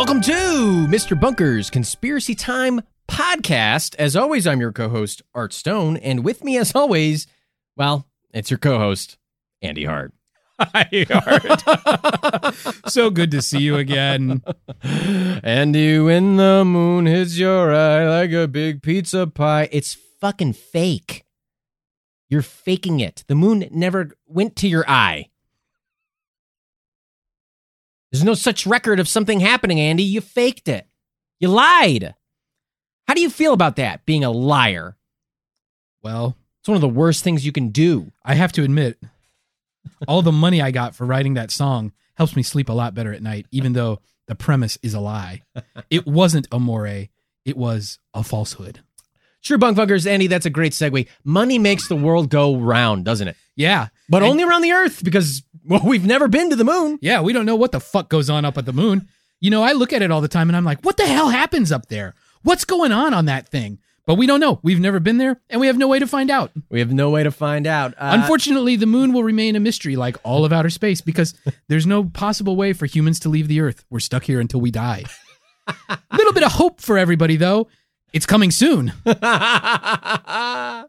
Welcome to Mr. Bunker's Conspiracy Time podcast. As always, I'm your co host, Art Stone, and with me, as always, well, it's your co host, Andy Hart. Hi, Art. so good to see you again. Andy, when the moon hits your eye like a big pizza pie, it's fucking fake. You're faking it. The moon never went to your eye. There's no such record of something happening, Andy. You faked it. You lied. How do you feel about that, being a liar? Well, It's one of the worst things you can do. I have to admit, all the money I got for writing that song helps me sleep a lot better at night, even though the premise is a lie. It wasn't a moray, it was a falsehood. Sure, bunk fuckers, Andy, that's a great segue. Money makes the world go round, doesn't it? Yeah. But And- only around the Earth because, well, we've never been to the moon. Yeah, we don't know what the fuck goes on up at the moon. You know, I look at it all the time and I'm like, what the hell happens up there? What's going on on that thing? But we don't know. We've never been there and we have no way to find out. We have no way to find out. Uh, Unfortunately, the moon will remain a mystery like all of outer space because there's no possible way for humans to leave the Earth. We're stuck here until we die. A little bit of hope for everybody, though. It's coming soon. well,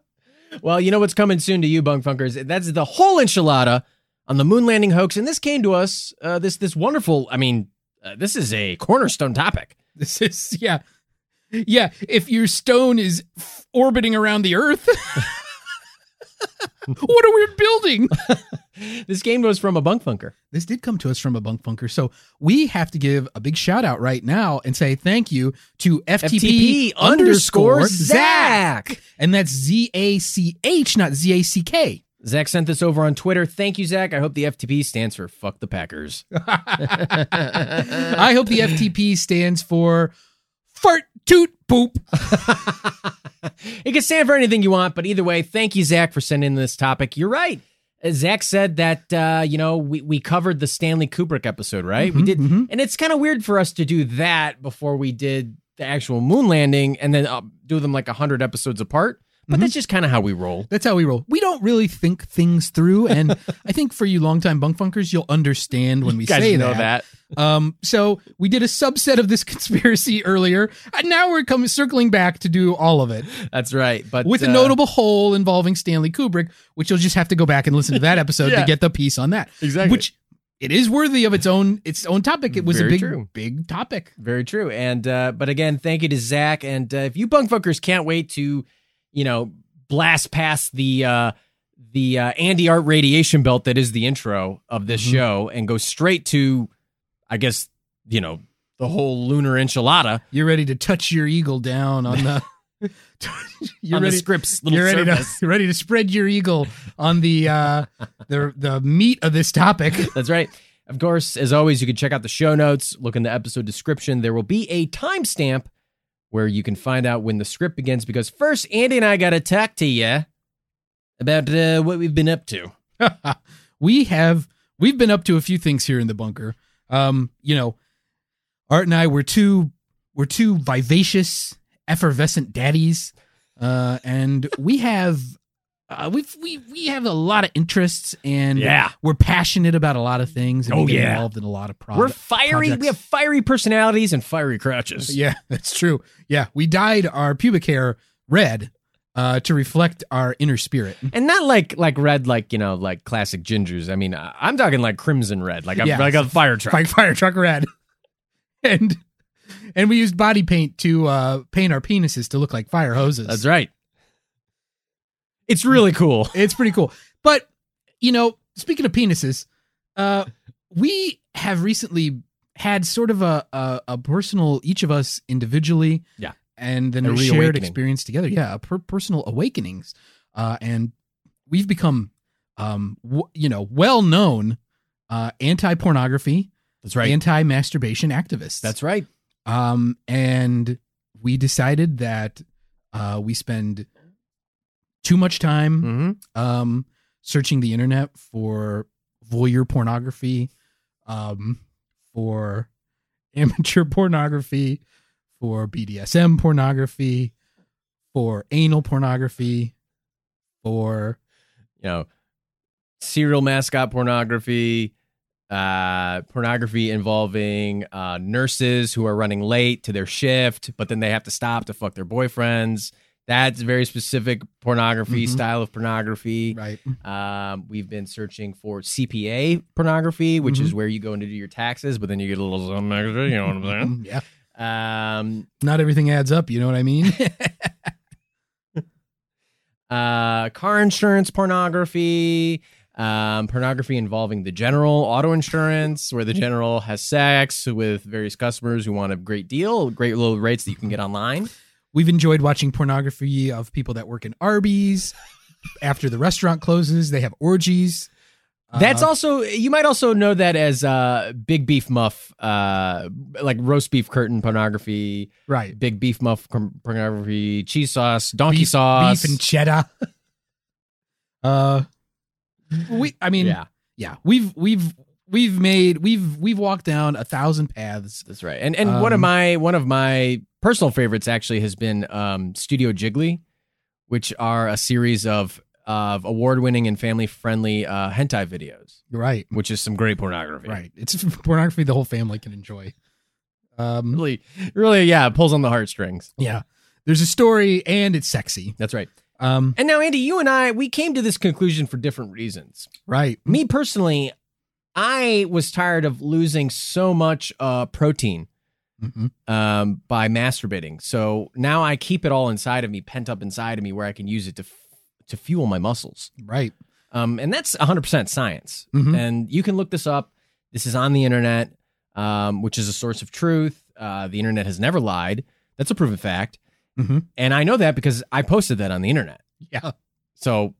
you know what's coming soon to you, bunk funkers? That's the whole enchilada on the moon landing hoax. And this came to us, uh, this, this wonderful, I mean, uh, this is a cornerstone topic. This is, yeah. Yeah, if your stone is f- orbiting around the Earth, what a weird building. This game goes from a bunk funker. This did come to us from a bunk funker. So we have to give a big shout out right now and say thank you to FTP, underscore Zach. And that's Z A C H, not Z A C K. Zach sent this over on Twitter. Thank you, Zach. I hope the FTP stands for fuck the Packers. I hope the FTP stands for fart toot poop. it can stand for anything you want, but either way, thank you, Zach, for sending this topic. You're right. Uh, Zach said that uh, you know we, we covered the Stanley Kubrick episode, right? we Mhm, did, mhm. and it's kind of weird for us to do that before we did the actual moon landing, and then uh, do them like hundred episodes apart. But Mm-hmm. that's just kind of how we roll. That's how we roll. We don't really think things through, and I think for you longtime bunk funkers, you'll understand when we You guys say know that. that. Um, so we did a subset of this conspiracy earlier, and now we're coming circling back to do all of it That's right. But with a uh, notable hole involving Stanley Kubrick, which you'll just have to go back and listen to that episode Yeah. to get the piece on that. Exactly. Which it is worthy of its own its own topic. It was Very a big true. big topic. Very true. And uh, but again, thank you to Zach. And uh, if you bunk fuckers can't wait to, you know, blast past the uh, the uh, Andy Art radiation belt that is the intro of this Mhm. show and go straight to, I guess, you know, the whole lunar enchilada You're ready to touch your eagle down on the. you're on ready. the script's little You're ready to you're ready to spread your eagle on the uh the the meat of this topic. That's right. Of course, as always, you can check out the show notes, look in the episode description. There will be a timestamp where you can find out when the script begins. Because first, Andy and I got to talk to you about uh, what we've been up to. we have we've been up to a few things here in the bunker. Um, you know, Art and I were two we're two vivacious, effervescent daddies, uh, and we have uh, we've we we have a lot of interests, and Yeah. we're passionate about a lot of things. And Oh, we get yeah. involved in a lot of pro- We're fiery. projects. We have fiery personalities and fiery crotches. Yeah, that's true. Yeah, we dyed our pubic hair red uh, to reflect our inner spirit. And not like like red, like you know, like classic gingers. I mean, I- I'm talking like crimson red, like a Yeah. like a fire truck. Like fire truck red. and and we used body paint to uh, paint our penises to look like fire hoses. That's right. It's really cool. It's pretty cool. But you know, speaking of penises, uh, we have recently had sort of a, a a personal, each of us individually, Yeah. and then A a shared experience together. Yeah, a per- personal awakenings, uh, and we've become, um, w- you know, well known uh, anti pornography, That's right. anti masturbation activists. That's right. Um, and we decided that uh, we spend too much time hmm um, searching the internet for voyeur pornography, um, for amateur pornography, for BDSM pornography, for anal pornography, for You know, serial mascot pornography, uh, pornography involving uh, nurses who are running late to their shift, but then they have to stop to fuck their boyfriends. That's very specific pornography Mhm. style of pornography. right. Um, we've been searching for CPA pornography, which Mm-hmm. is where you go to do your taxes, but then you get a little something extra. You know what I'm saying? Yeah. Um, Not everything adds up. You know what I mean? uh, car insurance pornography, um, pornography involving the general auto insurance, where the general has sex with various customers who want a great deal, great little rates that you can get online. We've enjoyed watching pornography of people that work in Arby's. After the restaurant closes, they have orgies. That's Uh, also you might also know that as uh, big beef muff, uh, like roast beef curtain pornography, right. big beef muff pornography, cheese sauce, donkey beef, sauce, beef and cheddar. uh, we. I mean, yeah, yeah. We've we've we've made we've we've walked down a thousand paths. that's right. And and one of Um, my one of my personal favorites actually has been um, Studio Jiggly, which are a series of of award winning and family friendly uh, hentai videos, Right. which is some great pornography. Right. It's pornography the whole family can enjoy. Um. Really, really, yeah, it pulls on the heartstrings. Yeah. There's a story and it's sexy. That's right. Um. And now, Andy, you and I, we came to this conclusion for different reasons. Right. Me personally, I was tired of losing so much uh, protein Mhm. um, by masturbating. So now I keep it all inside of me, pent up inside of me, where I can use it to f- to fuel my muscles. Right. Um, and that's 100% science. Mhm. And you can look this up. This is on the internet, um, which is a source of truth. Uh, the internet has never lied. That's a proven fact. Mhm. And I know that because I posted that on the internet. Yeah. So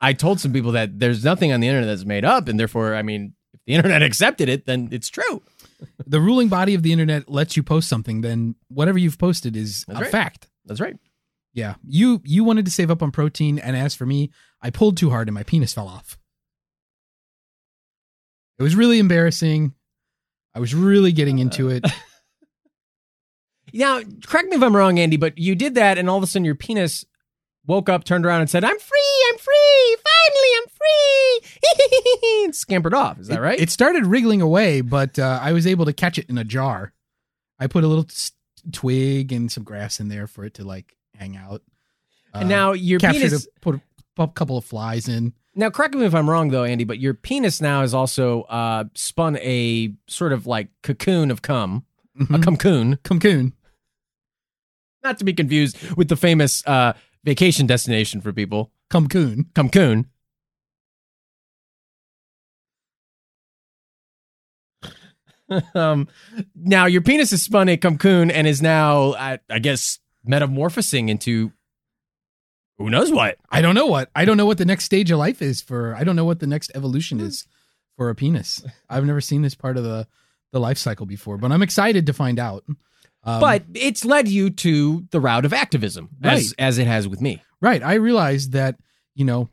I told some people that there's nothing on the internet that's made up, and therefore, I mean, the internet accepted it, then it's true. The ruling body of the internet lets you post something, then whatever you've posted is That's a right. fact. That's right. Yeah. You you wanted to save up on protein, and as for me, I pulled too hard and my penis fell off. It was really embarrassing. I was really getting uh. into it. Now, correct me if I'm wrong, Andy, but you did that, and all of a sudden your penis woke up, turned around, and said, "I'm free! I'm free! Finally, I'm free!" and scampered off. Is that right? It, started wriggling away, but uh, I was able to catch it in a jar. I put a little s- twig and some grass in there for it to like hang out. and now your penis. a, put a, a couple of flies in. Now, correct me if I'm wrong, though, Andy, but your penis now has also uh, spun a sort of like cocoon of cum, a Mhm. cumcoon, Cocoon. not to be confused with the famous uh, vacation destination for people, Cocoon. cumcoon. um, now your penis is spun a cumcoon and is now, I, I guess, metamorphosing into who knows what. I don't know what. I don't know what the next stage of life is for. I don't know what the next evolution is for a penis. I've never seen this part of the the life cycle before, but I'm excited to find out. Um, but it's led you to the route of activism, as, Right. as it has with me. right, I realized that you know,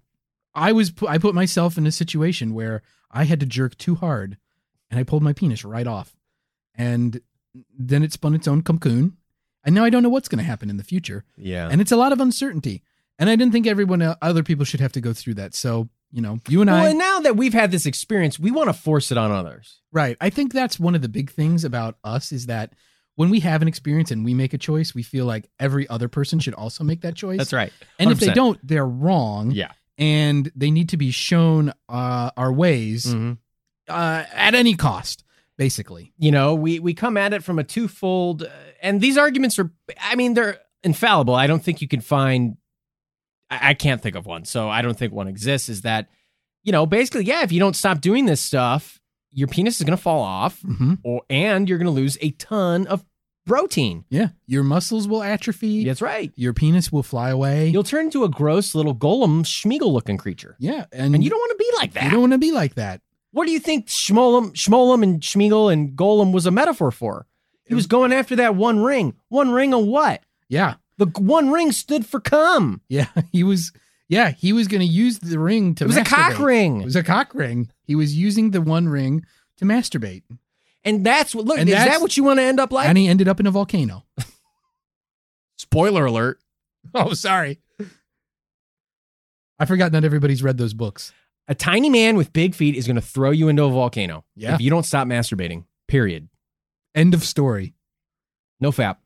I was I put myself in a situation where I had to jerk too hard, and I pulled my penis right off, and then it spun its own cocoon, and now I don't know what's going to happen in the future. Yeah. and it's a lot of uncertainty. And I didn't think everyone, el- other people, should have to go through that. So you know, you and well, I, and now that we've had this experience, we want to force it on others. right? I think that's one of the big things about us is that when we have an experience and we make a choice, we feel like every other person should also make that choice. That's right. And if they don't, they're wrong. Yeah. And they need to be shown uh, our ways Mhm. Uh, at any cost, basically. You know, we we come at it from a twofold, uh, and these arguments are. I mean, they're infallible. I don't think you can find. I, I can't think of one, so I don't think one exists. Is that, you know, basically, yeah. If you don't stop doing this stuff, your penis is going to fall off, Mm-hmm. or and you're going to lose a ton of protein. Yeah. Your muscles will atrophy. That's right. Your penis will fly away. You'll turn into a gross little Gollum schmiegel looking creature, yeah. And, and you don't want to be like that. you don't want to be like that. What do you think Schmolem, Schmolem and Schmiegel and Gollum was a metaphor for? He was going after that one ring. One ring of what? Yeah. The one ring stood for cum. Yeah. He was, yeah, he was going to use the ring to It was a cock ring. It was a cock ring. He was using the one ring to masturbate. and that's what, look, And is that what you want to end up like? and he ended up in a volcano. Spoiler alert. Oh, sorry. I forgot not everybody's read those books. A tiny man with big feet is going to throw you into a volcano. Yeah. If you don't stop masturbating, period. End of story. No fap.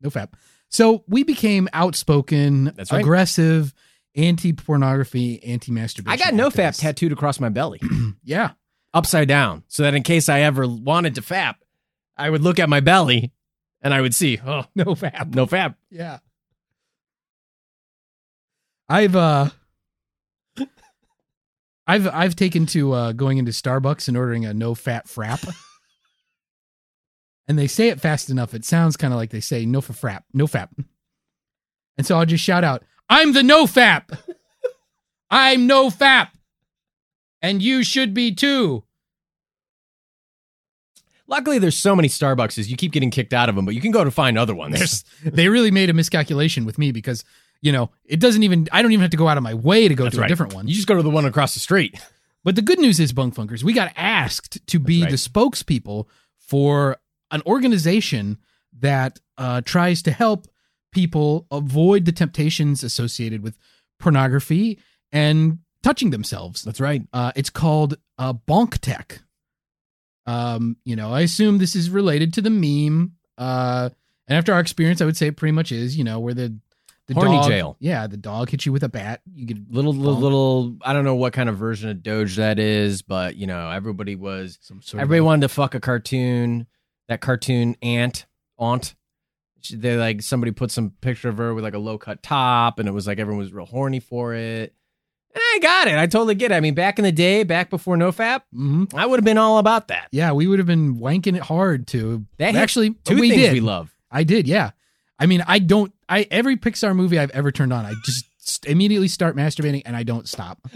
No fap. So we became outspoken, That's right. aggressive, anti pornography, anti masturbation. I got no fap tattooed across my belly, Yeah. upside down, so that in case I ever wanted to fap, I would look at my belly and I would see, oh, No fap. no fap. Yeah. I've uh I've I've taken to uh going into Starbucks and ordering a no fat frap. and they say it fast enough, it sounds kind of like they say no for frap, no fap. And so I'll just shout out, I'm the no fap. I'm no fap. And you should be too. Luckily, there's so many Starbuckses, you keep getting kicked out of them, but you can go to find other ones. There's, they really made a miscalculation with me because, you know, it doesn't even, I don't even have to go out of my way to go That's to right. a different one. You just go to the one across the street. But the good news is, Bunk Funkers, we got asked to be right. the spokespeople for an organization that uh, tries to help people avoid the temptations associated with pornography and touching themselves. That's right. Uh, it's called uh, Bonk Tech. Um, you know, I assume this is related to the meme. Uh, and after our experience, I would say it pretty much is. You know, where the the Horny dog, jail. Yeah, the dog hits you with a bat. You get Little, little, little, I don't know what kind of version of Doge that is, but, you know, everybody was, some sort everybody of wanted to fuck a cartoon, that cartoon aunt, aunt. They like, somebody put some picture of her with like a low cut top, and it was like everyone was real horny for it. And I got it. I totally get it. I mean, back in the day, back before NoFap, Mhm. I would have been all about that. Yeah, we would have been wanking it hard to That actually Two we things did. we love. I did, yeah. I mean, I don't. I every Pixar movie I've ever turned on, I just immediately start masturbating and I don't stop.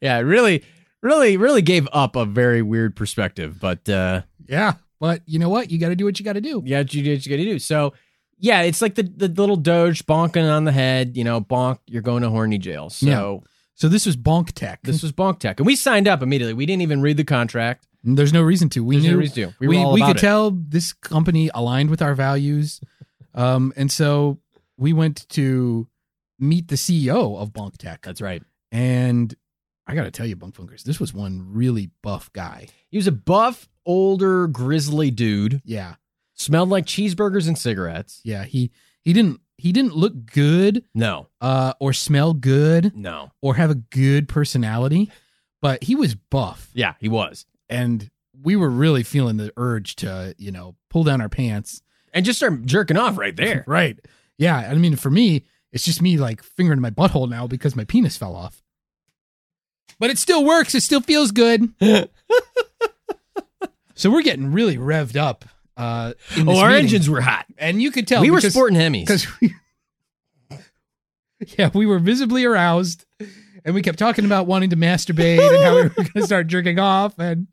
Yeah, really, really, really gave up a very weird perspective. But uh Yeah, but you know what? You got to do what you got to do. yeah, you did what you got to do. So yeah, it's like the the little Doge bonking on the head. You know, bonk, you're going to horny jail. So So this was Bonk Tech. this was bonk tech, and we signed up immediately. We didn't even read the contract. There's no reason to. We There's no knew reason to. We we we could it. tell this company aligned with our values, um, and so we went to meet the CEO of Bonk Tech, That's right. and I got to tell you, Bunk Funkers, this was one really buff guy. He was a buff, older, grizzly dude. Yeah, Smelled like cheeseburgers and cigarettes. yeah. He he didn't he didn't look good, No, uh, or smell good, no. or have a good personality, but he was buff, Yeah, he was. and we were really feeling the urge to you know pull down our pants. And just start jerking off right there. Right. Yeah. I mean, for me, it's just me like fingering my butthole now because my penis fell off. But it still works. It still feels good. so we're getting really revved up. Uh, oh, our meeting. engines were hot. and you could tell we were sporting Hemis. because we, yeah, we were visibly aroused, and we kept talking about wanting to masturbate and how we were going to start jerking off, and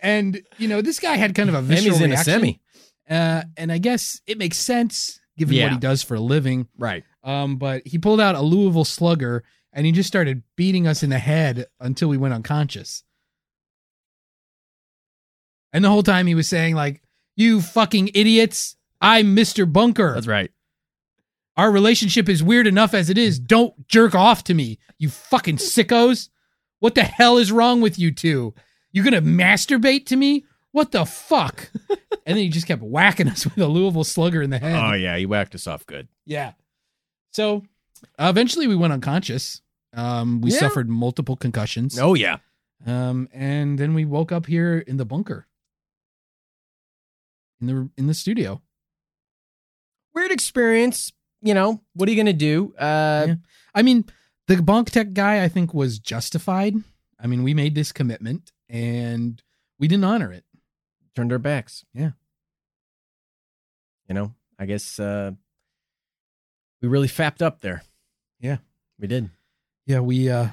and you know this guy had kind of a visceral Hemi's in a semi. Uh, and I guess it makes sense given Yeah. what he does for a living. Right. Um, but he pulled out a Louisville Slugger and he just started beating us in the head until we went unconscious. And the whole time he was saying like, "You fucking idiots! I'm Mr. Bunker. That's right. Our relationship is weird enough as it is. Don't jerk off to me, you fucking sickos." What the hell is wrong with you two? You're gonna masturbate to me? What the fuck? and then he just kept whacking us with a Louisville slugger in the head. Oh yeah, he whacked us off good. Yeah. So uh, eventually we went unconscious. Um, we Yeah. suffered multiple concussions. Oh yeah. Um, and then we woke up here in the bunker. In the in the studio. Weird experience. You know, what are you gonna do? Uh Yeah. I mean, the bunk tech guy I think was justified. I mean, we made this commitment and we didn't honor it. turned our backs. Yeah. You know, I guess uh we really fapped up there. Yeah. We did. Yeah, we uh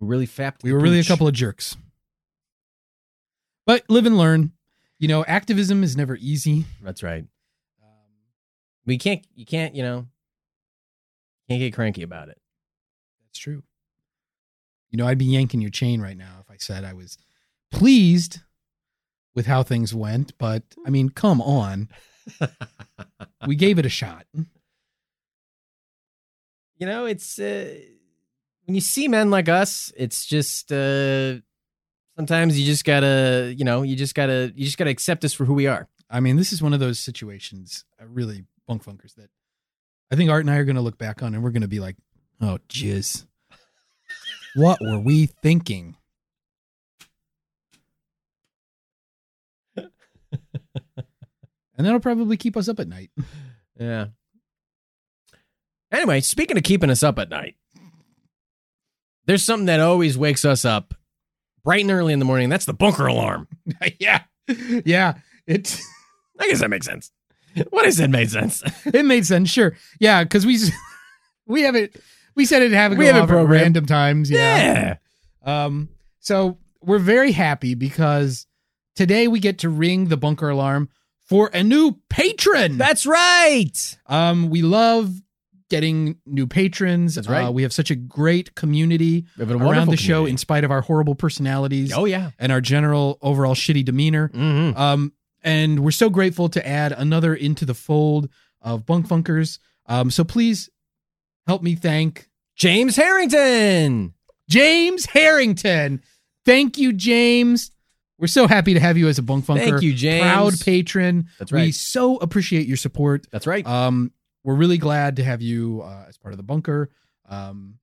We really fapped. we were really a couple of jerks. But live and learn. You know, activism is never easy. That's right. Um, We can't you can't, you know, can't get cranky about it. That's true. You know, I'd be yanking your chain right now if I said I was pleased with how things went, but I mean, come on. We gave it a shot. you know, it's uh, when you see men like us, it's just uh sometimes you just gotta, you know, you just gotta you just gotta accept us for who we are. I mean, this is one of those situations, uh, really bunk funkers that I think Art and I are to look back on and we're to be like, oh, jizz. what were we thinking? and that'll probably keep us up at night. Yeah. Anyway, speaking of keeping us up at night, there's something that always wakes us up bright and early in the morning. That's the bunker alarm. yeah. Yeah. It I guess that makes sense. What I said made sense. it made sense, sure. Yeah, because we we have it we said it have it We have it at random times. yeah. Um, so we're very happy because today we get to ring the bunker alarm for a new patron. That's right. um, we love getting new patrons. That's right. Uh, we have such a great community We have a around the show, community. in spite of our horrible personalities Oh yeah. and our general overall shitty demeanor. Mm-hmm. Um, and we're so grateful to add another into the fold of bunk funkers. Um, so please help me thank James Harrington. James Harrington. Thank you, James. We're so happy to have you as a bunk funker. Thank you, James. Proud patron. That's right. We so appreciate your support. That's right. Um, we're really glad to have you uh, as part of the bunker. Um,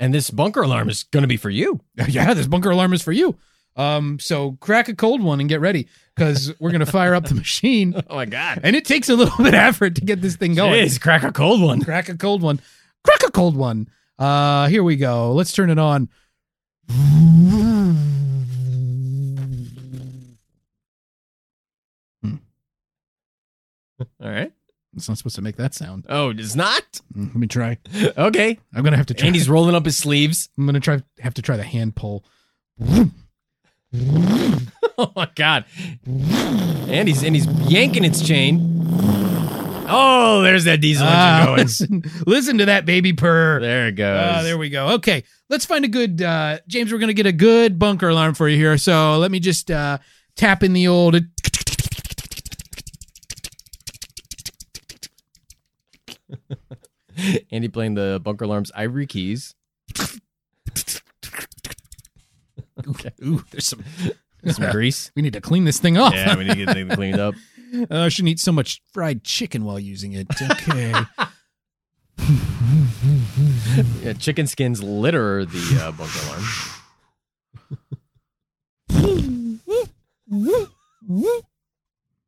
and this bunker alarm is going to be for you. yeah, this bunker alarm is for you. Um, so crack a cold one and get ready because we're gonna fire up the machine, Oh my god. and it takes a little bit of effort to get this thing going. Jeez, crack a cold one. Crack a cold one. Crack a cold one. Uh, here we go. Let's turn it on. All right. It's not supposed to make that sound. Oh, it's not? Mm, Let me try. Okay. I'm gonna have to try. Andy's rolling up his sleeves. I'm gonna try. Have to try the hand pull. Oh my god. Andy's and he's yanking its chain. Oh, there's that diesel engine Ah, going. listen, listen to that baby purr. There it goes. Ah, there we go. Okay, let's find a good uh, James. We're gonna get a good bunker alarm for you here. So let me just uh, tap in the old. Andy playing the bunker alarm's ivory keys. okay. Ooh, there's some. Some grease. We need to clean this thing up. Yeah, we need to get things cleaned up. Uh, I shouldn't eat so much fried chicken while using it. Okay. Yeah, chicken skins litter the uh, bunker alarm.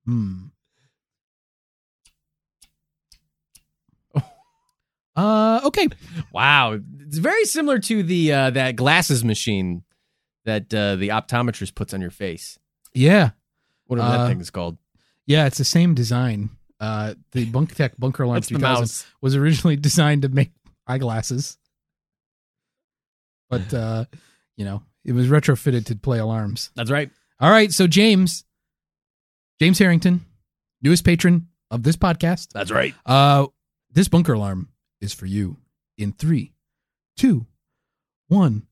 hmm. Uh, okay. Wow, it's very similar to the uh, that glasses machine that uh, the optometrist puts on your face. Yeah. Whatever that Uh, thing is called. Yeah, it's the same design. Uh, the Bunk Tech Bunker Alarm That's the 3000 mouse. was originally designed to make eyeglasses, but uh, you know it was retrofitted to play alarms. That's right. All right, so James, James Harrington, newest patron of this podcast. That's right. Uh, this bunker alarm is for you in three, two, one.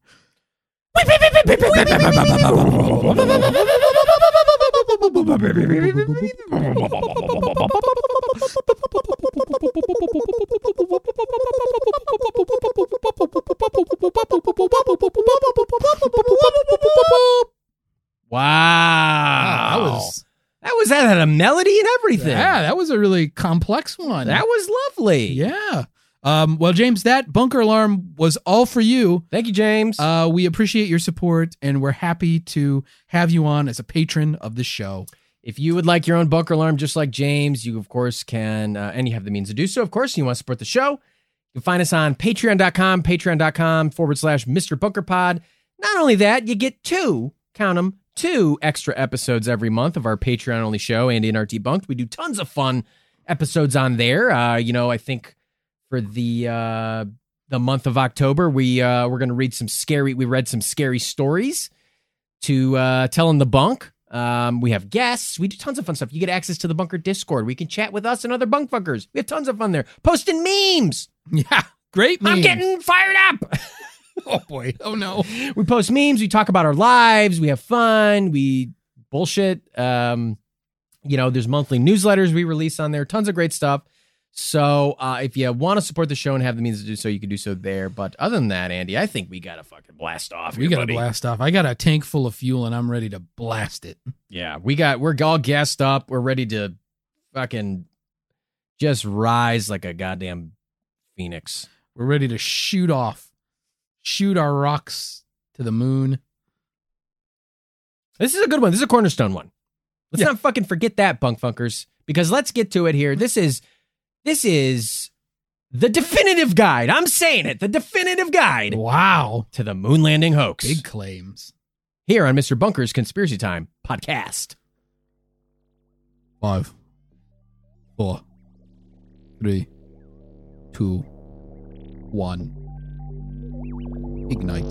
Wow. That was that was that had a melody and everything. Yeah, that was a really complex one. That was lovely. Yeah. Um, well, James, that bunker alarm was all for you. Thank you, James. Uh, we appreciate your support, and we're happy to have you on as a patron of the show. If you would like your own bunker alarm, just like James, you of course can, uh, and you have the means to do so. Of course, you want to support the show. You can find us on patreon.com, patreon.com forward slash Mr. Bunker Pod. Not only that, you get two, count them, two extra episodes every month of our Patreon only show, Andy and Art Debunked. We do tons of fun episodes on there. Uh, you know, I think for the uh, the month of October, we uh, we're going to read some scary. We read some scary stories to uh, tell in the bunk. Um, we have guests. We do tons of fun stuff. You get access to the bunker Discord. We can chat with us and other bunk fuckers. We have tons of fun there. Posting memes. Yeah, great. I'm getting fired up. Oh boy. Oh no. we post memes. We talk about our lives. We have fun. We bullshit. Um, you know, there's monthly newsletters we release on there. Tons of great stuff. So uh, if you want to support the show and have the means to do so, you can do so there. But other than that, Andy, I think we got to fucking blast off. We got to blast off. I got a tank full of fuel, and I'm ready to blast it. Yeah, we got we're all gassed up. We're ready to fucking just rise like a goddamn phoenix. We're ready to shoot off, shoot our rocks to the moon. This is a good one. This is a cornerstone one. Let's Yeah. not fucking forget that, bunk funkers, because let's get to it here. This is this is the definitive guide. I'm saying it, the definitive guide Wow. to the moon landing hoax. Big claims. Here on Mr. Bunker's Conspiracy Time podcast. Five, four, three, two, one. Ignite.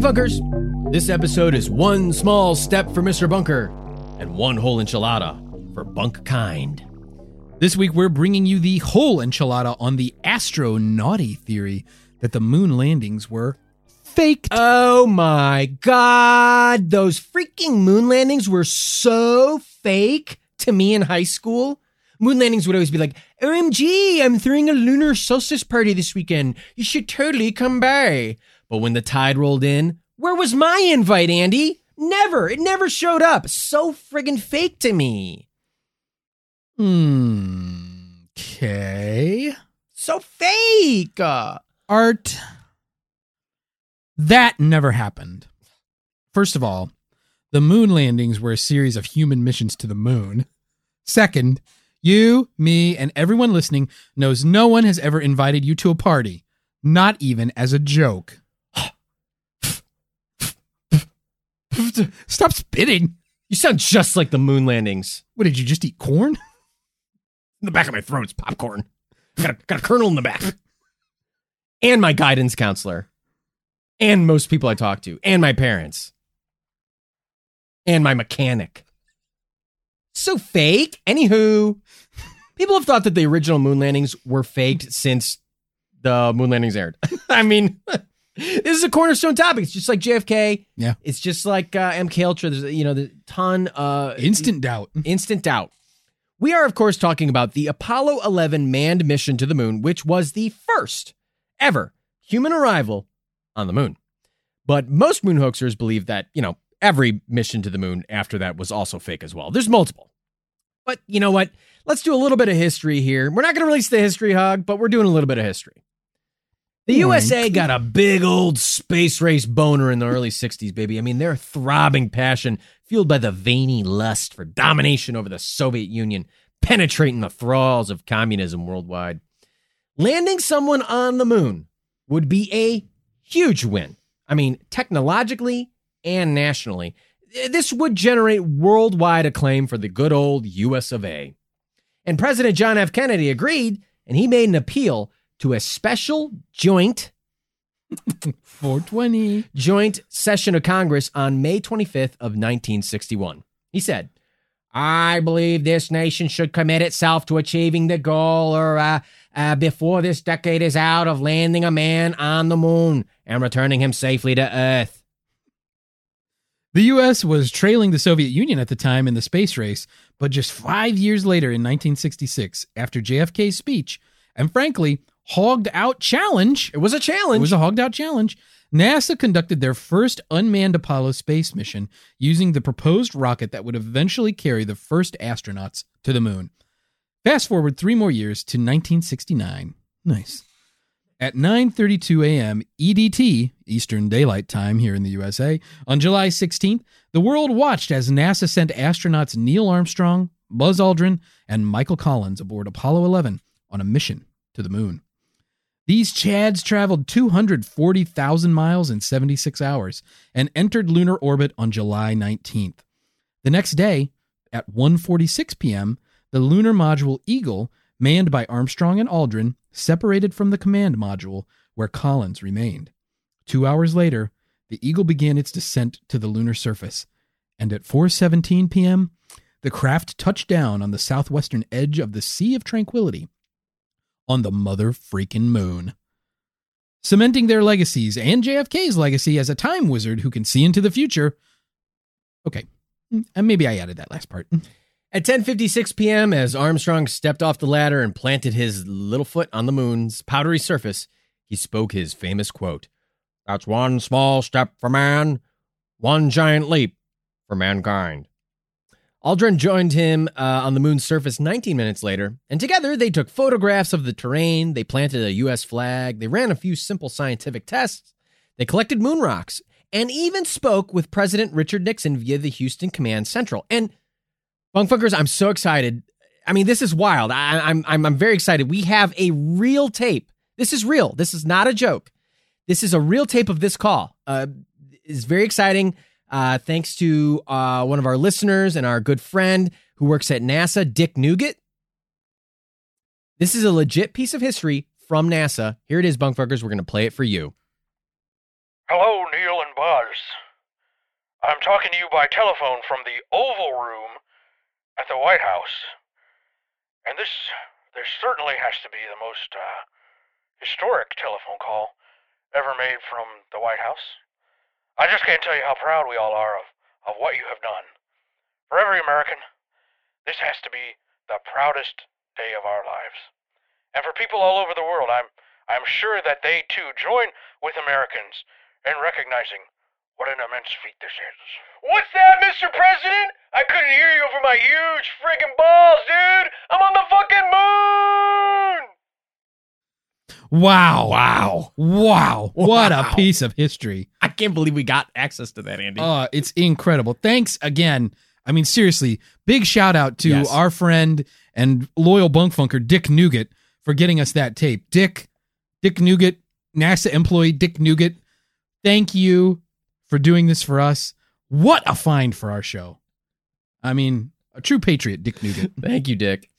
Funkers, this episode is one small step for Mr. Bunker and one whole enchilada for bunk kind. This week, we're bringing you the whole enchilada on the astronauty theory that the moon landings were faked. Oh my god, those freaking moon landings were so fake to me in high school. Moon landings would always be like, OMG, I'm throwing a lunar solstice party this weekend. You should totally come by. But when the tide rolled in, where was my invite, Andy? Never. It never showed up. So friggin' fake to me. Hmm. Okay. So fake. Art. That never happened. First of all, the moon landings were a series of human missions to the moon. Second, you, me, and everyone listening knows no one has ever invited you to a party, not even as a joke. Stop spitting. you sound just like the moon landings. What did you just eat corn? In the back of my throat's popcorn. Got a, got a kernel in the back. And my guidance counselor. And most people I talk to. And my parents. And my mechanic. So fake. Anywho, people have thought that the original moon landings were faked since the moon landings aired. I mean, this is a cornerstone topic. It's just like JFK. Yeah. It's just like uh, MK Ultra. There's you know the ton uh Instant doubt. instant doubt. We are, of course, talking about the Apollo 11 manned mission to the moon, which was the first ever human arrival on the moon. But most moon hoaxers believe that, you know, every mission to the moon after that was also fake as well. There's multiple. But you know what? Let's do a little bit of history here. We're not going to release the history hug, but we're doing a little bit of history. The. USA got a big old space race boner in the early 60s, baby. I mean, their throbbing passion, fueled by the veiny lust for domination over the Soviet Union, penetrating the thralls of communism worldwide. Landing someone on the moon would be a huge win. I mean, technologically and nationally. This would generate worldwide acclaim for the good old US of A. And President John F. Kennedy agreed, and he made an appeal to a special joint 420. joint session of Congress on May 25th of 1961. He said, I believe this nation should commit itself to achieving the goal or uh, uh, before this decade is out of landing a man on the moon and returning him safely to Earth. The U.S. was trailing the Soviet Union at the time in the space race, but just five years later in 1966, after JFK's speech, and frankly, hogged out challenge, It was a challenge. it was a hogged out challenge, NASA conducted their first unmanned Apollo space mission using the proposed rocket that would eventually carry the first astronauts to the moon. Fast forward three more years to 1969. Nice. At 9:32 a.m. EDT, Eastern Daylight Time here in the USA, on July 16th, the world watched as NASA sent astronauts Neil Armstrong, Buzz Aldrin, and Michael Collins aboard Apollo 11 on a mission to the moon. These Chads traveled 240,000 miles in 76 hours and entered lunar orbit on July 19th. The next day, at 1:46 p.m., the lunar module Eagle, manned by Armstrong and Aldrin, separated from the command module where Collins remained. 2 hours later, the Eagle began its descent to the lunar surface, and at 4:17 p.m., the craft touched down on the southwestern edge of the Sea of Tranquility on the mother freaking moon. Cementing their legacies and JFK's legacy as a time wizard who can see into the future. Okay, and maybe I added that last part. Mm. At 10:56 p.m., as Armstrong stepped off the ladder and planted his little foot on the moon's powdery surface, he spoke his famous quote: "That's one small step for man, one giant leap for mankind." Aldrin joined him uh, on the moon's surface 19 minutes later, and together they took photographs of the terrain, they planted a U.S. flag, they ran a few simple scientific tests, they collected moon rocks, and even spoke with President Richard Nixon via the Houston Command Central. And Bunkfunkers, I'm so excited. I mean, this is wild. I, I'm I'm I'm very excited. We have a real tape. This is real. This is not a joke. This is a real tape of this call. Uh, it's very exciting. Uh, thanks to uh, one of our listeners and our good friend who works at NASA, Dick Nugget. This is a legit piece of history from NASA. Here it is, Bunkfuckers. We're going to play it for you. Hello, Neil and Buzz. I'm talking to you by telephone from the Oval Room at the White House. And this, this certainly has to be the most uh, historic telephone call ever made from the White House. I just can't tell you how proud we all are of, of what you have done. For every American, this has to be the proudest day of our lives. And for people all over the world, I'm, I'm sure that they too join with Americans in recognizing what an immense feat this is. What's that, Mr. President? I couldn't hear you over my huge friggin' balls, dude! I'm on the fucking moon! Wow. Wow. Wow. What a piece of history. I can't believe we got access to that, Andy. Uh, it's incredible. Thanks again. I mean, seriously, big shout out to Yes. our friend and loyal bunk bunkfunker, Dick Nugget, for getting us that tape. Dick, Dick Nugget, NASA employee Dick Nugget, thank you for doing this for us. What a find for our show. I mean, a true patriot, Dick Nugget. Thank you, Dick.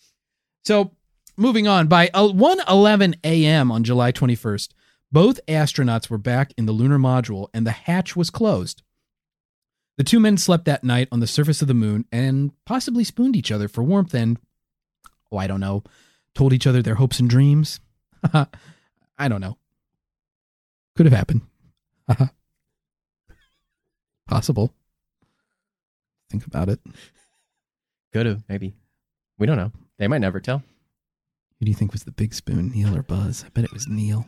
So, moving on, by uh, 1:11 a.m. on July 21st, both astronauts were back in the lunar module and the hatch was closed. The two men slept that night on the surface of the moon and possibly spooned each other for warmth and oh, I don't know, told each other their hopes and dreams. I don't know. Could have happened. Possible. Think about it. Could have, maybe. We don't know. They might never tell. Who do you think was the big spoon, Neil or Buzz? I bet it was Neil.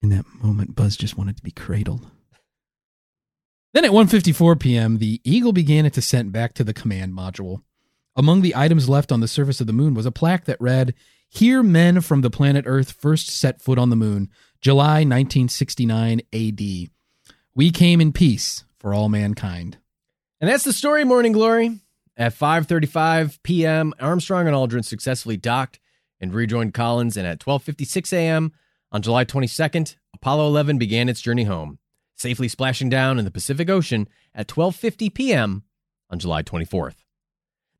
In that moment, Buzz just wanted to be cradled. Then at 1:54 p.m., the Eagle began its ascent back to the command module. Among the items left on the surface of the moon was a plaque that read, "Here men from the planet Earth first set foot on the moon, July 1969 AD. We came in peace for all mankind." And that's the story, Morning Glory. At 5:35 p.m., Armstrong and Aldrin successfully docked and rejoined Collins, and at 12:56 a.m. on July 22nd, Apollo 11 began its journey home, safely splashing down in the Pacific Ocean at 12:50 p.m. on July 24th.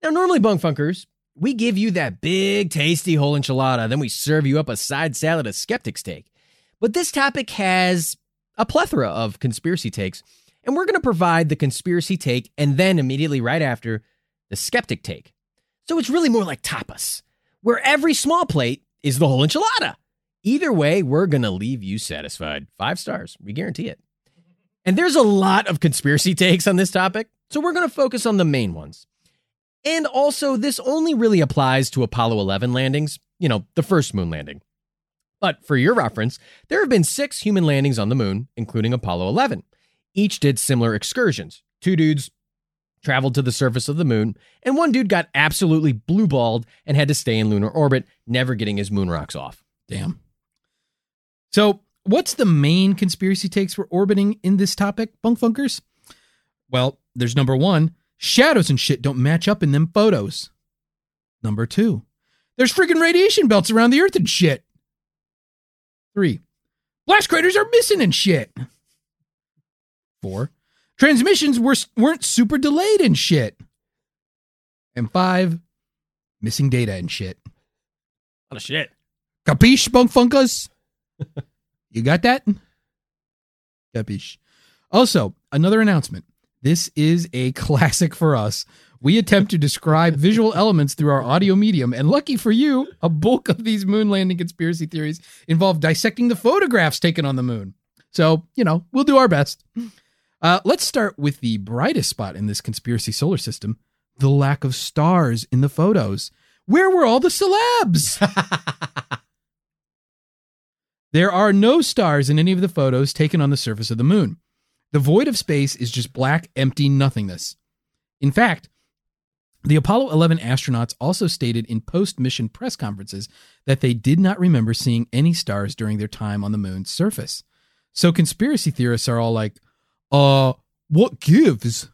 Now, normally, bunk funkers, we give you that big, tasty whole enchilada, then we serve you up a side salad of skeptic's take. But this topic has a plethora of conspiracy takes, and we're going to provide the conspiracy take and then immediately right after the skeptic take. So it's really more like tapas, where every small plate is the whole enchilada. Either way, we're going to leave you satisfied. Five stars. We guarantee it. And there's a lot of conspiracy takes on this topic, so we're going to focus on the main ones. And also, this only really applies to Apollo 11 landings, you know, the first moon landing. But for your reference, there have been six human landings on the moon, including Apollo 11. Each did similar excursions. Two dudes traveled to the surface of the moon, and one dude got absolutely blue balled and had to stay in lunar orbit, never getting his moon rocks off. Damn. So, what's the main conspiracy takes for orbiting in this topic, bunk funkers? Well, there's number one shadows and shit don't match up in them photos. Number two, there's freaking radiation belts around the earth and shit. Three, blast craters are missing and shit. Four, transmissions were, weren't super delayed and shit. And five, missing data and shit. A lot of shit. Capiche, bunk funkas? you got that? Capiche. Also, another announcement. This is a classic for us. We attempt to describe visual elements through our audio medium, and lucky for you, a bulk of these moon landing conspiracy theories involve dissecting the photographs taken on the moon. So, you know, we'll do our best. Uh, let's start with the brightest spot in this conspiracy solar system the lack of stars in the photos. Where were all the celebs? there are no stars in any of the photos taken on the surface of the moon. The void of space is just black, empty nothingness. In fact, the Apollo 11 astronauts also stated in post mission press conferences that they did not remember seeing any stars during their time on the moon's surface. So conspiracy theorists are all like, uh, what gives?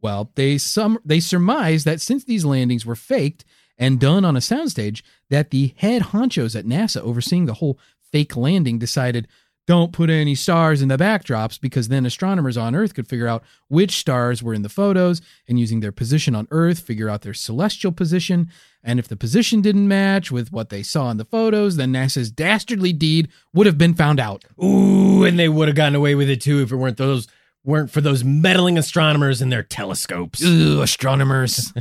Well, they some they surmise that since these landings were faked and done on a soundstage, that the head honchos at NASA overseeing the whole fake landing decided don't put any stars in the backdrops because then astronomers on Earth could figure out which stars were in the photos and using their position on Earth figure out their celestial position. And if the position didn't match with what they saw in the photos, then NASA's dastardly deed would have been found out. Ooh, and they would have gotten away with it too if it weren't those weren't for those meddling astronomers and their telescopes. Ugh, astronomers.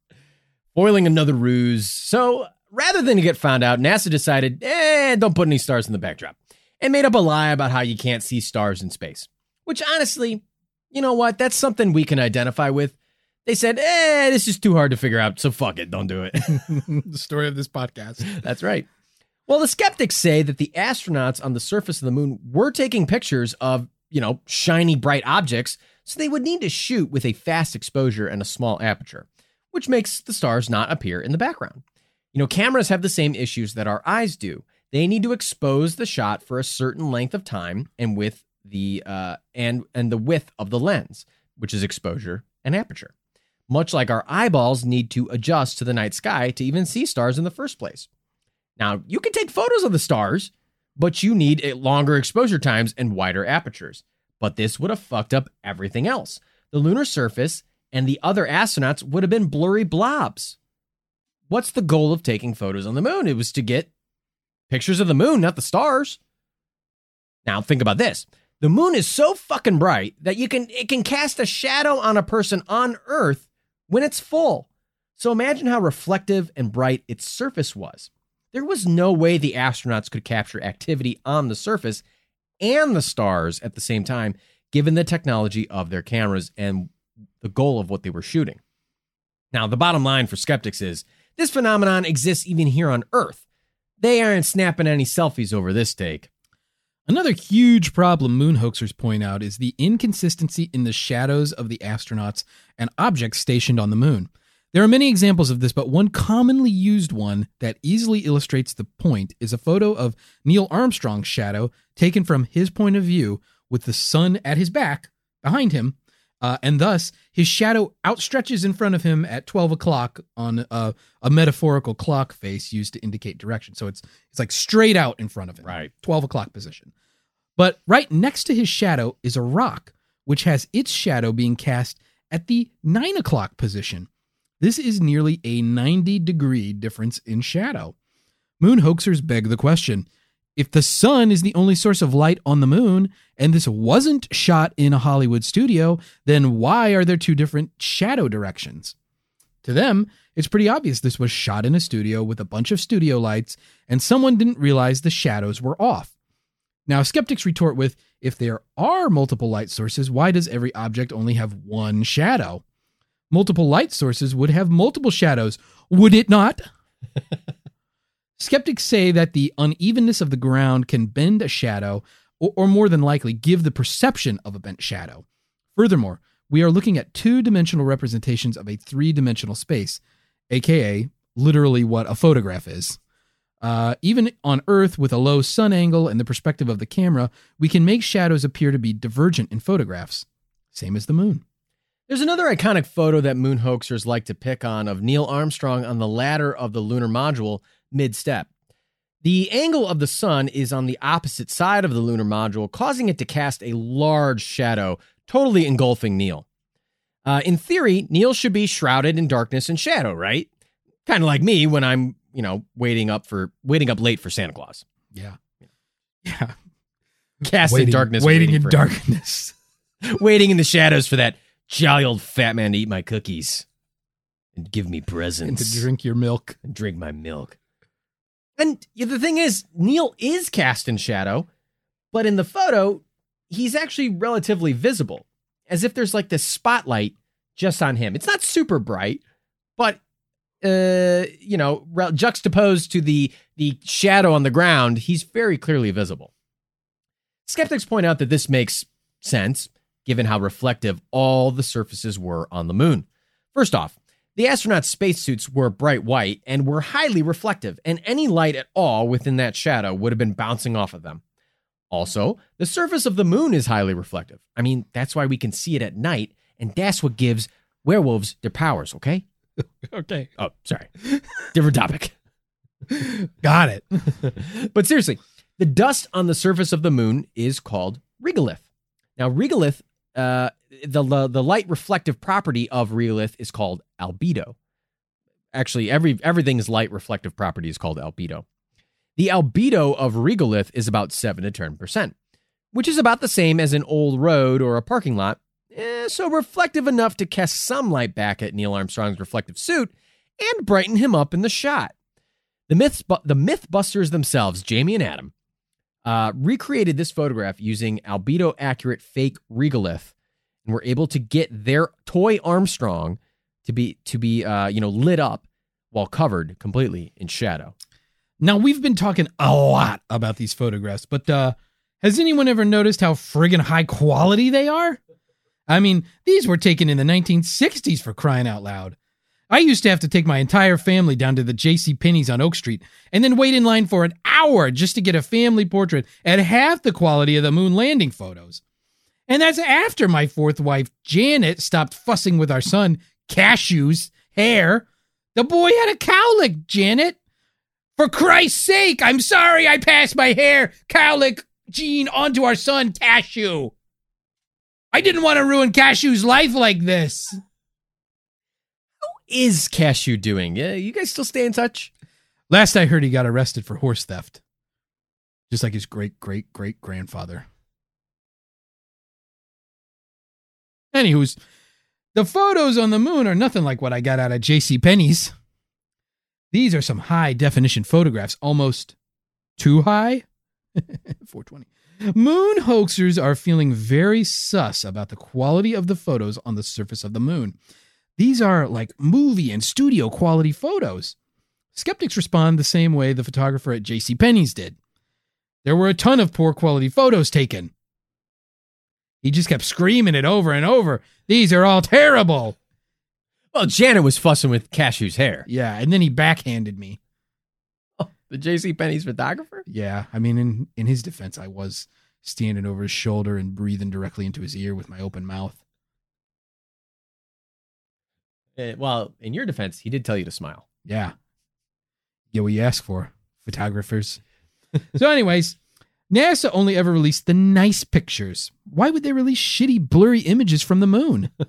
Foiling another ruse. So rather than to get found out, NASA decided, eh, don't put any stars in the backdrop and made up a lie about how you can't see stars in space. Which honestly, you know what? That's something we can identify with. They said, eh, this is too hard to figure out, so fuck it, don't do it. the story of this podcast. That's right. Well, the skeptics say that the astronauts on the surface of the moon were taking pictures of, you know, shiny, bright objects, so they would need to shoot with a fast exposure and a small aperture, which makes the stars not appear in the background. You know, cameras have the same issues that our eyes do they need to expose the shot for a certain length of time and with the uh, and and the width of the lens, which is exposure and aperture. Much like our eyeballs need to adjust to the night sky to even see stars in the first place. Now, you can take photos of the stars, but you need longer exposure times and wider apertures. But this would have fucked up everything else. The lunar surface and the other astronauts would have been blurry blobs. What's the goal of taking photos on the moon? It was to get Pictures of the moon, not the stars. Now think about this. The moon is so fucking bright that you can it can cast a shadow on a person on Earth when it's full. So imagine how reflective and bright its surface was. There was no way the astronauts could capture activity on the surface and the stars at the same time, given the technology of their cameras and the goal of what they were shooting. Now, the bottom line for skeptics is this phenomenon exists even here on Earth. They aren't snapping any selfies over this take. Another huge problem moon hoaxers point out is the inconsistency in the shadows of the astronauts and objects stationed on the moon. There are many examples of this, but one commonly used one that easily illustrates the point is a photo of Neil Armstrong's shadow taken from his point of view with the sun at his back behind him uh, and thus his shadow outstretches in front of him at 12 o'clock on a, a, metaphorical clock face used to indicate direction. So it's it's like straight out in front of him, right? 12 o'clock position. But right next to his shadow is a rock, which has its shadow being cast at the nine o'clock position. This is nearly a 90 degree difference in shadow. Moon hoaxers beg the question if the sun is the only source of light on the moon, and this wasn't shot in a Hollywood studio, then why are there two different shadow directions? To them, it's pretty obvious this was shot in a studio with a bunch of studio lights, and someone didn't realize the shadows were off. Now, skeptics retort with if there are multiple light sources, why does every object only have one shadow? Multiple light sources would have multiple shadows, would it not? Skeptics say that the unevenness of the ground can bend a shadow, or, or, more than likely, give the perception of a bent shadow. Furthermore, we are looking at two dimensional representations of a three dimensional space, aka literally what a photograph is. Uh, even on Earth, with a low sun angle and the perspective of the camera, we can make shadows appear to be divergent in photographs. Same as the moon. There's another iconic photo that moon hoaxers like to pick on of Neil Armstrong on the ladder of the lunar module mid step. The angle of the sun is on the opposite side of the lunar module, causing it to cast a large shadow, totally engulfing Neil. Uh, in theory, Neil should be shrouded in darkness and shadow, right? Kind of like me when I'm you know, waiting up for waiting up late for Santa Claus. Yeah. Yeah. Casting waiting, darkness. Waiting, waiting in darkness. waiting in the shadows for that jolly old fat man to eat my cookies and give me presents. And to drink your milk. And drink my milk. And the thing is, Neil is cast in shadow, but in the photo, he's actually relatively visible, as if there's like this spotlight just on him. It's not super bright, but uh, you know, juxtaposed to the the shadow on the ground, he's very clearly visible. Skeptics point out that this makes sense given how reflective all the surfaces were on the moon. First off, the astronauts' spacesuits were bright white and were highly reflective, and any light at all within that shadow would have been bouncing off of them. Also, the surface of the moon is highly reflective. I mean, that's why we can see it at night, and that's what gives werewolves their powers, okay? okay. Oh, sorry. Different topic. Got it. but seriously, the dust on the surface of the moon is called regolith. Now, regolith, uh, the, the the light reflective property of regolith is called albedo. Actually, every everything is light reflective property is called albedo. The albedo of regolith is about seven to ten percent, which is about the same as an old road or a parking lot eh, so reflective enough to cast some light back at Neil Armstrong's reflective suit and brighten him up in the shot. The myths, the MythBusters themselves, Jamie and Adam, uh, recreated this photograph using albedo accurate fake regolith, and were able to get their toy Armstrong to be to be uh, you know lit up while covered completely in shadow. Now we've been talking a lot about these photographs, but uh, has anyone ever noticed how friggin' high quality they are? I mean, these were taken in the 1960s for crying out loud. I used to have to take my entire family down to the J.C. Penney's on Oak Street and then wait in line for an hour just to get a family portrait at half the quality of the moon landing photos. And that's after my fourth wife, Janet, stopped fussing with our son, Cashew's, hair. The boy had a cowlick, Janet. For Christ's sake, I'm sorry I passed my hair, cowlick gene onto our son, Cashew. I didn't want to ruin Cashew's life like this. How is Cashew doing? Yeah, you guys still stay in touch? Last I heard, he got arrested for horse theft, just like his great great great grandfather. Anywho's, the photos on the moon are nothing like what I got out of J.C. Penney's. These are some high definition photographs, almost too high. 420. Moon hoaxers are feeling very sus about the quality of the photos on the surface of the moon. These are like movie and studio quality photos. Skeptics respond the same way the photographer at J.C. Penney's did. There were a ton of poor quality photos taken. He just kept screaming it over and over. These are all terrible. Well, Janet was fussing with Cashew's hair. Yeah, and then he backhanded me. The J.C. Penney's photographer? Yeah, I mean, in in his defense, I was standing over his shoulder and breathing directly into his ear with my open mouth. Uh, well, in your defense, he did tell you to smile. Yeah, get what you ask for, photographers. so, anyways, NASA only ever released the nice pictures. Why would they release shitty, blurry images from the moon?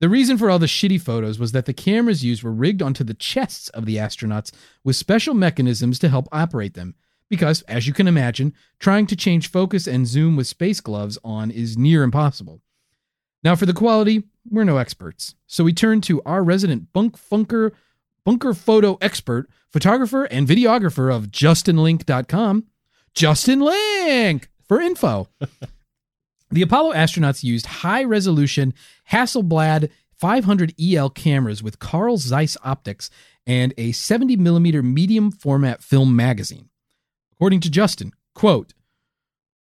The reason for all the shitty photos was that the cameras used were rigged onto the chests of the astronauts with special mechanisms to help operate them. Because, as you can imagine, trying to change focus and zoom with space gloves on is near impossible. Now, for the quality, we're no experts. So we turn to our resident bunk funker, bunker photo expert, photographer, and videographer of justinlink.com, Justin Link for info. the Apollo astronauts used high resolution Hasselblad 500 EL cameras with Carl Zeiss optics and a 70 millimeter medium format film magazine. According to Justin, quote,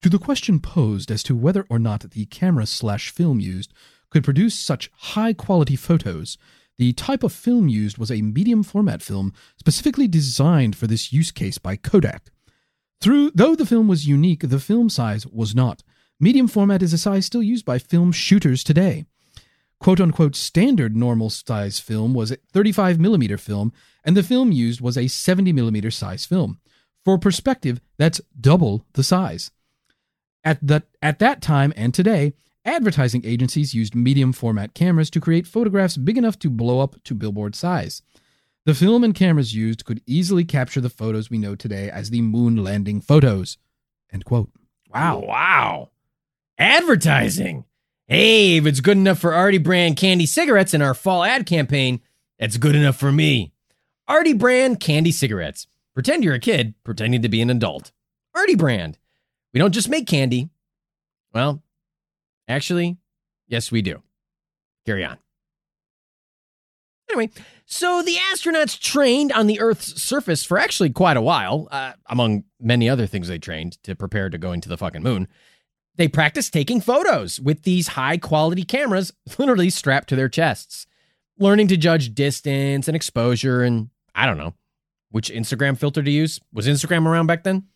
to the question posed as to whether or not the camera slash film used could produce such high quality photos, the type of film used was a medium format film specifically designed for this use case by Kodak. Through, though the film was unique, the film size was not. Medium format is a size still used by film shooters today. Quote unquote standard normal size film was a 35 millimeter film, and the film used was a 70 millimeter size film. For perspective, that's double the size. At, the, at that time and today, advertising agencies used medium format cameras to create photographs big enough to blow up to billboard size. The film and cameras used could easily capture the photos we know today as the moon landing photos. End quote. Wow. Wow. Advertising. Hey, if it's good enough for Artie brand candy cigarettes in our fall ad campaign, that's good enough for me. Artie brand candy cigarettes. Pretend you're a kid pretending to be an adult. Artie brand. We don't just make candy. Well, actually, yes, we do. Carry on. Anyway, so the astronauts trained on the Earth's surface for actually quite a while, uh, among many other things they trained to prepare to go into the fucking moon. They practiced taking photos with these high quality cameras literally strapped to their chests, learning to judge distance and exposure and I don't know which Instagram filter to use. Was Instagram around back then?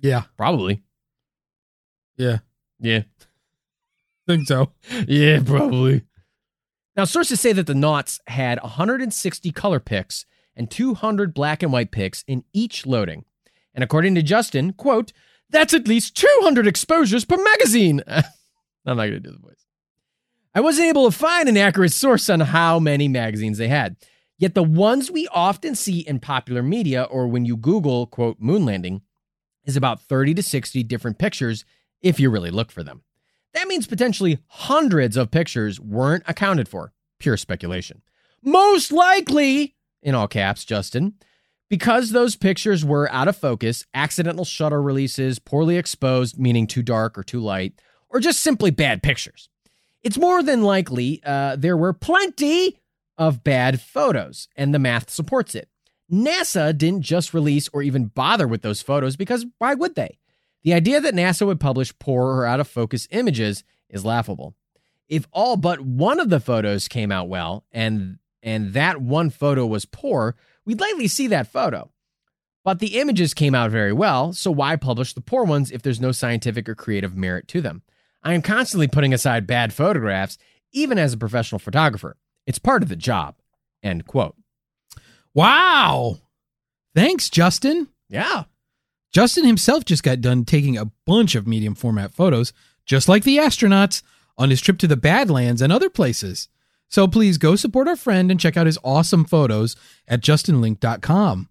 Yeah. Probably. Yeah. Yeah. think so. Yeah, probably. Now, sources say that the Nauts had 160 color picks and 200 black and white picks in each loading. And according to Justin, quote, that's at least 200 exposures per magazine. I'm not going to do the voice. I wasn't able to find an accurate source on how many magazines they had. Yet the ones we often see in popular media or when you Google, quote, moon landing, is about 30 to 60 different pictures if you really look for them. That means potentially hundreds of pictures weren't accounted for. Pure speculation. Most likely, in all caps, Justin, because those pictures were out of focus, accidental shutter releases, poorly exposed, meaning too dark or too light, or just simply bad pictures. It's more than likely uh, there were plenty of bad photos, and the math supports it. NASA didn't just release or even bother with those photos because why would they? The idea that NASA would publish poor or out of focus images is laughable. If all but one of the photos came out well and and that one photo was poor, we'd likely see that photo. But the images came out very well, so why publish the poor ones if there's no scientific or creative merit to them? I am constantly putting aside bad photographs, even as a professional photographer. It's part of the job. End quote. Wow. Thanks, Justin. Yeah. Justin himself just got done taking a bunch of medium format photos, just like the astronauts, on his trip to the Badlands and other places. So please go support our friend and check out his awesome photos at justinlink.com.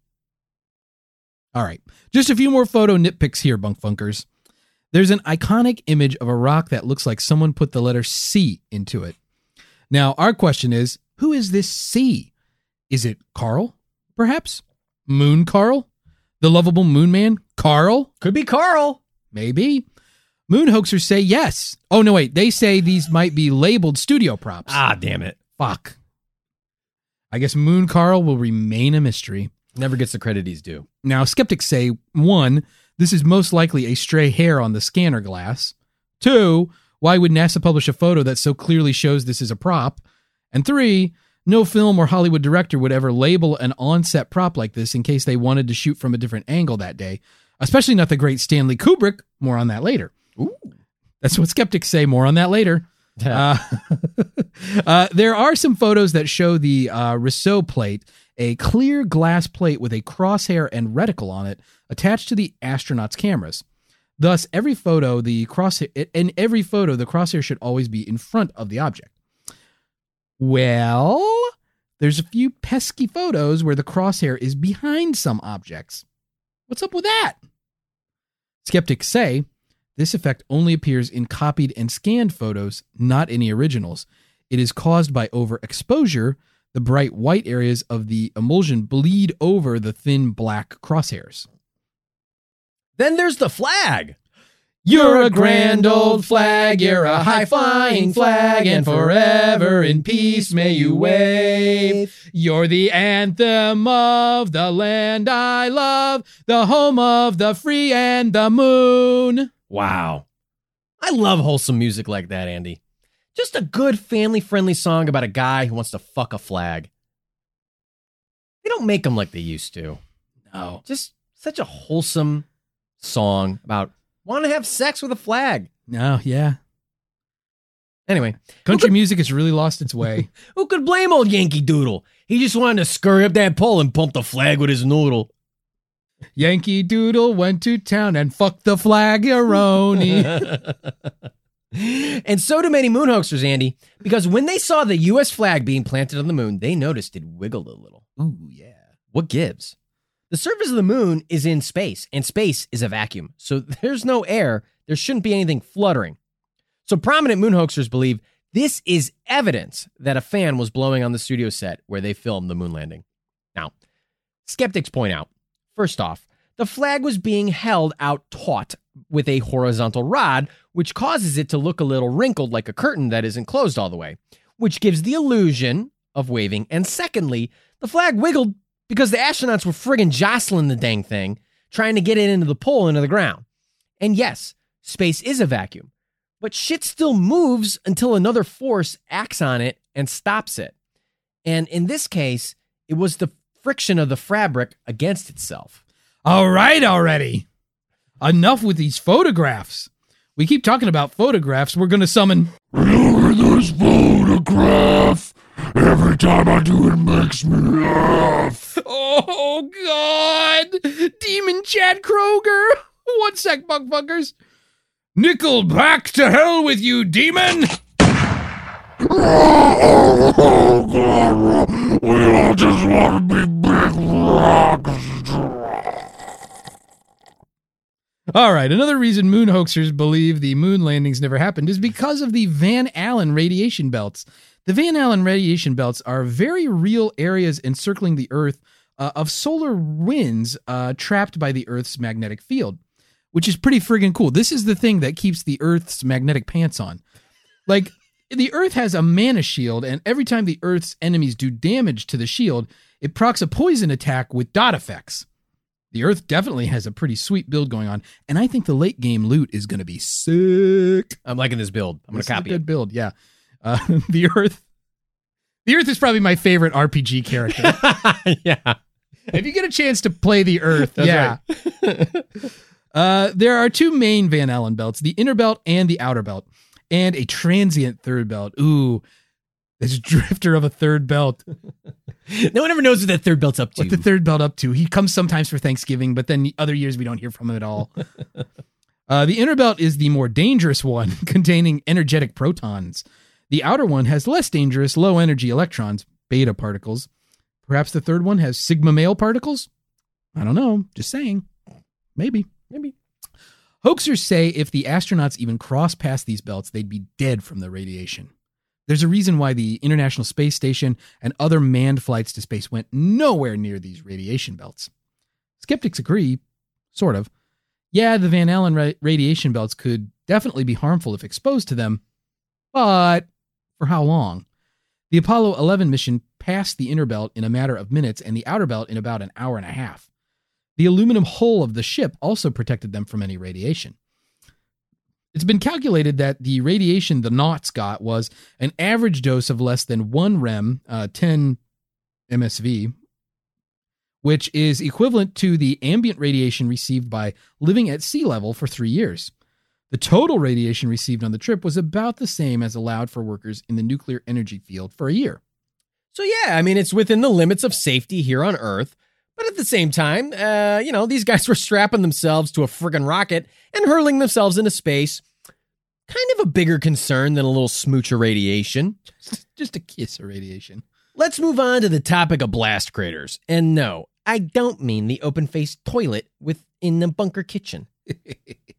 All right, just a few more photo nitpicks here, bunk funkers. There's an iconic image of a rock that looks like someone put the letter C into it. Now, our question is who is this C? Is it Carl, perhaps? Moon Carl? The lovable moon man? Carl? Could be Carl. Maybe. Moon hoaxers say yes. Oh, no, wait. They say these might be labeled studio props. Ah, damn it. Fuck. I guess Moon Carl will remain a mystery. Never gets the credit he's due. Now, skeptics say one, this is most likely a stray hair on the scanner glass. Two, why would NASA publish a photo that so clearly shows this is a prop? And three, no film or Hollywood director would ever label an on set prop like this in case they wanted to shoot from a different angle that day, especially not the great Stanley Kubrick. More on that later. Ooh. That's what skeptics say. More on that later. uh, uh, there are some photos that show the uh, Réseau plate, a clear glass plate with a crosshair and reticle on it attached to the astronauts' cameras. Thus, every photo, the crosshair in every photo, the crosshair should always be in front of the object. Well, there's a few pesky photos where the crosshair is behind some objects. What's up with that? Skeptics say this effect only appears in copied and scanned photos, not any originals. It is caused by overexposure. The bright white areas of the emulsion bleed over the thin black crosshairs. Then there's the flag. You're a grand old flag, you're a high flying flag, and forever in peace may you wave. You're the anthem of the land I love, the home of the free and the moon. Wow. I love wholesome music like that, Andy. Just a good family friendly song about a guy who wants to fuck a flag. They don't make them like they used to. No. Just such a wholesome song about want to have sex with a flag. No, yeah. Anyway, Country music has really lost its way. who could blame old Yankee Doodle? He just wanted to scurry up that pole and pump the flag with his noodle. Yankee Doodle went to town and fucked the flaggeroni. and so do many moon hoaxers, Andy, because when they saw the U.S. flag being planted on the moon, they noticed it wiggled a little. Ooh, yeah. What gives? The surface of the moon is in space, and space is a vacuum. So there's no air. There shouldn't be anything fluttering. So prominent moon hoaxers believe this is evidence that a fan was blowing on the studio set where they filmed the moon landing. Now, skeptics point out first off, the flag was being held out taut with a horizontal rod, which causes it to look a little wrinkled like a curtain that isn't closed all the way, which gives the illusion of waving. And secondly, the flag wiggled because the astronauts were friggin' jostling the dang thing, trying to get it into the pole into the ground. And yes, space is a vacuum, but shit still moves until another force acts on it and stops it. And in this case, it was the friction of the fabric against itself. All right, already. Enough with these photographs. We keep talking about photographs. We're going to summon. Look at this photograph. Every time I do it makes me laugh. Oh, God. Demon Chad Kroeger. One sec, buckfuckers. Nickel back to hell with you, demon. Oh, God. We all just want to be big rocks. All right, another reason moon hoaxers believe the moon landings never happened is because of the Van Allen radiation belts. The Van Allen radiation belts are very real areas encircling the Earth uh, of solar winds uh, trapped by the Earth's magnetic field, which is pretty friggin' cool. This is the thing that keeps the Earth's magnetic pants on. Like, the Earth has a mana shield, and every time the Earth's enemies do damage to the shield, it procs a poison attack with dot effects. The Earth definitely has a pretty sweet build going on, and I think the late game loot is going to be sick. I'm liking this build. I'm going to copy a good it. build. Yeah, uh, the Earth. The Earth is probably my favorite RPG character. yeah. if you get a chance to play the Earth, That's yeah. uh, there are two main Van Allen belts: the inner belt and the outer belt, and a transient third belt. Ooh, this drifter of a third belt. No one ever knows what that third belt's up to. What the third belt up to? He comes sometimes for Thanksgiving, but then other years we don't hear from him at all. uh, the inner belt is the more dangerous one, containing energetic protons. The outer one has less dangerous, low energy electrons, beta particles. Perhaps the third one has sigma male particles? I don't know. Just saying. Maybe. Maybe. Hoaxers say if the astronauts even cross past these belts, they'd be dead from the radiation. There's a reason why the International Space Station and other manned flights to space went nowhere near these radiation belts. Skeptics agree, sort of. Yeah, the Van Allen ra- radiation belts could definitely be harmful if exposed to them, but for how long? The Apollo 11 mission passed the inner belt in a matter of minutes and the outer belt in about an hour and a half. The aluminum hull of the ship also protected them from any radiation. It's been calculated that the radiation the Nauts got was an average dose of less than 1 rem, uh, 10 MSV, which is equivalent to the ambient radiation received by living at sea level for three years. The total radiation received on the trip was about the same as allowed for workers in the nuclear energy field for a year. So yeah, I mean it's within the limits of safety here on Earth, but at the same time, uh, you know, these guys were strapping themselves to a friggin' rocket and hurling themselves into space. Kind of a bigger concern than a little smooch of radiation. Just a kiss of radiation. Let's move on to the topic of blast craters. And no, I don't mean the open-faced toilet within the bunker kitchen.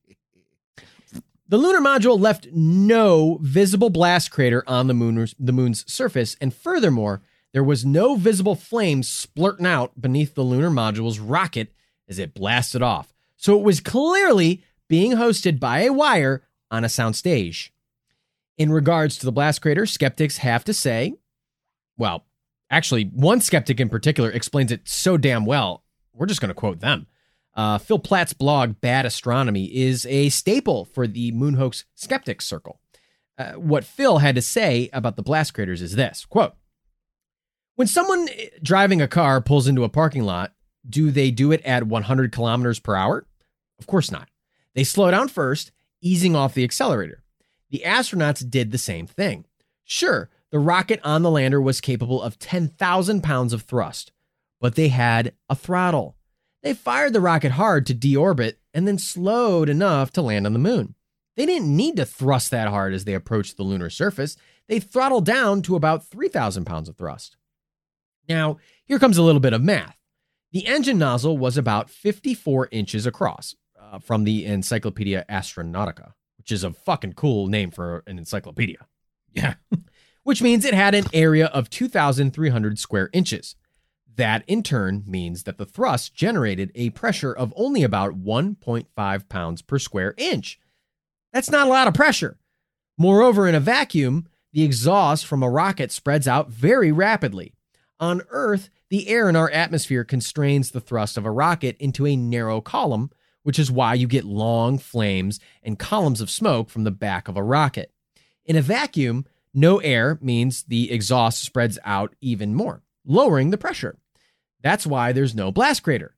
The lunar module left no visible blast crater on the, moon's the moon's surface, and furthermore, there was no visible flame splurting out beneath the lunar module's rocket as it blasted off. So it was clearly being hosted by a wire on a soundstage. In regards to the blast crater, skeptics have to say, well, actually, one skeptic in particular explains it so damn well. We're just going to quote them. Uh, Phil Plait's blog, Bad Astronomy, is a staple for the moon hoax skeptics circle. Uh, what Phil had to say about the blast craters is this quote, When someone driving a car pulls into a parking lot, do they do it at 100 kilometers per hour? Of course not. They slow down first, easing off the accelerator. The astronauts did the same thing. Sure, the rocket on the lander was capable of 10,000 pounds of thrust, but they had a throttle. They fired the rocket hard to deorbit and then slowed enough to land on the moon. They didn't need to thrust that hard as they approached the lunar surface. They throttled down to about 3,000 pounds of thrust. Now, here comes a little bit of math. The engine nozzle was about 54 inches across uh, from the Encyclopedia Astronautica, which is a fucking cool name for an encyclopedia. Yeah. which means it had an area of 2,300 square inches. That in turn means that the thrust generated a pressure of only about 1.5 pounds per square inch. That's not a lot of pressure. Moreover, in a vacuum, the exhaust from a rocket spreads out very rapidly. On Earth, the air in our atmosphere constrains the thrust of a rocket into a narrow column, which is why you get long flames and columns of smoke from the back of a rocket. In a vacuum, no air means the exhaust spreads out even more, lowering the pressure. That's why there's no blast crater.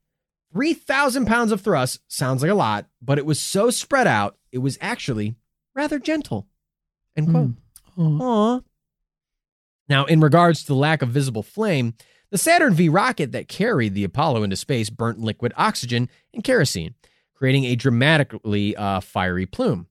3,000 pounds of thrust sounds like a lot, but it was so spread out, it was actually rather gentle. End quote. Mm. Aw. Now, in regards to the lack of visible flame, the Saturn V rocket that carried the Apollo into space burnt liquid oxygen and kerosene, creating a dramatically uh, fiery plume.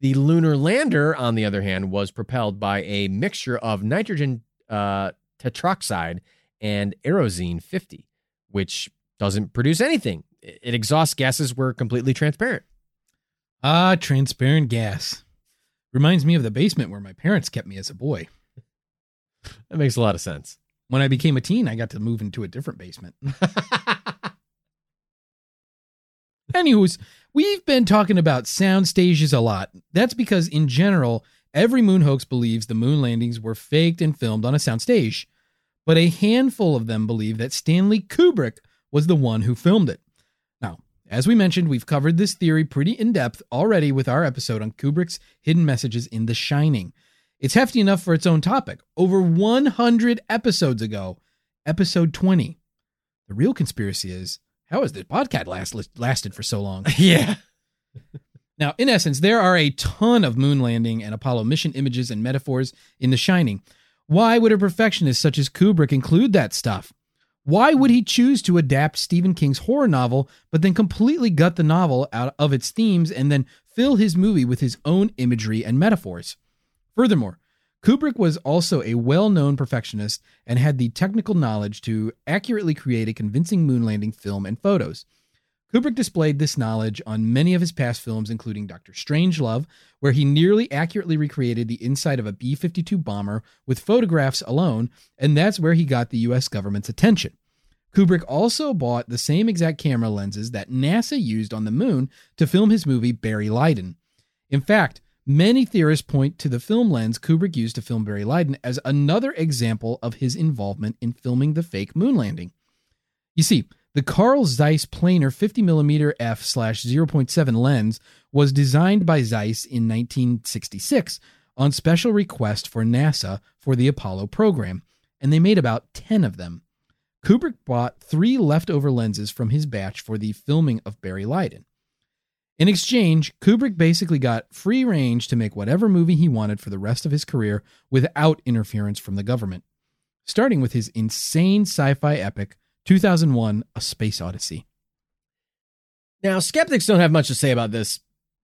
The lunar lander, on the other hand, was propelled by a mixture of nitrogen uh, tetroxide and Aerozine 50, which doesn't produce anything. It exhausts gases were completely transparent. Ah, transparent gas. Reminds me of the basement where my parents kept me as a boy. That makes a lot of sense. When I became a teen, I got to move into a different basement. Anyways, we've been talking about sound stages a lot. That's because, in general, every moon hoax believes the moon landings were faked and filmed on a sound stage. But a handful of them believe that Stanley Kubrick was the one who filmed it. Now, as we mentioned, we've covered this theory pretty in depth already with our episode on Kubrick's hidden messages in The Shining. It's hefty enough for its own topic. Over 100 episodes ago, episode 20. The real conspiracy is how has this podcast last, lasted for so long? yeah. Now, in essence, there are a ton of moon landing and Apollo mission images and metaphors in The Shining. Why would a perfectionist such as Kubrick include that stuff? Why would he choose to adapt Stephen King's horror novel, but then completely gut the novel out of its themes and then fill his movie with his own imagery and metaphors? Furthermore, Kubrick was also a well known perfectionist and had the technical knowledge to accurately create a convincing moon landing film and photos. Kubrick displayed this knowledge on many of his past films, including Doctor Strangelove, where he nearly accurately recreated the inside of a B 52 bomber with photographs alone, and that's where he got the US government's attention. Kubrick also bought the same exact camera lenses that NASA used on the moon to film his movie Barry Lyndon. In fact, Many theorists point to the film lens Kubrick used to film Barry Lyndon as another example of his involvement in filming the fake moon landing. You see, the Carl Zeiss planar 50mm f/0.7 lens was designed by Zeiss in 1966 on special request for NASA for the Apollo program, and they made about 10 of them. Kubrick bought three leftover lenses from his batch for the filming of Barry Lyndon. In exchange, Kubrick basically got free range to make whatever movie he wanted for the rest of his career without interference from the government, starting with his insane sci fi epic, 2001 A Space Odyssey. Now, skeptics don't have much to say about this,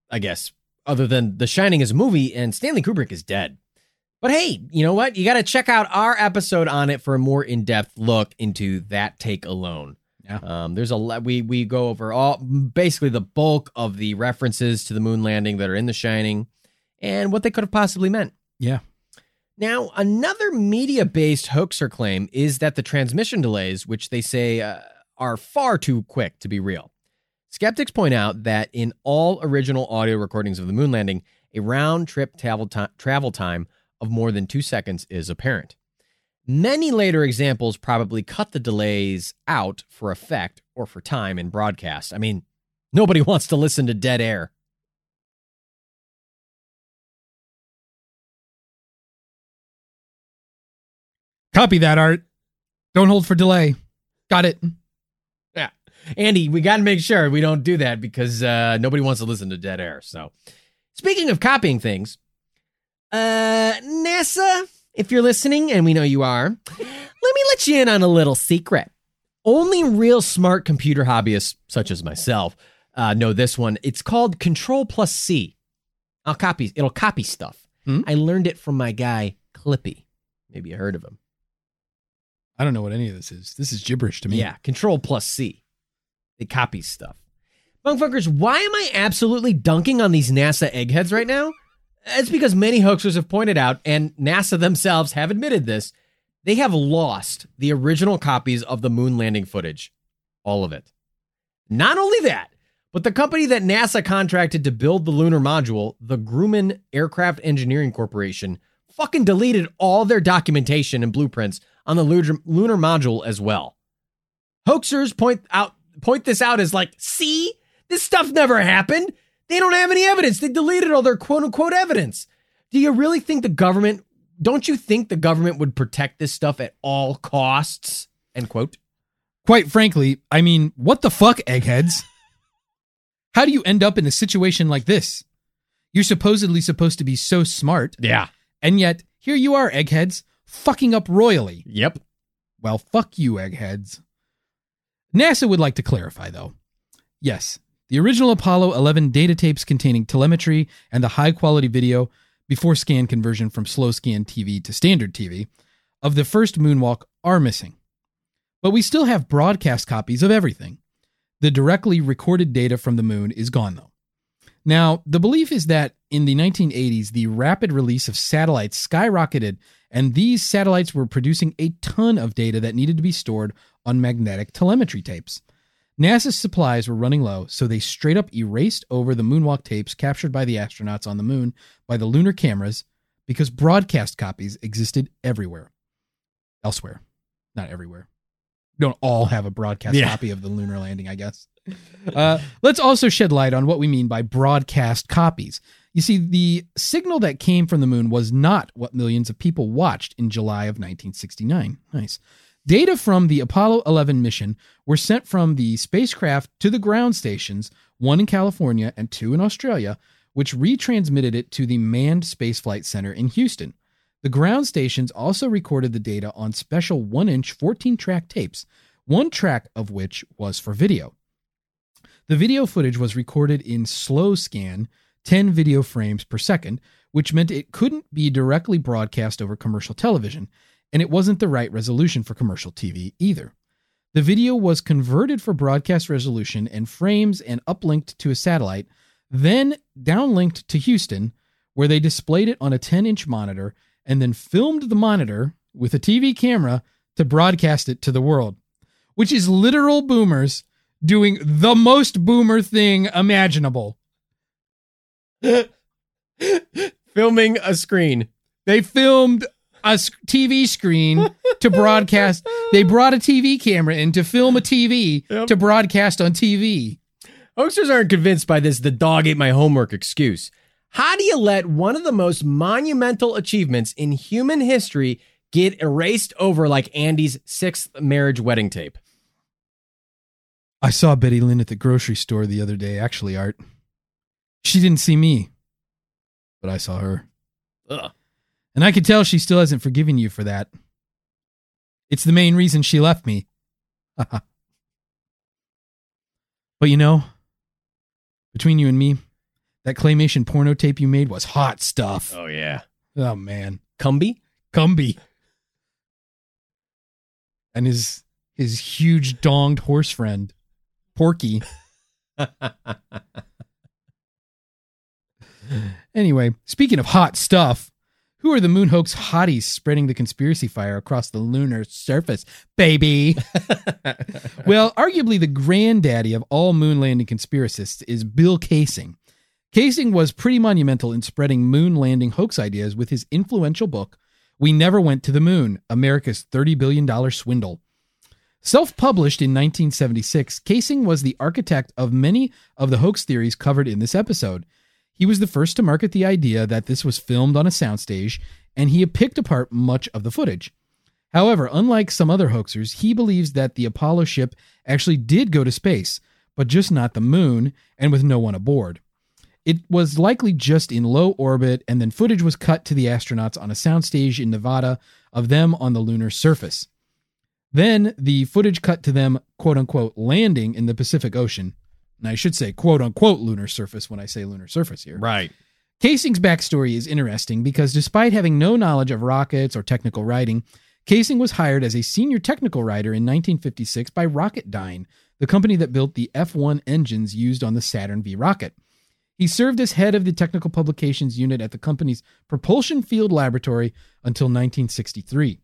I guess, other than The Shining is a movie and Stanley Kubrick is dead. But hey, you know what? You got to check out our episode on it for a more in depth look into that take alone. Yeah. Um, there's a lot we we go over all basically the bulk of the references to the moon landing that are in The Shining and what they could have possibly meant. Yeah. Now, another media based hoaxer claim is that the transmission delays, which they say uh, are far too quick to be real. Skeptics point out that in all original audio recordings of the moon landing, a round trip travel, ti- travel time of more than two seconds is apparent. Many later examples probably cut the delays out for effect or for time in broadcast. I mean, nobody wants to listen to dead air. Copy that, Art. Don't hold for delay. Got it. Yeah. Andy, we got to make sure we don't do that because uh, nobody wants to listen to dead air. So, speaking of copying things, uh, NASA, if you're listening, and we know you are, let me let you in on a little secret. Only real smart computer hobbyists, such as myself, uh, know this one. It's called Control plus C. I'll copy. It'll copy stuff. Hmm? I learned it from my guy Clippy. Maybe you heard of him. I don't know what any of this is. This is gibberish to me. Yeah, Control plus C. It copies stuff. Bunkfuckers, why am I absolutely dunking on these NASA eggheads right now? It's because many hoaxers have pointed out, and NASA themselves have admitted this, they have lost the original copies of the moon landing footage. All of it. Not only that, but the company that NASA contracted to build the lunar module, the Grumman Aircraft Engineering Corporation, fucking deleted all their documentation and blueprints on the lunar, lunar module as well. Hoaxers point out point this out as like, see, this stuff never happened. They don't have any evidence. They deleted all their quote unquote evidence. Do you really think the government? Don't you think the government would protect this stuff at all costs? End quote. Quite frankly, I mean, what the fuck, eggheads? How do you end up in a situation like this? You're supposedly supposed to be so smart, Yeah. and yet here you are, eggheads, fucking up royally. Yep. Well, fuck you, eggheads. NASA would like to clarify, though. Yes, the original Apollo 11 data tapes containing telemetry and the high quality video before scan conversion from slow scan TV to standard TV of the first moonwalk are missing. But we still have broadcast copies of everything. The directly recorded data from the moon is gone, though. Now, the belief is that in the 1980s, the rapid release of satellites skyrocketed, and these satellites were producing a ton of data that needed to be stored on magnetic telemetry tapes. NASA's supplies were running low, so they straight up erased over the moonwalk tapes captured by the astronauts on the moon by the lunar cameras because broadcast copies existed everywhere. Elsewhere, not everywhere. We don't all have a broadcast Yeah. copy of the lunar landing, I guess. Uh, let's also shed light on what we mean by broadcast copies. You see, the signal that came from the moon was not what millions of people watched in July of 1969. Nice. Data from the Apollo 11 mission were sent from the spacecraft to the ground stations, one in California and two in Australia, which retransmitted it to the Manned Spaceflight Center in Houston. The ground stations also recorded the data on special 1 inch 14 track tapes, one track of which was for video. The video footage was recorded in slow scan, 10 video frames per second, which meant it couldn't be directly broadcast over commercial television, and it wasn't the right resolution for commercial TV either. The video was converted for broadcast resolution and frames and uplinked to a satellite, then downlinked to Houston, where they displayed it on a 10 inch monitor and then filmed the monitor with a TV camera to broadcast it to the world, which is literal boomers doing the most boomer thing imaginable. Filming a screen. They filmed a TV screen to broadcast. They brought a TV camera in to film a TV Yep. to broadcast on TV. Hoaxers aren't convinced by this the dog ate my homework excuse. How do you let one of the most monumental achievements in human history get erased over like Andy's sixth marriage wedding tape? I saw Betty Lynn at the grocery store the other day, actually, Art. She didn't see me, but I saw her. Ugh. And I could tell she still hasn't forgiven you for that. It's the main reason she left me. but you know, between you and me, that claymation porno tape you made was hot stuff. Oh yeah. Oh, man. Cumby? Gumby. And his his huge donged horse friend, Porky. Anyway, speaking of hot stuff, Who are the moon hoax hotties spreading the conspiracy fire across the lunar surface, baby? well, arguably the granddaddy of all moon landing conspiracists is Bill Kaysing. Kaysing was pretty monumental in spreading moon landing hoax ideas with his influential book, We Never Went to the Moon America's $30 Billion Swindle. Self published in 1976, Kaysing was the architect of many of the hoax theories covered in this episode. He was the first to market the idea that this was filmed on a soundstage, and he picked apart much of the footage. However, unlike some other hoaxers, he believes that the Apollo ship actually did go to space, but just not the moon, and with no one aboard. It was likely just in low orbit, and then footage was cut to the astronauts on a soundstage in Nevada of them on the lunar surface. Then the footage cut to them, quote unquote, landing in the Pacific Ocean. And I should say, quote unquote, lunar surface when I say lunar surface here. Right. Kaysing's backstory is interesting because despite having no knowledge of rockets or technical writing, Kaysing was hired as a senior technical writer in 1956 by Rocketdyne, the company that built the F 1 engines used on the Saturn V rocket. He served as head of the technical publications unit at the company's Propulsion Field Laboratory until 1963.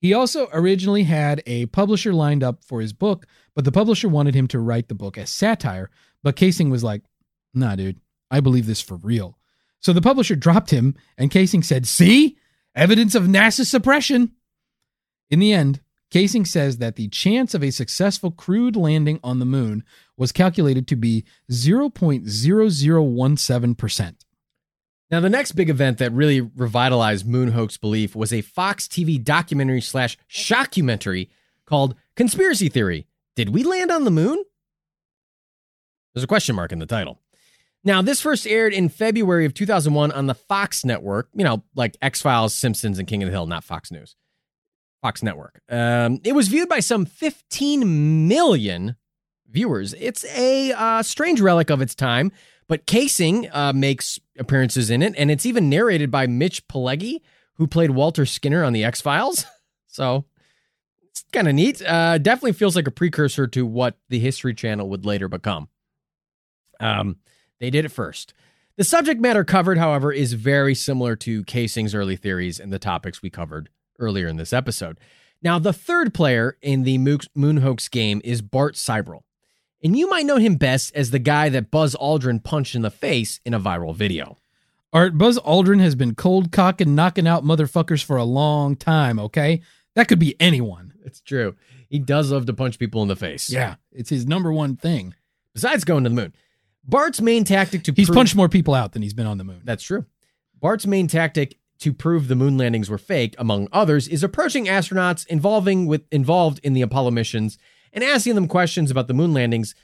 He also originally had a publisher lined up for his book, but the publisher wanted him to write the book as satire. But Kaysing was like, nah, dude, I believe this for real. So the publisher dropped him, and Kaysing said, See? Evidence of NASA suppression. In the end, Kaysing says that the chance of a successful crewed landing on the moon was calculated to be 0.0017%. Now, the next big event that really revitalized moon hoax belief was a Fox TV documentary slash shockumentary called Conspiracy Theory Did We Land on the Moon? There's a question mark in the title. Now, this first aired in February of 2001 on the Fox network, you know, like X Files, Simpsons, and King of the Hill, not Fox News. Fox Network. Um, it was viewed by some 15 million viewers. It's a uh, strange relic of its time, but Kaysing uh, makes appearances in it, and it's even narrated by Mitch Pileggi, who played Walter Skinner on The X Files. So it's kind of neat. Uh, definitely feels like a precursor to what the History Channel would later become. Um, they did it first. The subject matter covered, however, is very similar to Kaysing's early theories and the topics we covered earlier in this episode. Now, the third player in the Moon Hoax game is Bart Sibrel. And you might know him best as the guy that Buzz Aldrin punched in the face in a viral video. Art, Buzz Aldrin has been cold cocking, knocking out motherfuckers for a long time, okay? That could be anyone. It's true. He does love to punch people in the face. Yeah, it's his number one thing. Besides going to the moon. Bart's main tactic to He's prove- punched more people out than he's been on the moon. That's true. Bart's main tactic to prove the moon landings were fake, among others, is approaching astronauts involving with involved in the Apollo missions and asking them questions about the moon landings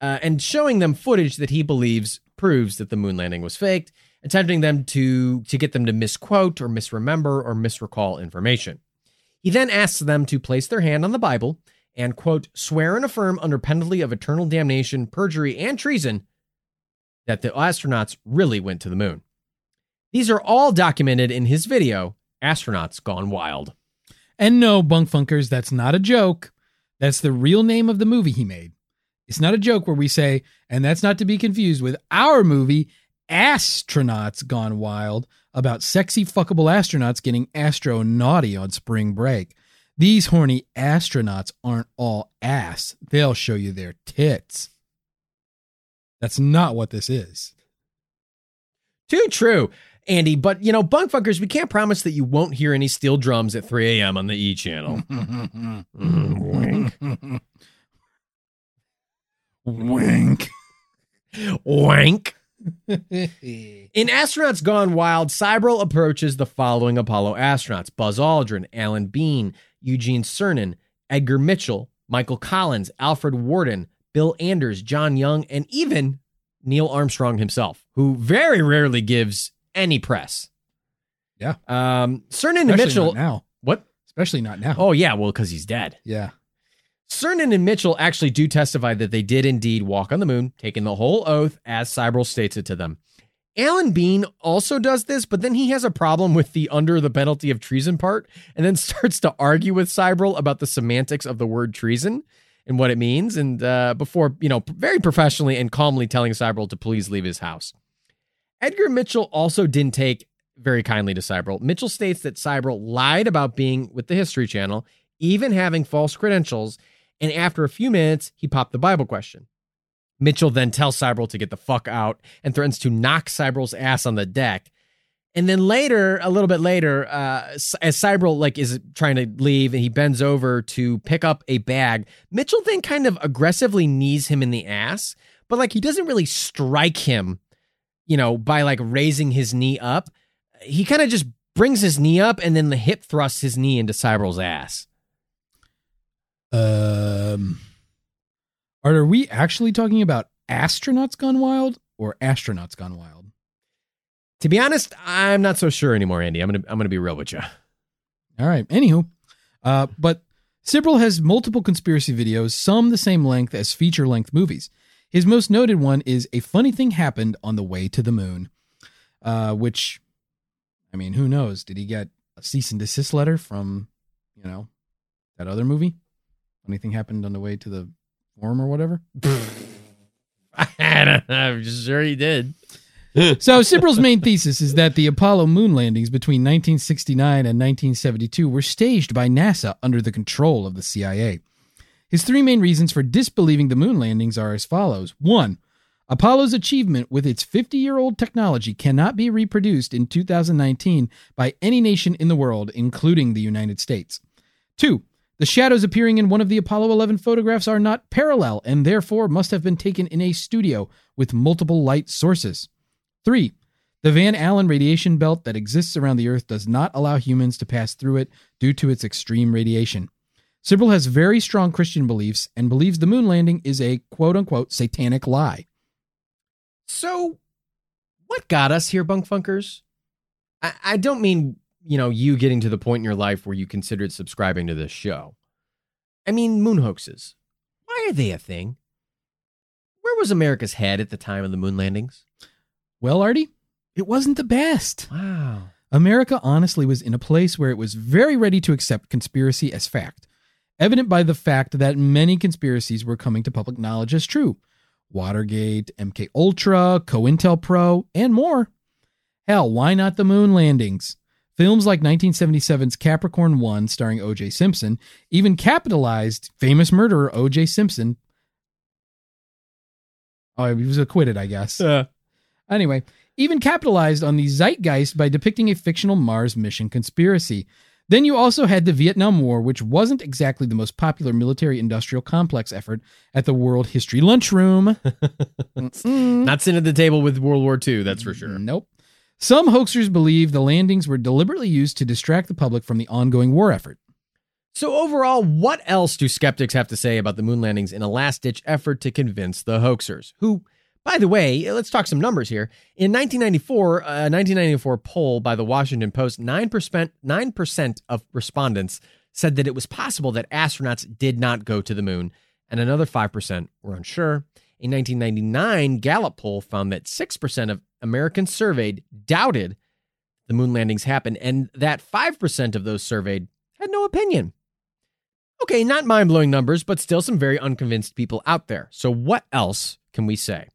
uh, and showing them footage that he believes proves that the moon landing was faked, attempting them to to get them to misquote or misremember or misrecall information. He then asks them to place their hand on the Bible and quote swear and affirm under penalty of eternal damnation, perjury, and treason that the astronauts really went to the moon. These are all documented in his video, Astronauts Gone Wild. And no, Bunk Funkers, that's not a joke. That's the real name of the movie he made. It's not a joke where we say, and that's not to be confused with our movie, Astronauts Gone Wild, about sexy fuckable astronauts getting astro naughty on spring break. These horny astronauts aren't all ass. They'll show you their tits. That's not what this is. Too true, Andy. But, you know, bunkfuckers, we can't promise that you won't hear any steel drums at 3 a.m. on the E channel. Wink. Wink. Wank. In Astronauts Gone Wild, Sibrel approaches the following Apollo astronauts Buzz Aldrin, Alan Bean, Eugene Cernan, Edgar Mitchell, Michael Collins, Alfred Worden, Bill Anders, John Young, and even Neil Armstrong himself, who very rarely gives any press. Yeah. Um, Cernan and Mitchell. not now. What? Especially not now. Oh, yeah. Well, because he's dead. yeah. Cernan and Mitchell actually do testify that they did indeed walk on the moon, taking the whole oath as Sibrel states it to them. Alan Bean also does this, but then he has a problem with the under the penalty of treason part and then starts to argue with Sibrel about the semantics of the word treason and what it means. And uh, before, you know, very professionally and calmly telling Sibrel to please leave his house. Edgar Mitchell also didn't take very kindly to Sibrel. Mitchell states that Sibrel lied about being with the History Channel, even having false credentials, and after a few minutes, he popped the Bible question. Mitchell then tells Sibrel to get the fuck out and threatens to knock Sibrel's ass on the deck. And then later, a little bit later, uh, as Sibrel like is trying to leave and he bends over to pick up a bag, Mitchell then kind of aggressively knees him in the ass, but like he doesn't really strike him, you know, by like raising his knee up. He kind of just brings his knee up and then the hip thrusts his knee into Sibrel's ass. Um, are we actually talking about astronauts gone wild or astronauts gone wild? To be honest, I'm not so sure anymore, Andy. I'm gonna I'm gonna be real with you. All right. Anywho, uh, but Sibrel has multiple conspiracy videos, some the same length as feature length movies. His most noted one is A Funny Thing Happened on the Way to the Moon, uh, which, I mean, who knows? Did he get a cease and desist letter from, you know, that other movie? Funny Thing Happened on the Way to the Forum or whatever? I don't know. I'm sure he did. so Sibrel's main thesis is that the Apollo moon landings between 1969 and 1972 were staged by NASA under the control of the CIA. His three main reasons for disbelieving the moon landings are as follows. One, Apollo's achievement with its 50 year old technology cannot be reproduced in 2019 by any nation in the world, including the United States. Two, the shadows appearing in one of the Apollo 11 photographs are not parallel and therefore must have been taken in a studio with multiple light sources. Three, the Van Allen radiation belt that exists around the Earth does not allow humans to pass through it due to its extreme radiation. Sibrel has very strong Christian beliefs and believes the moon landing is a quote unquote satanic lie. So, what got us here, bunk funkers? I, I don't mean, you know, you getting to the point in your life where you considered subscribing to this show. I mean, moon hoaxes. Why are they a thing? Where was America's head at the time of the moon landings? Well, Artie, it wasn't the best. Wow. America honestly was in a place where it was very ready to accept conspiracy as fact, evident by the fact that many conspiracies were coming to public knowledge as true. Watergate, MK Ultra, COINTELPRO, and more. Hell, why not the moon landings? Films like 1977's Capricorn 1 starring O.J. Simpson even capitalized famous murderer O.J. Simpson. Oh, he was acquitted, I guess. Uh, Anyway, even capitalized on the zeitgeist by depicting a fictional Mars mission conspiracy. Then you also had the Vietnam War, which wasn't exactly the most popular military industrial complex effort at the World History Lunchroom. Not sitting at the table with World War II, that's for sure. Nope. Some hoaxers believe the landings were deliberately used to distract the public from the ongoing war effort. So, overall, what else do skeptics have to say about the moon landings in a last ditch effort to convince the hoaxers? Who, by the way, let's talk some numbers here. In 1994, a uh, 1994 poll by the Washington Post, 9%, 9% of respondents said that it was possible that astronauts did not go to the moon, and another 5% were unsure. A 1999 Gallup poll found that 6% of Americans surveyed doubted the moon landings happened, and that 5% of those surveyed had no opinion. Okay, not mind blowing numbers, but still some very unconvinced people out there. So, what else can we say?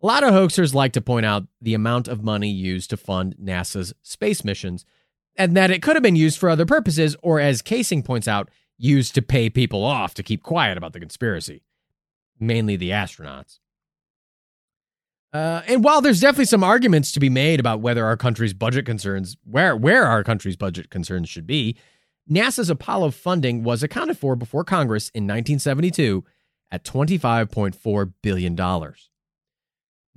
A lot of hoaxers like to point out the amount of money used to fund NASA's space missions, and that it could have been used for other purposes, or as Kaysing points out, used to pay people off to keep quiet about the conspiracy, mainly the astronauts. Uh, and while there's definitely some arguments to be made about whether our country's budget concerns, where where our country's budget concerns should be, NASA's Apollo funding was accounted for before Congress in 1972 at 25.4 billion dollars.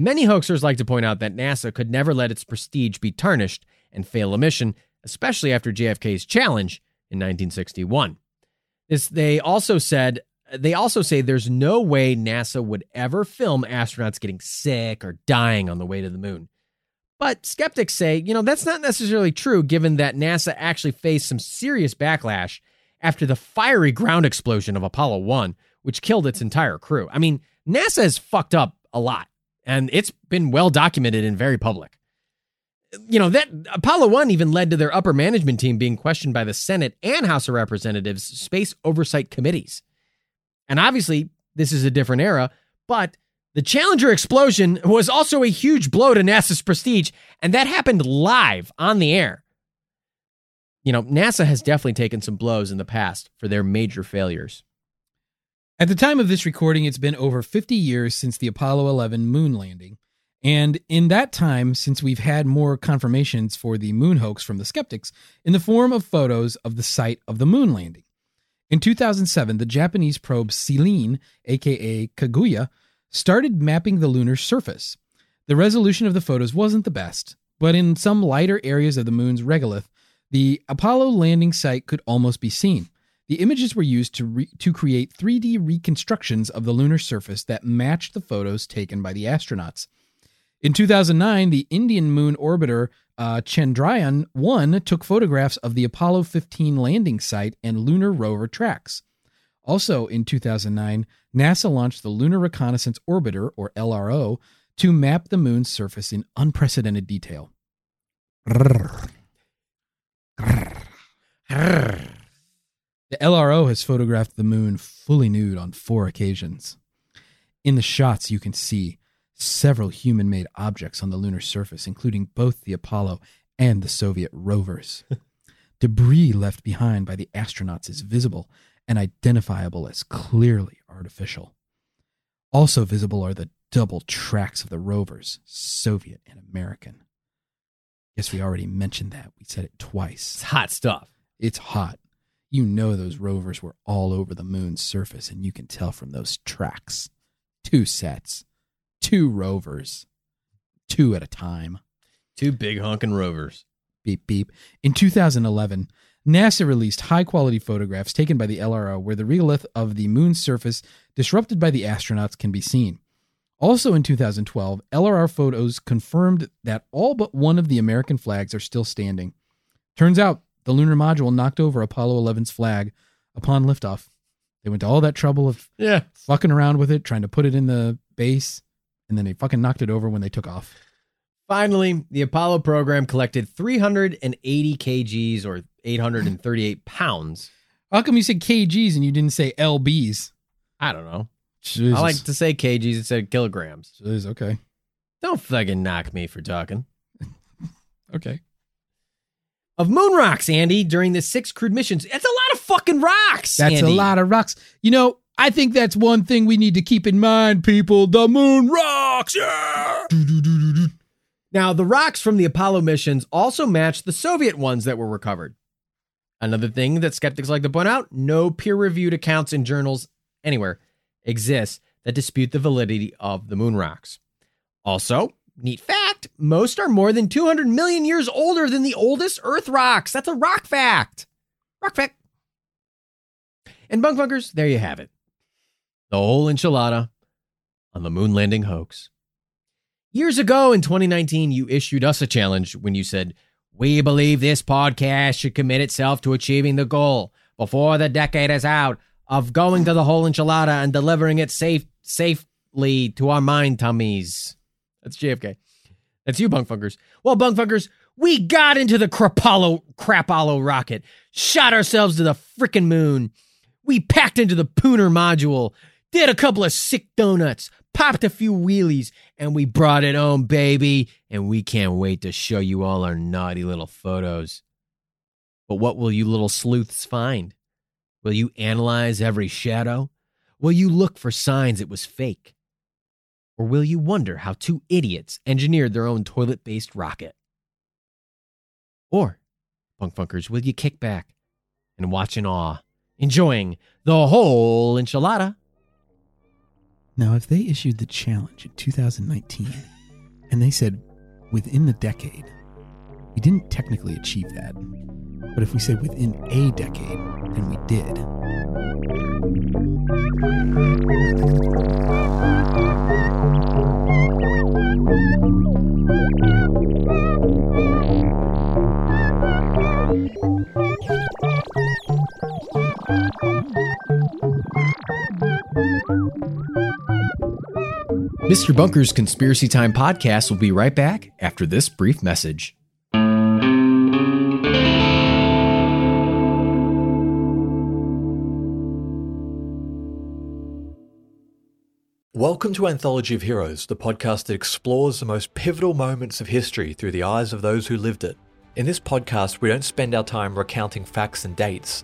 Many hoaxers like to point out that NASA could never let its prestige be tarnished and fail a mission, especially after JFK's challenge in 1961. This, they also said they also say there's no way NASA would ever film astronauts getting sick or dying on the way to the moon. But skeptics say, you know, that's not necessarily true given that NASA actually faced some serious backlash after the fiery ground explosion of Apollo 1, which killed its entire crew. I mean, NASA has fucked up a lot and it's been well documented and very public. You know, that Apollo 1 even led to their upper management team being questioned by the Senate and House of Representatives space oversight committees. And obviously, this is a different era, but The Challenger explosion was also a huge blow to NASA's prestige, and that happened live on the air. You know, NASA has definitely taken some blows in the past for their major failures. At the time of this recording, it's been over 50 years since the Apollo 11 moon landing. And in that time, since we've had more confirmations for the moon hoax from the skeptics in the form of photos of the site of the moon landing. In 2007, the Japanese probe Selene, aka Kaguya, started mapping the lunar surface. The resolution of the photos wasn't the best, but in some lighter areas of the moon's regolith, the Apollo landing site could almost be seen. The images were used to, re- to create 3D reconstructions of the lunar surface that matched the photos taken by the astronauts. In 2009, the Indian moon orbiter uh, Chandrayaan 1 took photographs of the Apollo 15 landing site and lunar rover tracks. Also in 2009, NASA launched the Lunar Reconnaissance Orbiter, or LRO, to map the moon's surface in unprecedented detail. The LRO has photographed the moon fully nude on four occasions. In the shots, you can see several human made objects on the lunar surface, including both the Apollo and the Soviet rovers. Debris left behind by the astronauts is visible and identifiable as clearly artificial. Also visible are the double tracks of the rovers, Soviet and American. Guess we already mentioned that. We said it twice. It's hot stuff. It's hot. You know those rovers were all over the moon's surface, and you can tell from those tracks. Two sets, two rovers, two at a time. Two big honking rovers. Beep, beep. In 2011, NASA released high quality photographs taken by the LRO where the regolith of the moon's surface disrupted by the astronauts can be seen. Also in 2012, LRO photos confirmed that all but one of the American flags are still standing. Turns out the lunar module knocked over Apollo 11's flag upon liftoff. They went to all that trouble of Yeah. fucking around with it, trying to put it in the base, and then they fucking knocked it over when they took off. Finally, the Apollo program collected 380 kgs or 838 pounds. How come you said kgs and you didn't say lbs? I don't know. Jesus. I like to say kgs instead of kilograms. Jesus, okay. Don't fucking knock me for talking. Okay. Of moon rocks, Andy, during the six crewed missions. That's a lot of fucking rocks. That's Andy. a lot of rocks. You know, I think that's one thing we need to keep in mind, people. The moon rocks. Yeah. Now, the rocks from the Apollo missions also match the Soviet ones that were recovered. Another thing that skeptics like to point out no peer reviewed accounts in journals anywhere exist that dispute the validity of the moon rocks. Also, neat fact most are more than 200 million years older than the oldest Earth rocks. That's a rock fact. Rock fact. And bunk bunkers, there you have it. The whole enchilada on the moon landing hoax. Years ago in 2019, you issued us a challenge when you said, We believe this podcast should commit itself to achieving the goal before the decade is out of going to the whole enchilada and delivering it safe safely to our mind tummies. That's JFK. That's you, bunk funkers. Well, bunk funkers, we got into the Crapollo Crapollo rocket, shot ourselves to the frickin' moon. We packed into the Pooner module, did a couple of sick donuts, popped a few wheelies, and we brought it home, baby. And we can't wait to show you all our naughty little photos. But what will you little sleuths find? Will you analyze every shadow? Will you look for signs it was fake? Or will you wonder how two idiots engineered their own toilet based rocket? Or, punk funkers, will you kick back and watch in awe, enjoying the whole enchilada? Now, if they issued the challenge in 2019 and they said within the decade, we didn't technically achieve that. But if we say within a decade, then we did. Mr. Bunker's Conspiracy Time podcast will be right back after this brief message. Welcome to Anthology of Heroes, the podcast that explores the most pivotal moments of history through the eyes of those who lived it. In this podcast, we don't spend our time recounting facts and dates.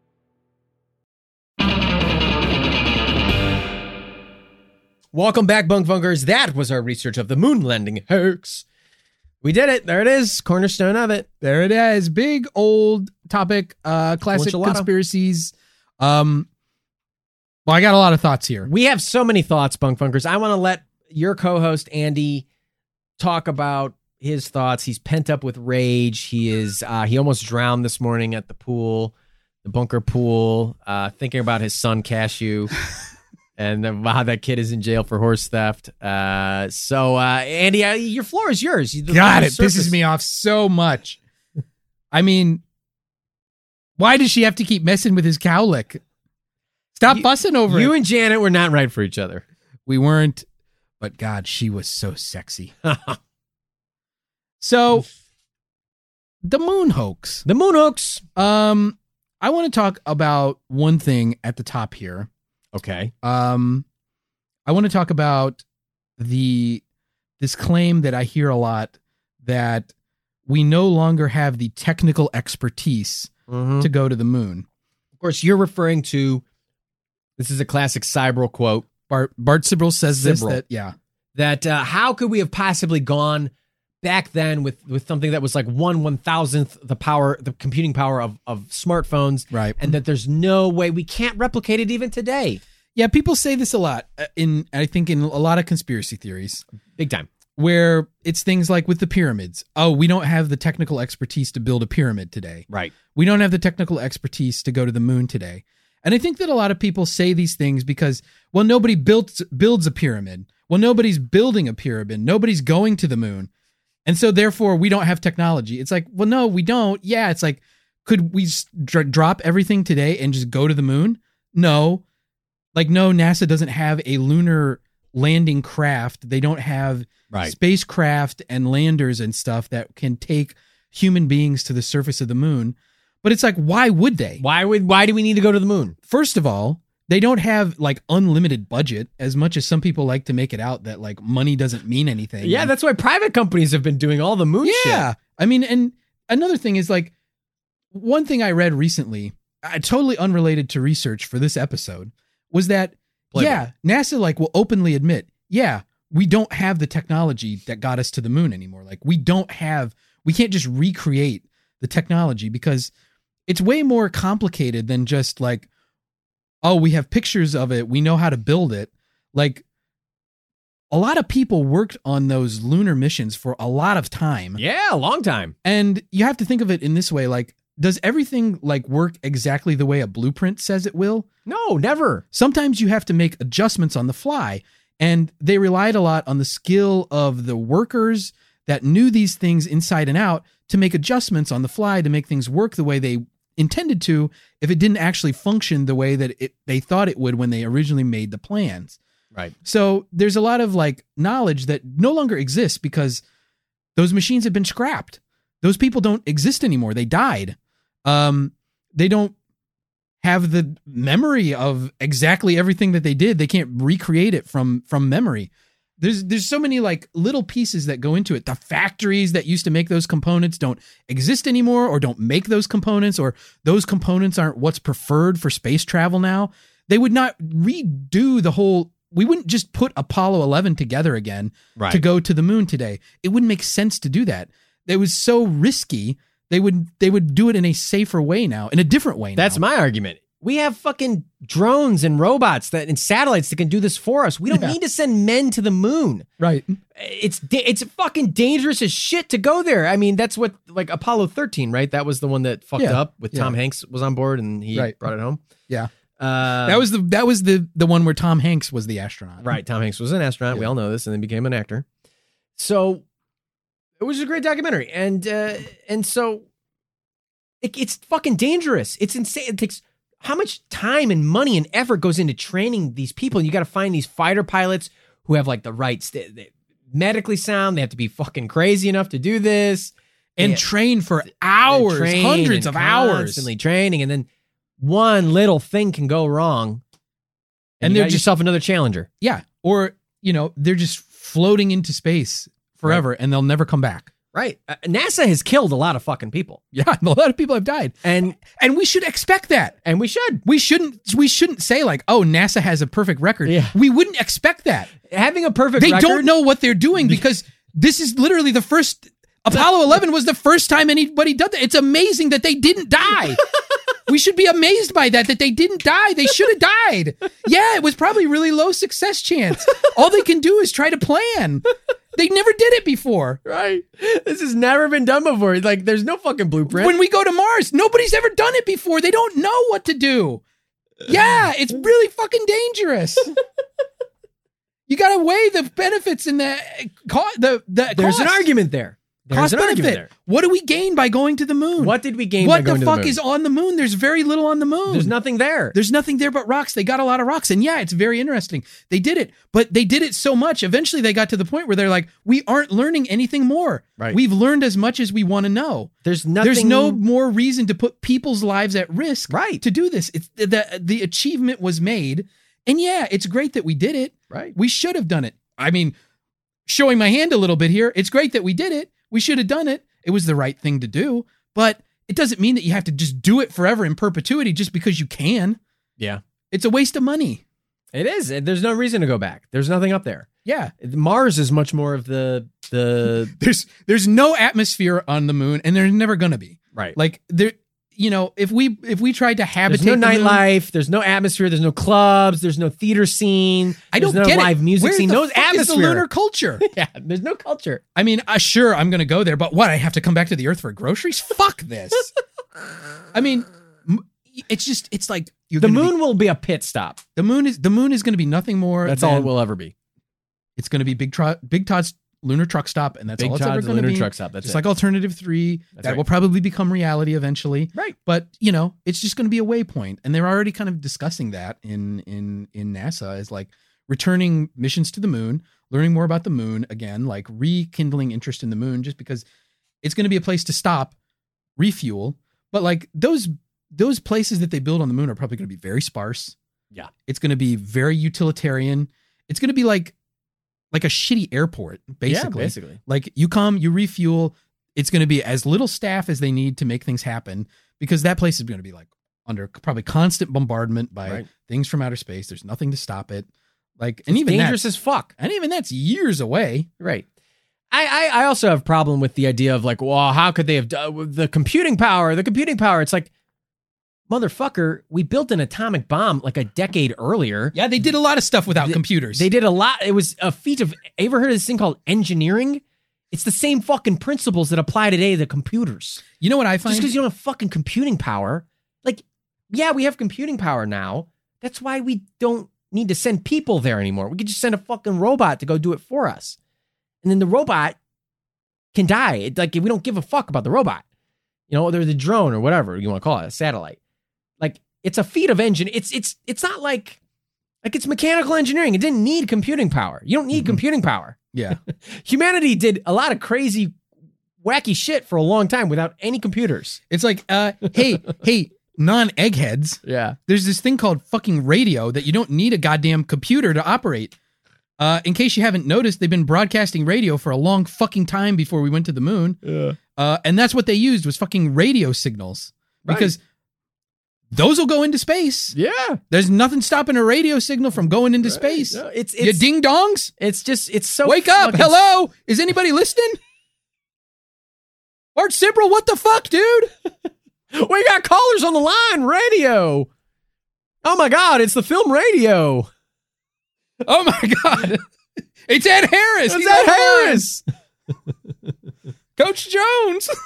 Welcome back, Bunk Bunkers. That was our research of the moon landing hoax. We did it. There it is. Cornerstone of it. There it is. Big old topic. Uh, classic Enchilada. conspiracies. Um, well, I got a lot of thoughts here. We have so many thoughts, Bunk Bunkers. I want to let your co-host Andy talk about his thoughts. He's pent up with rage. He is. Uh, he almost drowned this morning at the pool, the bunker pool, uh, thinking about his son Cashew. And wow, that kid is in jail for horse theft. Uh, so, uh, Andy, uh, your floor is yours. The- God, it surface- pisses me off so much. I mean, why does she have to keep messing with his cowlick? Stop You- fussing over You it. and Janet were not right for each other. we weren't, but God, she was so sexy. So, the moon hoax. the moon hoax. Um, I want to talk about one thing at the top here. Okay. Um, I want to talk about the this claim that I hear a lot that we no longer have the technical expertise Mhm. to go to the moon. Of course, you're referring to this is a classic Sibrel quote Bart Bart Sibrel says this that yeah. that uh, how could we have possibly gone back then with with something that was like one one thousandth the power, the computing power of of smartphones, Right. and that there's no way we can't replicate it even today. Yeah, people say this a lot uh, in I think in a lot of conspiracy theories Big time. where it's things like with the pyramids. Oh, we don't have the technical expertise to build a pyramid today. Right. We don't have the technical expertise to go to the moon today. And I think that a lot of people say these things because, well, nobody built, builds a pyramid. Well, nobody's building a pyramid. Nobody's going to the moon. And so, therefore, we don't have technology. It's like, well, no, we don't. Yeah. It's like, could we dr- drop everything today and just go to the moon? No. Like, no, NASA doesn't have a lunar landing craft. They don't have Right. spacecraft and landers and stuff that can take human beings to the surface of the moon. But it's like, why would they? Why would why do we need to go to the moon? First of all, they don't have like unlimited budget as much as some people like to make it out that like money doesn't mean anything. Yeah, that's why private companies have been doing all the moon yeah. shit. I mean, and another thing is like one thing I read recently, uh, totally unrelated to research for this episode, was that Playboy. yeah, NASA like will openly admit, yeah, we don't have the technology that got us to the moon anymore. Like we don't have, we can't just recreate the technology because it's way more complicated than just like, oh, we have pictures of it, we know how to build it. Like a lot of people worked on those lunar missions for a lot of time. Yeah, a long time. And you have to think of it in this way like does everything like work exactly the way a blueprint says it will? No, never. Sometimes you have to make adjustments on the fly. And they relied a lot on the skill of the workers that knew these things inside and out to make adjustments on the fly to make things work the way they intended to if it didn't actually function the way that it, they thought it would when they originally made the plans. Right. So there's a lot of like knowledge that no longer exists because those machines have been scrapped. Those people don't exist anymore. They died. Um, they don't have the memory of exactly everything that they did. They can't recreate it from from memory. There's there's so many like little pieces that go into it. The factories that used to make those components don't exist anymore or don't make those components or those components aren't what's preferred for space travel now. They would not redo the whole we wouldn't just put Apollo 11 together again Right. to go to the moon today. It wouldn't make sense to do that. It was so risky. They would they would do it in a safer way now, in a different way. That's now. my argument. We have fucking drones and robots that and satellites that can do this for us. We don't Yeah. need to send men to the moon. right. It's it's fucking dangerous as shit to go there. I mean, that's what like Apollo 13, right? That was the one that fucked Yeah. up with Tom Hanks was on board and he Right. brought it home. Yeah. Uh, that was the that was the the one where Tom Hanks was the astronaut. right. Tom Hanks was an astronaut. We all know this, and then became an actor. So it was a great documentary, and uh, and so it, it's fucking dangerous. It's insane. It takes how much time and money and effort goes into training these people. You got to find these fighter pilots who have like the rights, they- medically sound. They have to be fucking crazy enough to do this. And Yeah. train for hours, train hundreds of hours. constantly training, and then one little thing can go wrong, and, And they're just- yourself another challenger. Yeah. Or, you know, they're just floating into space forever and they'll never come back. Right. Uh, NASA has killed a lot of fucking people. Yeah. A lot of people have died. And And we should expect that. and we should. We shouldn't we shouldn't say like, oh, NASA has a perfect record. Yeah. We wouldn't expect that. Having a perfect They record, don't know what they're doing because this is literally the first Apollo 11 was the first time anybody did that. It's amazing that they didn't die. we should be amazed by that that they didn't die. They should have died. Yeah, it was probably really low success chance. All they can do is try to plan. They never did it before. Right. This has never been done before. Like there's no fucking blueprint. When we go to Mars, nobody's ever done it before. They don't know what to do. Yeah, it's really fucking dangerous. You got to weigh the benefits and the co- the the There's an argument there. There's cost benefit. What do we gain by going to the moon? What did we gain? What by going to the fuck moon? is on the moon? There's very little on the moon. There's nothing there. There's nothing there but rocks. They got a lot of rocks. And yeah, it's very interesting. They did it, but they did it so much. Eventually, they got to the point where they're like, we aren't learning anything more. Right. We've learned as much as we want to know. There's nothing. There's no more reason to put people's lives at risk Right. to do this. It's the the achievement was made. And yeah, it's great that we did it. right. We should have done it. I mean, showing my hand a little bit here, it's great that we did it. We should have done it. It was the right thing to do, but it doesn't mean that you have to just do it forever in perpetuity just because you can. Yeah. It's a waste of money. It is. There's no reason to go back. There's nothing up there. Yeah. Mars is much more of the the There's there's no atmosphere on the moon and there's never going to be. right. Like there you know, if we if we tried to habitate There's no the moon- nightlife. There's no atmosphere. There's no clubs. There's no theater scene. I don't there's no get it. live music Where scene. the No fuck is the lunar culture. yeah. There's no culture. I mean, uh, sure, I'm going to go there, but what? I have to come back to the Earth for groceries? Fuck this. I mean, it's just it's like The gonna be- moon will be a pit stop. the moon is the moon is going to be nothing more. That's than, all it will ever be. It's going to be Big Tro- Big Todd's lunar truck stop, and that's Big all it's ever going to lunar be. truck stop. That's just it. like Alternative Three, That's that right. will probably become reality eventually. Right. But you know, it's just going to be a waypoint, and they're already kind of discussing that in in in NASA as like returning missions to the moon, learning more about the moon again, like rekindling interest in the moon, just because it's going to be a place to stop, refuel. But like those those places that they build on the moon are probably going to be very sparse. Yeah. it's going to be very utilitarian. It's going to be like like a shitty airport, basically. Yeah, basically. Like you come, you refuel. It's going to be as little staff as they need to make things happen because that place is going to be like under probably constant bombardment by Right. things from outer space. There's nothing to stop it. Like, and It's even dangerous as fuck. and even that's years away. Right. I, I I also have a problem with the idea of like, well, how could they have done uh, the computing power? The computing power. It's like, motherfucker, we built an atomic bomb like a decade earlier. Yeah, they did a lot of stuff without They- computers. They did a lot. It was a feat of. Ever heard of this thing called engineering? It's the same fucking principles that apply today to computers. you know what I find? Just because you don't have fucking computing power, like, yeah, we have computing power now. That's why we don't need to send people there anymore. We could just send a fucking robot to go do it for us, and then the robot can die. It, like we don't give a fuck about the robot. You know, they're the drone or whatever you want to call it, a satellite. It's a feat of engine. It's it's it's not like like it's mechanical engineering. It didn't need computing power. You don't need Mhm. computing power. yeah, Humanity did a lot of crazy, wacky shit for a long time without any computers. it's like, uh, hey, hey, non-eggheads. Yeah. There's this thing called fucking radio that you don't need a goddamn computer to operate. Uh, in case you haven't noticed, they've been broadcasting radio for a long fucking time before we went to the moon. Yeah. Uh, and that's what they used was fucking radio signals Right. Those will go into space. Yeah. There's nothing stopping a radio signal from going into space. No, it's you ding dongs, it's just it's so wake up! Hello, is anybody listening? Art Simbrel, what the fuck, dude? We got callers on the line. Radio. Oh my god, it's the film radio. Oh my god, it's Ed Harris. It's He's Ed. Harris. Coach Jones.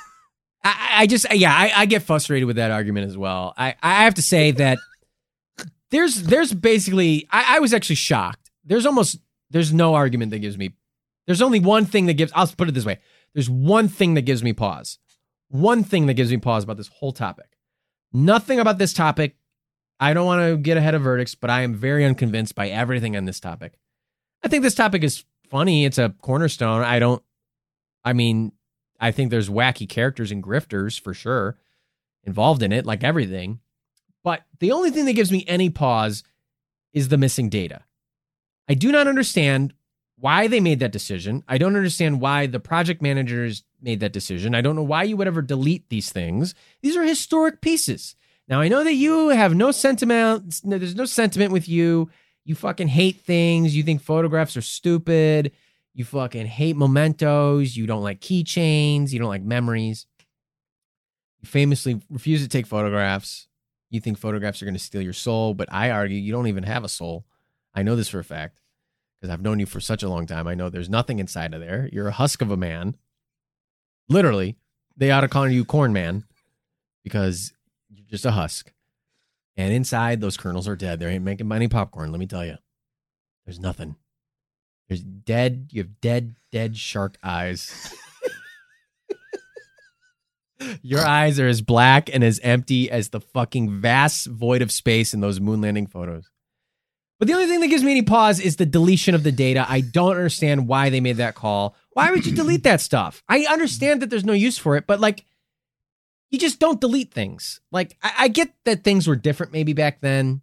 I, I just yeah, I, I get frustrated with that argument as well. I, I have to say that there's there's basically I, I was actually shocked. There's almost there's no argument that gives me there's only one thing that gives I'll put it this way. There's one thing that gives me pause. One thing that gives me pause about this whole topic. Nothing about this topic. I don't want to get ahead of verdicts, but I am very unconvinced by everything on this topic. I think this topic is funny. It's a cornerstone. I don't I mean, I think there's wacky characters and grifters for sure involved in it, like mm-hmm. everything. But the only thing that gives me any pause is the missing data. I do not understand why they made that decision. I don't understand why the project managers made that decision. I don't know why you would ever delete these things. These are historic pieces. Now, I know that you have no sentiment, there's no sentiment with you. You fucking hate things. You think photographs are stupid. You fucking hate mementos. You don't like keychains. You don't like memories. You famously refuse to take photographs. You think photographs are going to steal your soul, but I argue you don't even have a soul. I know this for a fact because I've known you for such a long time. I know there's nothing inside of there. You're a husk of a man. Literally, they ought to call you Corn Man because you're just a husk. And inside, those kernels are dead. They ain't making any popcorn, let me tell you. There's nothing. There's dead, you have dead, dead shark eyes. Your eyes are as black and as empty as the fucking vast void of space in those moon landing photos. But the only thing that gives me any pause is the deletion of the data. I don't understand why they made that call. Why would you delete that stuff? I understand that there's no use for it, but like, you just don't delete things. Like, I, I get that things were different maybe back then,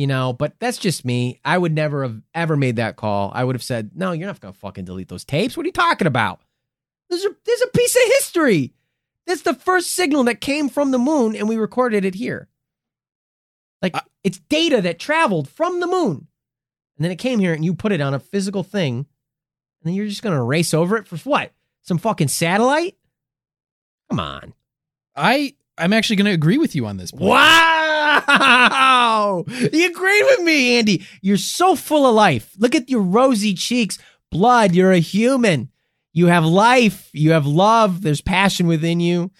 you know, but that's just me. I would never have ever made that call. I would have said, no, you're not going to fucking delete those tapes. What are you talking about? There's a, there's a piece of history. That's the first signal that came from the moon, and we recorded it here. Like it's data that traveled from the moon, and then it came here, and you put it on a physical thing, and then you're just gonna race over it for what? Some fucking satellite? Come on! I I'm actually going to agree with you on this. Point. Wow! You agreed with me, Andy. You're so full of life. Look at your rosy cheeks, blood. You're a human. You have life. You have love. There's passion within you.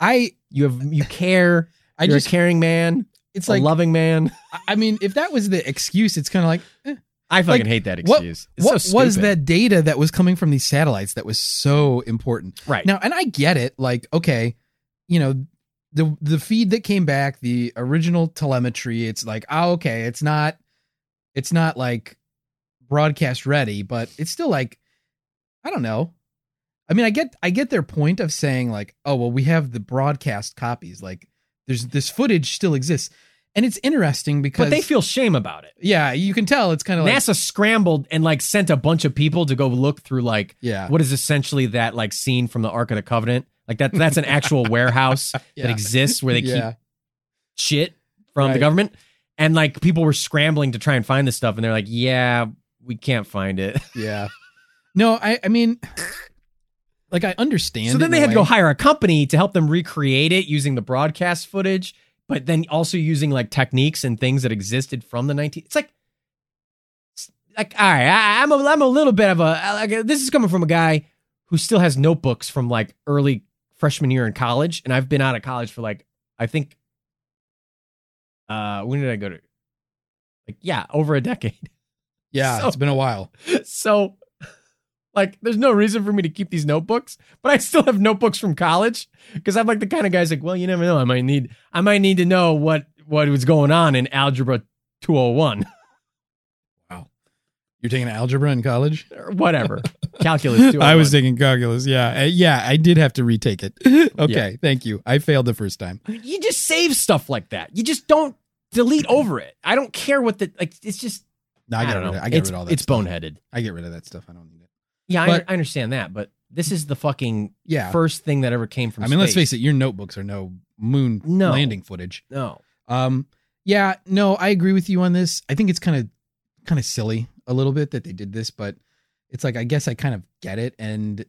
I You have you care. I You're just a caring man. it's a like loving man. I- mean, if that was the excuse, it's kind of like eh. I fucking Like, hate that what excuse. It's what so was that data that was coming from these satellites that was so important? Right. Now, and I get it. Like, okay, you know, the the feed that came back, the original telemetry, it's like, oh, okay, it's not, it's not like broadcast ready, but it's still like, I don't know. I mean, I get, I get their point of saying like, oh, well, we have the broadcast copies. Like, there's this footage still exists, and it's interesting because but they feel shame about it. yeah, you can tell it's kind of like, NASA scrambled and like sent a bunch of people to go look through like yeah, what is essentially that like scene from the Ark of the Covenant. Like that that's an actual warehouse that exists where they yeah. keep shit from the government. And like people were scrambling to try and find this stuff and they're like, "Yeah, we can't find it." Yeah. No, I I mean like I understand. so then they had to go hire a company to help them recreate it using the broadcast footage, but then also using like techniques and things that existed from the 19 It's like it's like all right, I, I'm a I'm a little bit of a like this is coming from a guy who still has notebooks from like early freshman year in college and I've been out of college for like I think uh when did I go to like yeah, over a decade. Yeah, so- it's been a while. So, like, there's no reason for me to keep these notebooks, but I still have notebooks from college because I'm like the kind of guy's like, well, you never know. I might need, I might need to know what what was going on in algebra 201 You're taking algebra in college? or whatever, calculus 201. I was taking calculus. Yeah. Uh, yeah, I did have to retake it. okay, thank you. I failed the first time. You just save stuff like that. You just don't delete over it. I don't care what the like. It's just No, I, I, get don't rid know. of I get it's, rid of all that it's stuff. boneheaded. I get rid of that stuff. I don't need it. Yeah, I, But- I understand that, but this is the fucking Yeah. first thing that ever came from. I mean, let's face it, your notebooks are no moon No. landing footage. No, Um, yeah, no, I agree with you on this. I think it's kind of kind of silly a little bit that they did this, but it's like I guess I kind of get it. And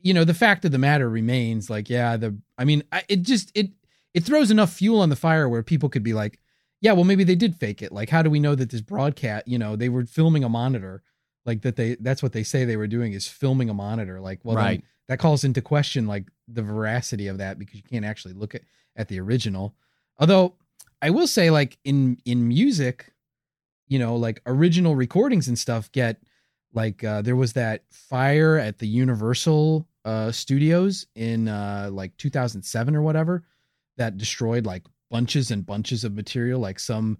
you know, the fact of the matter remains, like, yeah, the I mean, I, it just it it throws enough fuel on the fire where people could be like, yeah, well, maybe they did fake it. Like, how do we know that this broadcast, you know, they were filming a monitor, like that they that's what they say they were doing is filming a monitor. Like, well, then Right. that calls into question like the veracity of that because you can't actually look at at the original. Although I will say, like in in music, you know, like original recordings and stuff get like uh, there was that fire at the Universal uh, Studios in uh, like 2007 or whatever that destroyed like bunches and bunches of material. Like some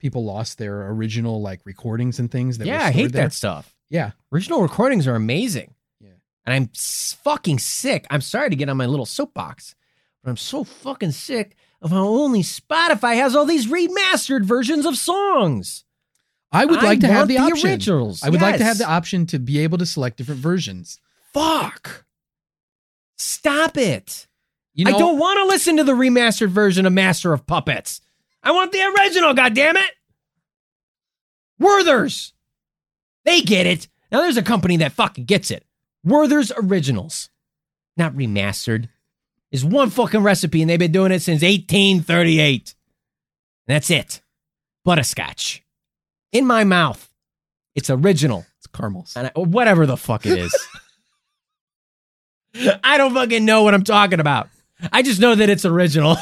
people lost their original like recordings and things. That were yeah, I hate there. that stuff. Yeah, Original recordings are amazing. Yeah. And I'm s- fucking sick. I'm sorry to get on my little soapbox, but I'm so fucking sick of how only Spotify has all these remastered versions of songs. I would like to have want the, option. originals. I would like to have the option to be able to select different versions. Fuck. Stop it. You know, I don't want to listen to the remastered version of Master of Puppets. I want the original, goddammit. Werther's. They get it. Now there's a company that fucking gets it. Werther's Originals. Not remastered. Is one fucking recipe and they've been doing it since 1838. That's it. Butterscotch. In my mouth. It's original. it's caramels. And I, whatever the fuck it is. I don't fucking know what I'm talking about. I just know that it's original.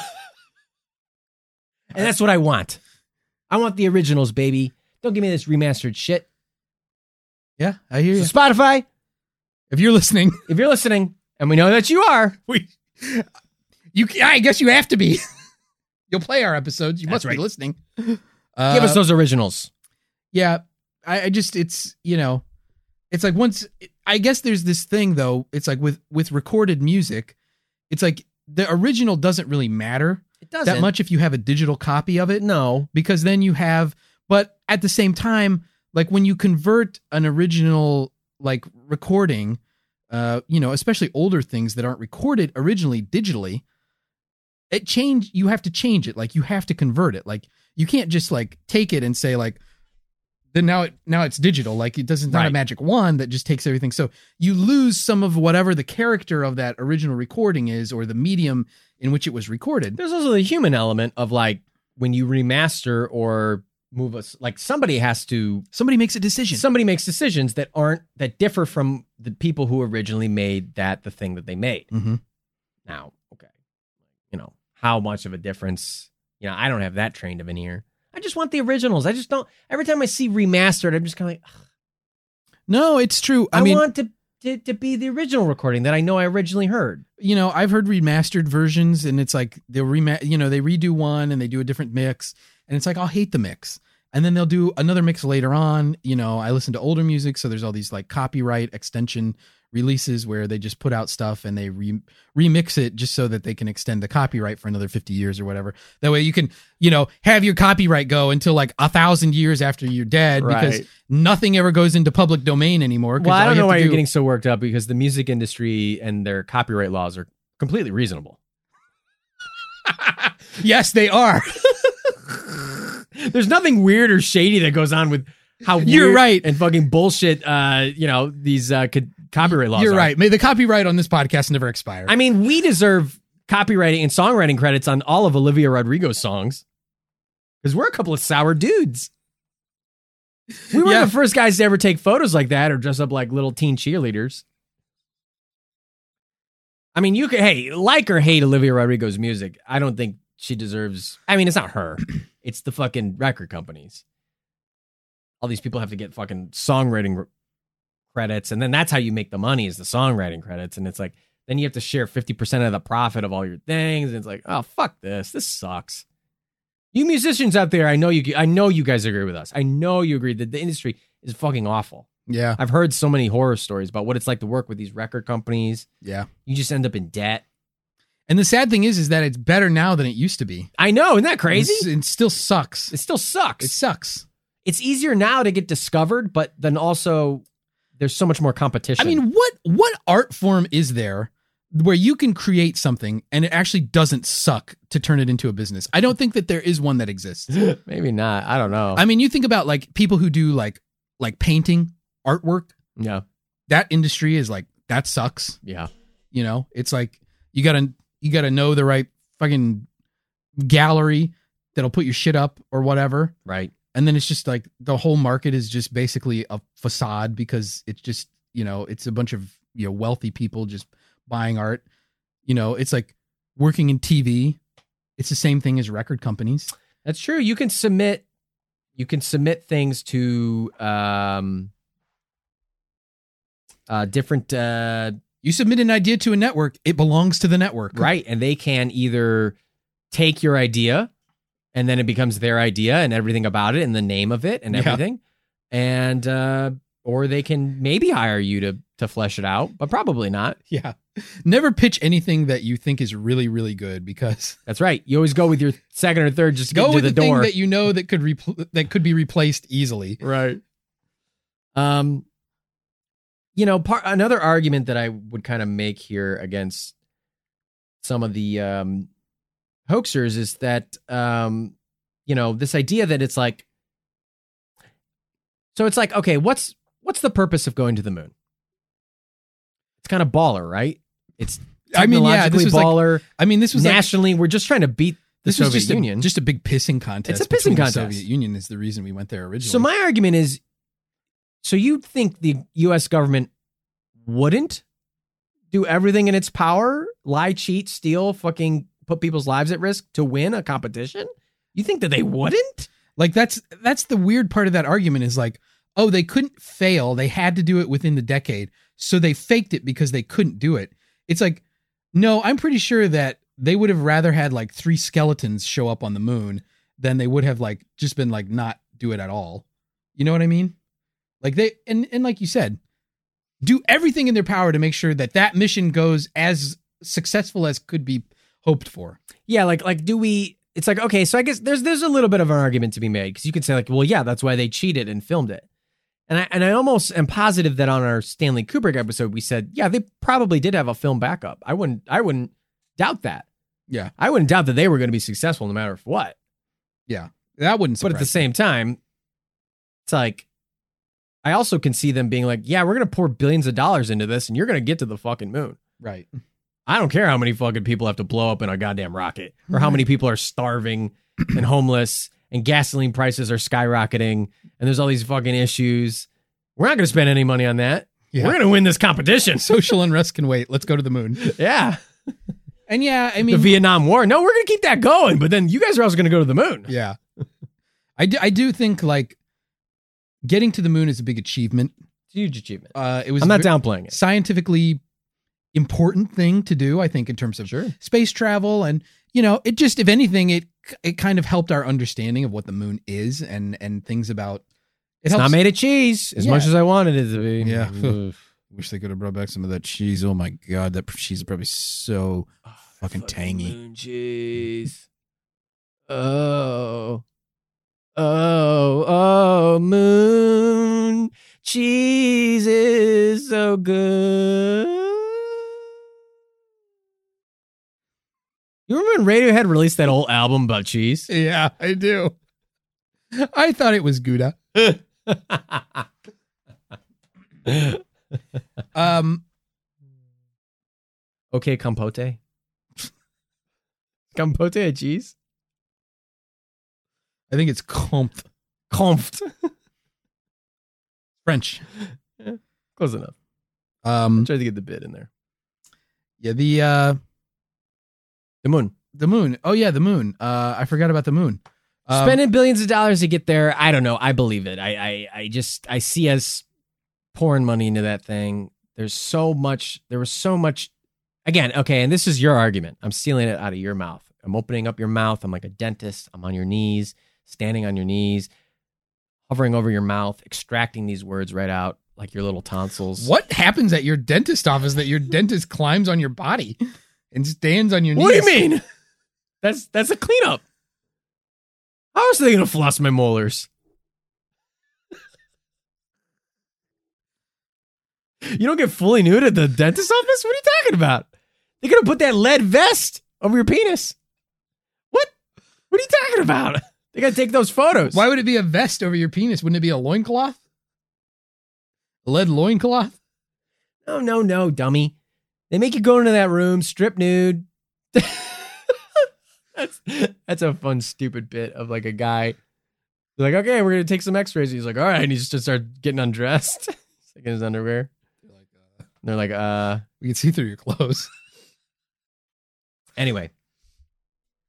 and that's what I want. I want the originals, baby. Don't give me this remastered shit. Yeah, I hear you. So Spotify, If you're listening, if you're listening, and we know that you are, we, you, I guess you have to be. You'll play our episodes. You That's must right. be listening. Uh, give us those originals. Yeah, I, I just it's you know, it's like once I guess there's this thing though. It's like with with recorded music, it's like the original doesn't really matter It doesn't that much if you have a digital copy of it. No. because then you have but at the same time like when you convert an original like recording uh you know especially older things that aren't recorded originally digitally it change you have to change it like you have to convert it like you can't just like take it and say like then now it now it's digital like it doesn't not a magic wand that just takes everything so you lose some of whatever the character of that original recording is or the medium in which it was recorded There's also the human element of like when you remaster or move us, like somebody has to somebody makes a decision somebody makes decisions that aren't that differ from the people who originally made that the thing that they made. Mhm. Now, okay, you know how much of a difference? You know, I don't have that trained of an ear. I just want the originals. I just don't. Every time I see remastered, I'm just kind of like, "Ugh, no it's true I, i, mean want to, to to be the original recording that I know I originally heard. you know, I've heard remastered versions, and it's like they'll rema- you know, they redo one and they do a different mix, and it's like I'll hate the mix, and then they'll do another mix later on. You know, I listen to older music, so there's all these like copyright extension releases where they just put out stuff and they re- remix it just so that they can extend the copyright for another 50 years or whatever. That way you can, you know, have your copyright go until like a thousand years after you're dead because nothing ever goes into public domain anymore. Well, I don't you know why to you're getting so worked up because the music industry and their copyright laws are completely reasonable. yes, they are. There's nothing weird or shady that goes on with how You're right. and fucking bullshit. Uh, you know these uh, co- copyright laws. You're are. right. May the copyright on this podcast never expire. I mean, we deserve copywriting and songwriting credits on all of Olivia Rodrigo's songs because we're a couple of sour dudes. We were Yeah. the first guys to ever take photos like that or dress up like little teen cheerleaders. I mean, you could, hey, like or hate Olivia Rodrigo's music. I don't think she deserves, I mean, it's not her, it's the fucking record companies. All these people have to get fucking songwriting credits, and then that's how you make the money is the songwriting credits. And it's like, then you have to share 50% of the profit of all your things. And it's like, oh, fuck this. This sucks. You musicians out there, I know you I know you guys agree with us. I know you agree that the industry is fucking awful. yeah, I've heard so many horror stories about what it's like to work with these record companies. yeah. You just end up in debt. And the sad thing is, is that it's better now than it used to be. I know, isn't that crazy? It's- it still sucks. It still sucks. It sucks. it's easier now to get discovered, but then also there's so much more competition. I mean, what what art form is there where you can create something and it actually doesn't suck to turn it into a business. I don't think that there is one that exists. Maybe not. I don't know. I mean, you think about like people who do like like painting, artwork. yeah. That industry is like that sucks. Yeah. You know, it's like you gotta you gotta know the right fucking gallery that'll put your shit up or whatever. Right. And then it's just like the whole market is just basically a facade because it's just you know it's a bunch of you know wealthy people just buying art. You know, it's like working in TV. It's the same thing as record companies. That's true. You can submit you can submit things to um uh different uh You submit an idea to a network, it belongs to the network. right and they can either take your idea and then it becomes their idea and everything about it and the name of it and Yeah. everything and uh or they can maybe hire you to to flesh it out but probably not Yeah. Never pitch anything that you think is really, really good because that's right you always go with your second or third just go with to the, the, thing door that you know that could repl- that could be replaced easily. right um you know part another argument that i would kind of make here against some of the um hoaxers is that um you know this idea that it's like so it's like okay what's what's the purpose of going to the moon it's kind of baller right it's I mean, yeah, this was like baller I mean, this was like, nationally we're just trying to beat the this was soviet just union a, just a big pissing contest. It's a pissing between the contest. Soviet Union is the reason we went there originally. So my argument is, so you think the U.S. government wouldn't do everything in its power, lie, cheat, steal, fucking put people's lives at risk to win a competition? You think that they wouldn't? Like that's that's the weird part of that argument is like, oh, they couldn't fail. They had to do it within the decade. So they faked it because they couldn't do it. It's like, no, I'm pretty sure that they would have rather had like three skeletons show up on the moon than they would have like just been like not do it at all. You know what I mean? Like they and and like you said, do everything in their power to make sure that that mission goes as successful as could be hoped for. Yeah, like like do we? It's like okay, so I guess there's there's a little bit of an argument to be made because you could say like, well, yeah, that's why they cheated and filmed it. And I and I almost am positive that on our Stanley Kubrick episode we said, yeah, they probably did have a film backup. I wouldn't I wouldn't doubt that. Yeah. I wouldn't doubt that they were going to be successful no matter what. Yeah. That wouldn't But at the same time, it's like I also can see them being like, yeah, we're going to pour billions of dollars into this and you're going to get to the fucking moon. right. I don't care how many fucking people have to blow up in a goddamn rocket or how many people are starving and homeless and gasoline prices are skyrocketing and there's all these fucking issues. We're not going to spend any money on that. Yeah. We're going to win this competition. Social unrest can wait. Let's go to the moon. yeah. And yeah, I mean, The Vietnam War. No, we're going to keep that going, but then you guys are also going to go to the moon. yeah, I do, I do think like getting to the moon is a big achievement. It's a huge achievement. Uh, it was I'm not ve- downplaying it. scientifically important thing to do. I think in terms of Sure. space travel, and you know, it just if anything, it it kind of helped our understanding of what the moon is and and things about. It It's not made of cheese as Yeah. much as I wanted it to be. Yeah. Wish they could have brought back some of that cheese. Oh my god, that cheese is probably so ah, fucking tangy. Moon cheese. Oh. Oh, oh, moon cheese is so good. You remember when Radiohead released that old album about cheese? Yeah, I do. I thought it was Gouda. Um, okay, compote. compote a cheese? I think it's Comte Comft. French. Close enough. Um, Tried to get the bit in there. yeah, the uh, The moon. the moon. Oh yeah, the moon. Uh, I forgot about the moon. Um, Spending billions of dollars to get there, I don't know. I believe it. I, I, I just, I see us pouring money into that thing. There's so much. There was so much. Again, okay, and this is your argument. I'm stealing it out of your mouth. I'm opening up your mouth. I'm like a dentist. I'm on your knees, standing on your knees, hovering over your mouth, extracting these words right out like your little tonsils. What happens at your dentist office that your dentist climbs on your body and stands on your knees? What do you mean? That's that's a cleanup. How else are they gonna floss my molars? you don't get fully nude at the dentist office? What are you talking about? They're gonna put that lead vest over your penis. What? What are you talking about? They gotta take those photos. Why would it be a vest over your penis? Wouldn't it be a loincloth? A lead loincloth? No, no, no, dummy. They make you go into that room, strip nude. that's that's a fun, stupid bit of like a guy. They're like, okay, we're gonna take some X-rays. He's like, all right, and he's just start getting undressed, He's like in his underwear. And they're like, uh, We can see through your clothes. anyway.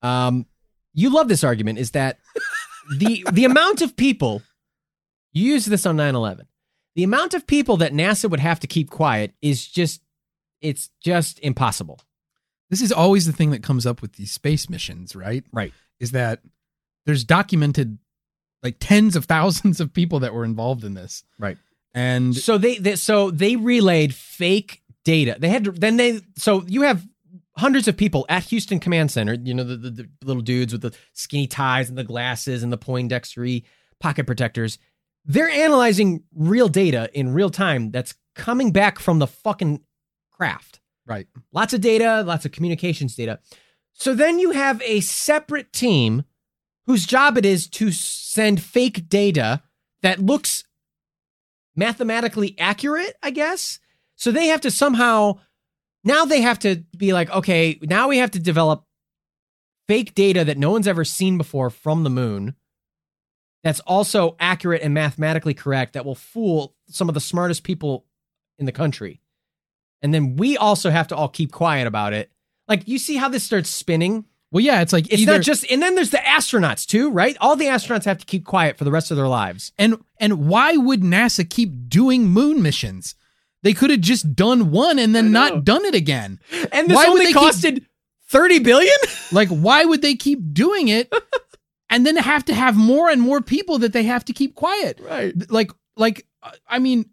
Um, you love this argument is that the the amount of people you use this on 9-11 the amount of people that nasa would have to keep quiet is just it's just impossible This is always the thing that comes up with these space missions, right? Right. Is that there's documented like tens of thousands of people that were involved in this. Right. And so they, they so they relayed fake data they had to then they so you have hundreds of people at houston command center you know the, the, the little dudes with the skinny ties and the glasses and the poindextery pocket protectors they're analyzing real data in real time that's coming back from the fucking craft right. lots of data, lots of communications data. So then you have a separate team whose job it is to send fake data that looks mathematically accurate, I guess. So they have to somehow now they have to be like, okay, now we have to develop fake data that no one's ever seen before from the moon. That's also accurate and mathematically correct that will fool some of the smartest people in the country. And then we also have to all keep quiet about it. Like you see how this starts spinning? Well, yeah, it's like It's either not just and then there's the astronauts too, right? All the astronauts have to keep quiet for the rest of their lives. and and why would NASA keep doing moon missions? They could have just done one and then not done it again. And this Why would only they keep- costed 30 billion? Like, why would they keep doing it and then have to have more and more people that they have to keep quiet? Right. Like, like I mean,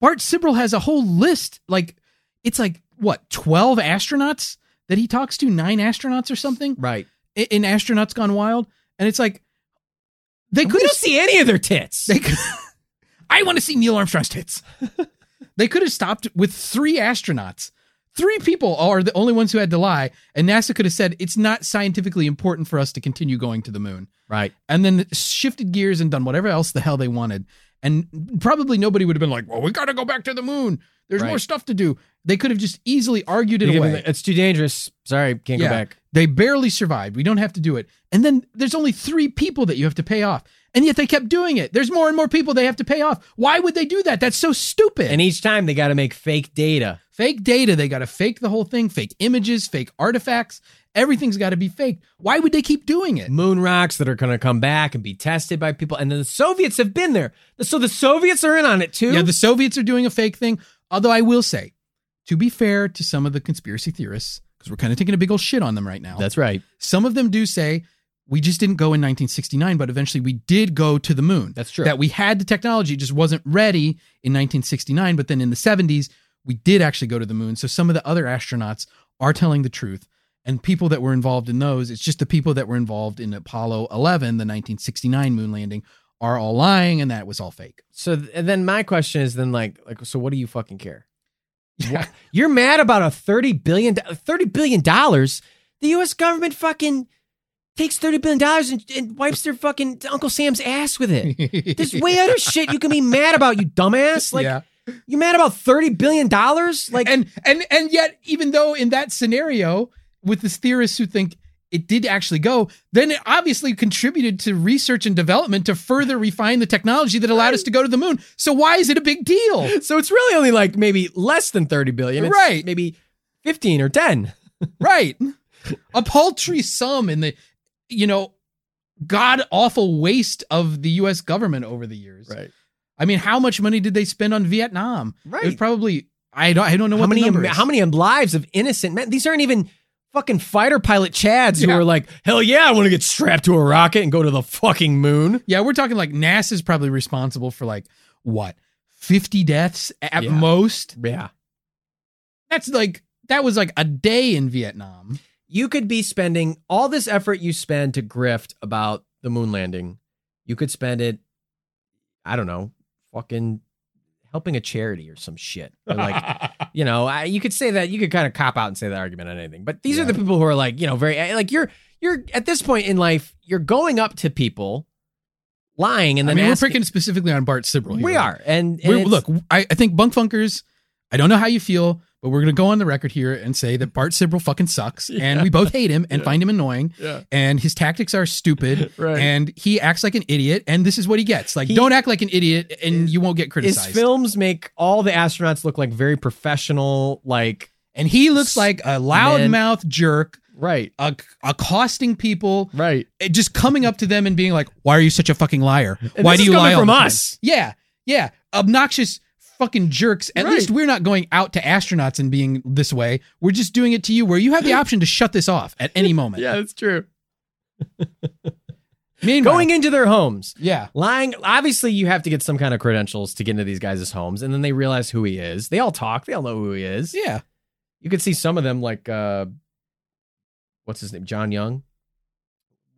Bart Sibrel has a whole list. Like, it's like what twelve astronauts that he talks to, nine astronauts or something Right. in Astronauts Gone Wild, and it's like they could don't see any of their tits. They could, I want to see Neil Armstrong's tits. they could have stopped with three astronauts. Three people are the only ones who had to lie, and NASA could have said it's not scientifically important for us to continue going to the moon, right. and then shifted gears and done whatever else the hell they wanted. And probably nobody would have been like, "Well, we got to go back to the moon. There's more stuff to do." They could have just easily argued it You give me away. It's too dangerous. Sorry, can't go back. They barely survived. We don't have to do it. And then there's only three people that you have to pay off. And yet they kept doing it. There's more and more people they have to pay off. Why would they do that? That's so stupid. And each time they got to make fake data. fake data. They got to fake the whole thing, fake images, fake artifacts. Everything's got to be fake. Why would they keep doing it? Moon rocks that are going to come back and be tested by people. And then the Soviets have been there. So the Soviets are in on it too. Yeah, the Soviets are doing a fake thing. Although I will say, to be fair to some of the conspiracy theorists, because we're kind of taking a big old shit on them right now. That's right. Some of them do say we just didn't go in 1969, but eventually we did go to the moon. That's true. That we had the technology, it just wasn't ready in 1969. But then in the 70s, we did actually go to the moon. So some of the other astronauts are telling the truth. And people that were involved in those, it's just the people that were involved in Apollo 11, the 1969 moon landing, are all lying, and that was all fake. So th- and then my question is then like like so what do you fucking care? Yeah. You're mad about a 30 billion do- 30 billion dollars. The US government fucking takes 30 billion dollars and, and wipes their fucking Uncle Sam's ass with it. There's way other shit you can be mad about, you dumbass. Like yeah. you mad about 30 billion dollars? Like and and and yet even though in that scenario with the theorists who think it did actually go then it obviously contributed to research and development to further refine the technology that allowed us to go to the moon so why is it a big deal so it's really only like maybe less than 30 billion. It's Right. Maybe 15 or 10. right a paltry sum in the you know god awful waste of the US government over the years Right. i mean how much money did they spend on Vietnam Right. it was probably i don't i don't know how what many the number is. how many lives of innocent men these aren't even fucking fighter pilot chads who Yeah. are like hell yeah i want to get strapped to a rocket and go to the fucking moon Yeah, we're talking like NASA's probably responsible for like what, 50 deaths at Yeah. most? yeah That's like that was like a day in Vietnam. you could be spending all this effort you spend to grift about the moon landing you could spend it i don't know fucking helping a charity or some shit. Or like, you know, I, you could say that you could kind of cop out and say that argument on anything. But these are the people who are like, you know, very eh, like you're you're at this point in life, you're going up to people, lying, and I then mean, we're picking specifically on Bart Sibrel. Here, we right? are, and, and look, I, I think bunk funkers. I don't know how you feel, but we're gonna go on the record here and say that Bart Sibrel fucking sucks, and we both hate him and find him annoying, Yeah. and his tactics are stupid, Right. and he acts like an idiot, and this is what he gets. Like, He- don't act like an idiot, and you won't get criticized. his films make all the astronauts look like very professional, like and he looks like a loudmouth jerk, right, acc- accosting people, right. eh, just coming up to them and being like, "Why are you such a fucking liar? And Why this do you lie from the time?" us. Yeah, yeah, obnoxious fucking jerks. At Right. least we're not going out to astronauts and being this way. We're just doing it to you, where you have the option to shut this off at any moment. Yeah, that's true. Meanwhile, Going into their homes, yeah, lying. Obviously, you have to get some kind of credentials to get into these guys' homes, and then they realize who he is. They all talk. They all know who he is. yeah, You could see some of them, like uh, what's his name, John Young.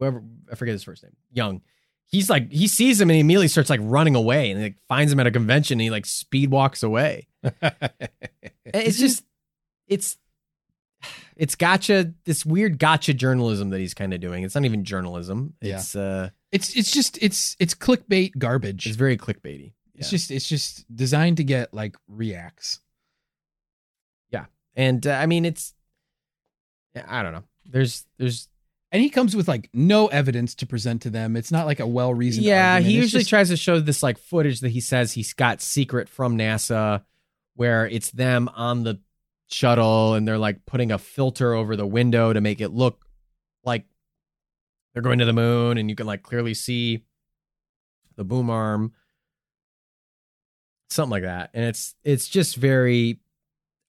Whoever I forget his first name, Young. He's like he sees him and he immediately starts like running away, and he like, finds him at a convention. and He like speed walks away. it's just it's it's gotcha this weird gotcha journalism that he's kind of doing it's not even journalism Yeah. it's uh it's it's just it's it's clickbait garbage. it's very clickbaity It's just it's just designed to get like reacts. Yeah. And uh, i mean it's i don't know there's there's And he comes with like no evidence to present to them. It's not like a well reasoned. yeah he It's usually just- tries to show this like footage that he says he's got secret from nasa where it's them on the shuttle and they're like putting a filter over the window to make it look like they're going to the moon and you can like clearly see the boom arm something like that and it's it's just very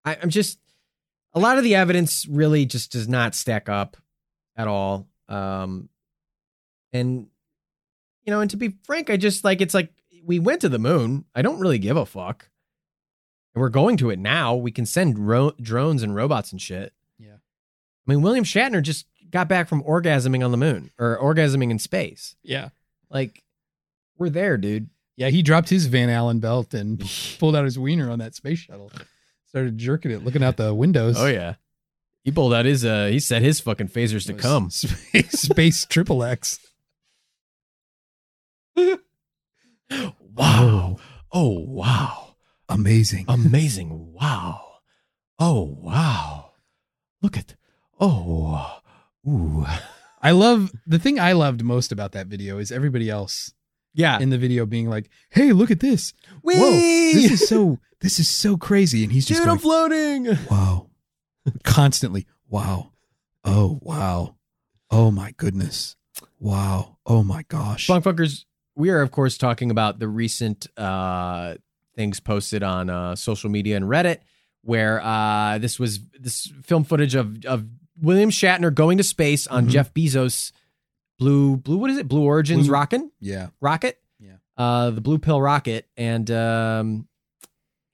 I, i'm just a lot of the evidence really just does not stack up at all um and you know and to be frank i just like it's like we went to the moon i don't really give a fuck and we're going to it now we can send ro- drones and robots and shit Yeah. i mean william shatner just got back from orgasming on the moon or orgasming in space Yeah. like we're there dude Yeah, he dropped his Van Allen belt and pulled out his wiener on that space shuttle. Started jerking it, looking out the windows. oh yeah he pulled out his uh he set his fucking phasers to come. Space, space triple X. wow. Oh wow. Amazing. amazing. Wow. Oh wow. Look at oh ooh. I love the thing I loved most about that video is everybody else yeah. in the video being like, "Hey, look at this! Whoa, this is so this is so crazy!" And he's just dude i'm floating! "Wow!" Constantly, "Wow! Oh wow! Oh my goodness! Wow! Oh my gosh!" Bunk we are of course talking about the recent uh things posted on uh social media and Reddit where uh this was this film footage of of William Shatner going to space on Mhm. Jeff Bezos blue blue what is it? Blue Origins Blue- rocket? Yeah, Rocket? Yeah. Uh the blue pill rocket and um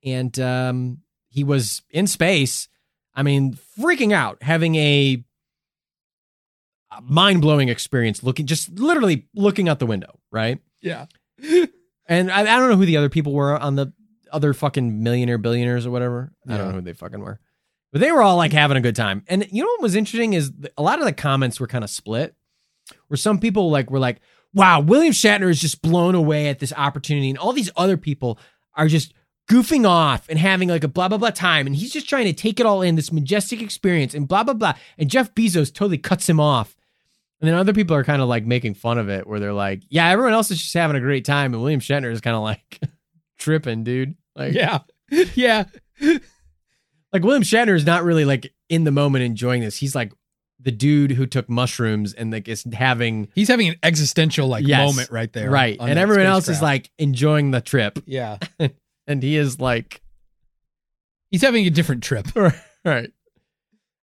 and um he was in space. I mean, freaking out, having a mind-blowing experience looking just literally looking out the window, right? yeah. And I, I don't know who the other people were on the other fucking millionaire billionaires or whatever. I don't know who they fucking were. But they were all like having a good time. And you know what was interesting is a lot of the comments were kind of split. Where some people like were like, "Wow, William Shatner is just blown away at this opportunity," and all these other people are just goofing off and having like a blah blah blah time, and he's just trying to take it all in this majestic experience and blah blah blah. And Jeff Bezos totally cuts him off. And then other people are kind of like making fun of it, where they're like, "Yeah, everyone else is just having a great time, and William Shatner is kind of like tripping, dude." Like, Yeah, yeah. like William Shatner is not really like in the moment enjoying this. He's like the dude who took mushrooms and like is having He's having an existential like Yes. moment right there, right, and everyone else is like enjoying the trip, yeah. and he is like, He's having a different trip. right.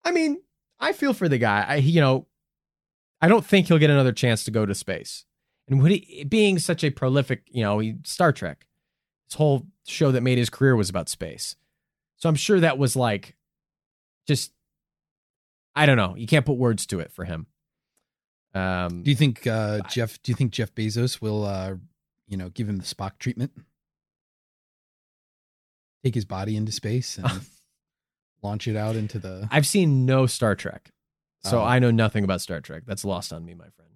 I mean, I feel for the guy. I, you know, I don't think he'll get another chance to go to space. And what he, being such a prolific, you know, he, Star Trek, this whole show that made his career was about space. So I'm sure that was like, just, I don't know. You can't put words to it for him. Um, Do you think uh, Jeff? Do you think Jeff Bezos will, uh, you know, give him the Spock treatment? Take his body into space and launch it out into the. I've seen no Star Trek, so Oh. I know nothing about Star Trek. That's lost on me, my friend.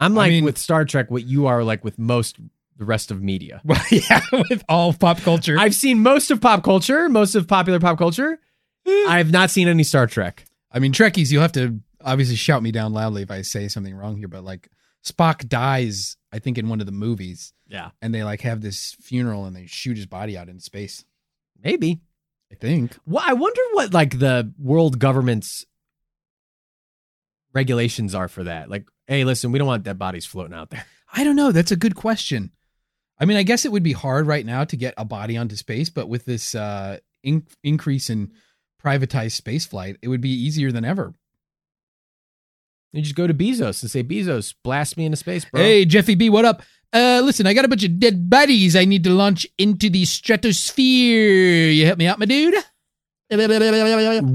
I'm I like mean- with Star Trek what you are like with most the rest of media. Well, yeah, with all pop culture. I've seen most of pop culture, most of popular pop culture. Eh. I've not seen any Star Trek. I mean, Trekkies, you'll have to obviously shout me down loudly if I say something wrong here, but like Spock dies, I think, in one of the movies, Yeah, and they like have this funeral and they shoot his body out in space. maybe. I think. Well, I wonder what like the world government's regulations are for that. Like, hey, listen, we don't want dead bodies floating out there. I don't know. That's a good question. I mean, I guess it would be hard right now to get a body onto space, but with this uh, in- increase in privatized space flight, it would be easier than ever. You just go to Bezos and say, Bezos, blast me into space, bro. Hey, Jeffy B, what up? Uh, listen, I got a bunch of dead bodies I need to launch into the stratosphere. You help me out, my dude?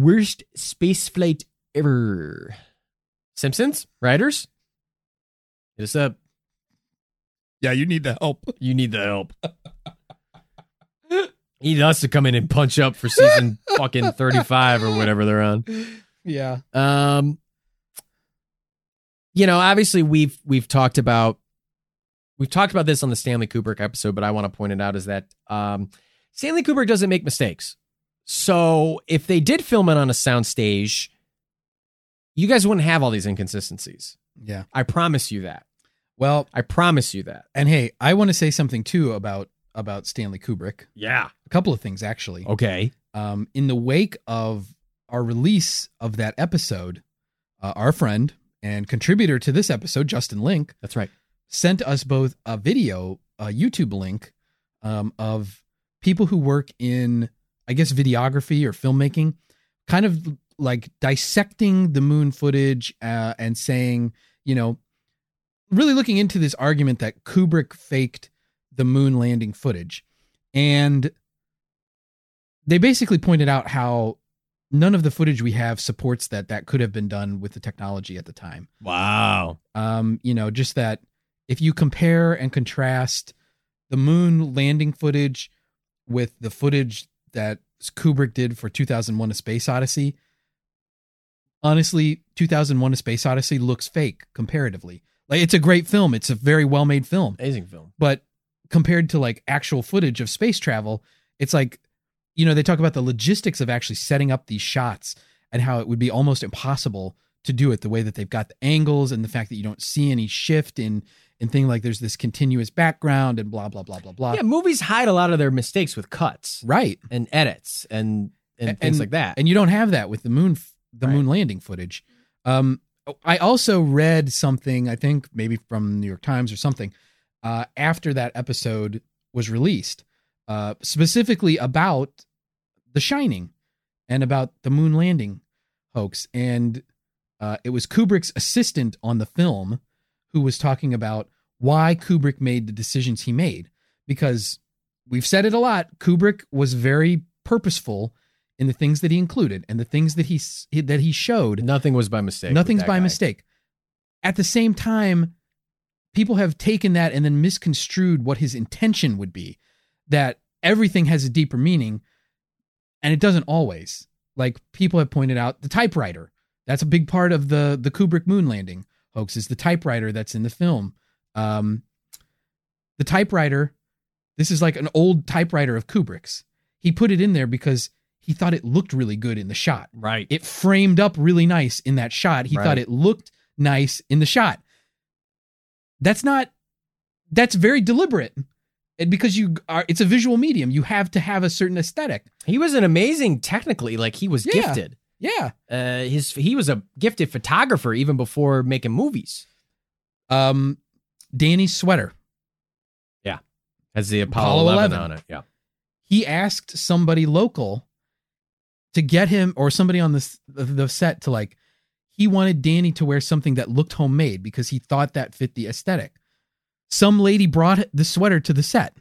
Worst space flight ever. Simpsons, writers, hit us up. Yeah, you need the help. You need the help. You need us to come in and punch up for season fucking 35 or whatever they're on. Yeah. Um, you know, obviously we've we've talked about we've talked about this on the Stanley Kubrick episode, but I want to point it out is that um, Stanley Kubrick doesn't make mistakes. So if they did film it on a soundstage, you guys wouldn't have all these inconsistencies. Yeah. I promise you that. Well, I promise you that. and hey, I want to say something too about about Stanley Kubrick. Yeah. A couple of things actually. Okay. um, in the wake of our release of that episode, uh, our friend and contributor to this episode, Justin Link, That's right. sent us both a video, a YouTube link um, of people who work in, I guess, videography or filmmaking, kind of like dissecting the moon footage uh, and saying, you know, really looking into this argument that Kubrick faked the moon landing footage. And they basically pointed out how none of the footage we have supports that that could have been done with the technology at the time Wow. um, you know, just that if you compare and contrast the moon landing footage with the footage that Kubrick did for 2001 A Space Odyssey, honestly, 2001 A Space Odyssey looks fake comparatively. Like it's a great film, it's a very well-made film, Amazing film. but compared to like actual footage of space travel, it's like you know, they talk about the logistics of actually setting up these shots and how it would be almost impossible to do it the way that they've got the angles and the fact that you don't see any shift in in thing like there's this continuous background and blah blah blah blah blah. Yeah, movies hide a lot of their mistakes with cuts Right. and edits and and, And- things like that. And you don't have that with the moon the Right. moon landing footage. Um I also read something, I think maybe from New York Times or something, uh, after that episode was released, uh, specifically about The Shining and about the moon landing hoax. And uh, it was Kubrick's assistant on the film who was talking about why Kubrick made the decisions he made. Because we've said it a lot, Kubrick was very purposeful in the things that he included and the things that he that he showed Nothing was by mistake. Nothing's by guy. mistake. At the same time, people have taken that and then misconstrued what his intention would be. That everything has a deeper meaning, and it doesn't always. Like people have pointed out, the typewriter. That's a big part of the the Kubrick moon landing hoax. Is the typewriter that's in the film. Um, the typewriter. This is like an old typewriter of Kubrick's. He put it in there because he thought it looked really good in the shot Right. it framed up really nice in that shot. He Right. thought it looked nice in the shot. That's not that's very deliberate. And because you are it's a visual medium, you have to have a certain aesthetic. he was an amazing technically. Like he was Yeah. gifted. Yeah. Uh, his he was a gifted photographer even before making movies. Um Danny's sweater. Yeah. Has the Apollo, Apollo 11, 11. on it. Yeah. He asked somebody local to get him or somebody on the the, the set to like he wanted Danny to wear something that looked homemade because he thought that fit the aesthetic. Some lady brought the sweater to the set.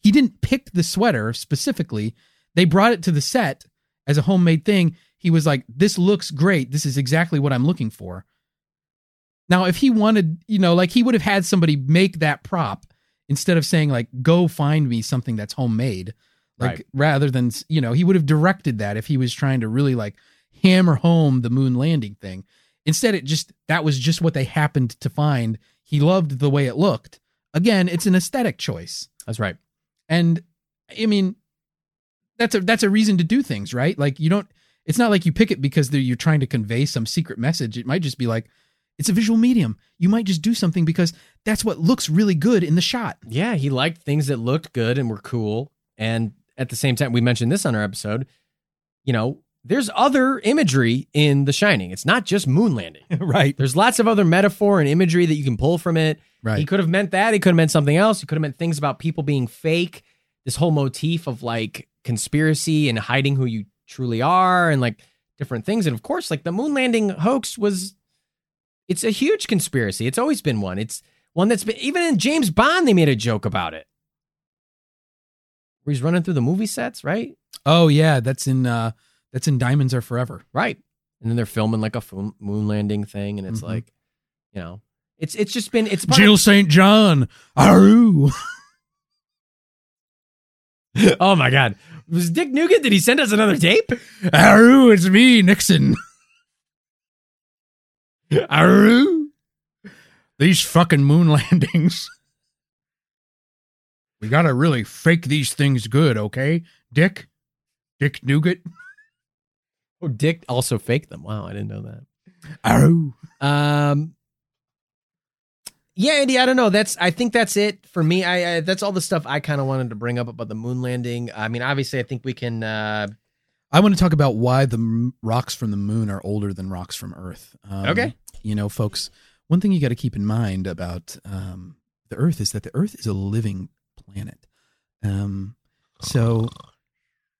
He didn't pick the sweater specifically. They brought it to the set as a homemade thing. He was like, This looks great. This is exactly what I'm looking for. Now, if he wanted, you know, like he would have had somebody make that prop instead of saying, like, go find me something that's homemade. Like Right. rather than you know he would have directed that if he was trying to really like hammer home the moon landing thing. Instead, it just that was just what they happened to find. He loved the way it looked. Again, it's an aesthetic choice. That's right. And I mean, that's a that's a reason to do things, right? Like you don't. It's not like you pick it because you're trying to convey some secret message. It might just be like it's a visual medium. You might just do something because that's what looks really good in the shot. Yeah, he liked things that looked good and were cool. And at the same time, we mentioned this on our episode. You know, there's other imagery in The Shining. It's not just moon landing. right. There's lots of other metaphor and imagery that you can pull from it. Right. He could have meant that. He could have meant something else. He could have meant things about people being fake. This whole motif of like conspiracy and hiding who you truly are and like different things. And of course, like the moon landing hoax was, it's a huge conspiracy. It's always been one. It's one that's been, even in James Bond, they made a joke about it. Where he's running through the movie sets, right? Oh yeah, that's in uh that's in Diamonds Are Forever. Right. And then they're filming like a moon landing thing. And it's Mhm. like, you know, it's, it's just been, it's part of- Jill St. John. Aru. oh my god. Was Dick Nugent? Did he send us another tape? Aru, it's me, Nixon. Aru. These fucking moon landings. We gotta really fake these things good, okay? Dick? Dick Nugent? Oh, Dick also faked them. Wow, I didn't know that. Aroo. Um Yeah, Andy, I don't know. That's I think that's it for me. I, I that's all the stuff I kind of wanted to bring up about the moon landing. I mean, obviously I think we can uh I want to talk about why the m- rocks from the moon are older than rocks from Earth. Um, Okay. You know, folks, one thing you got to keep in mind about um, the Earth is that the Earth is a living planet. Um, so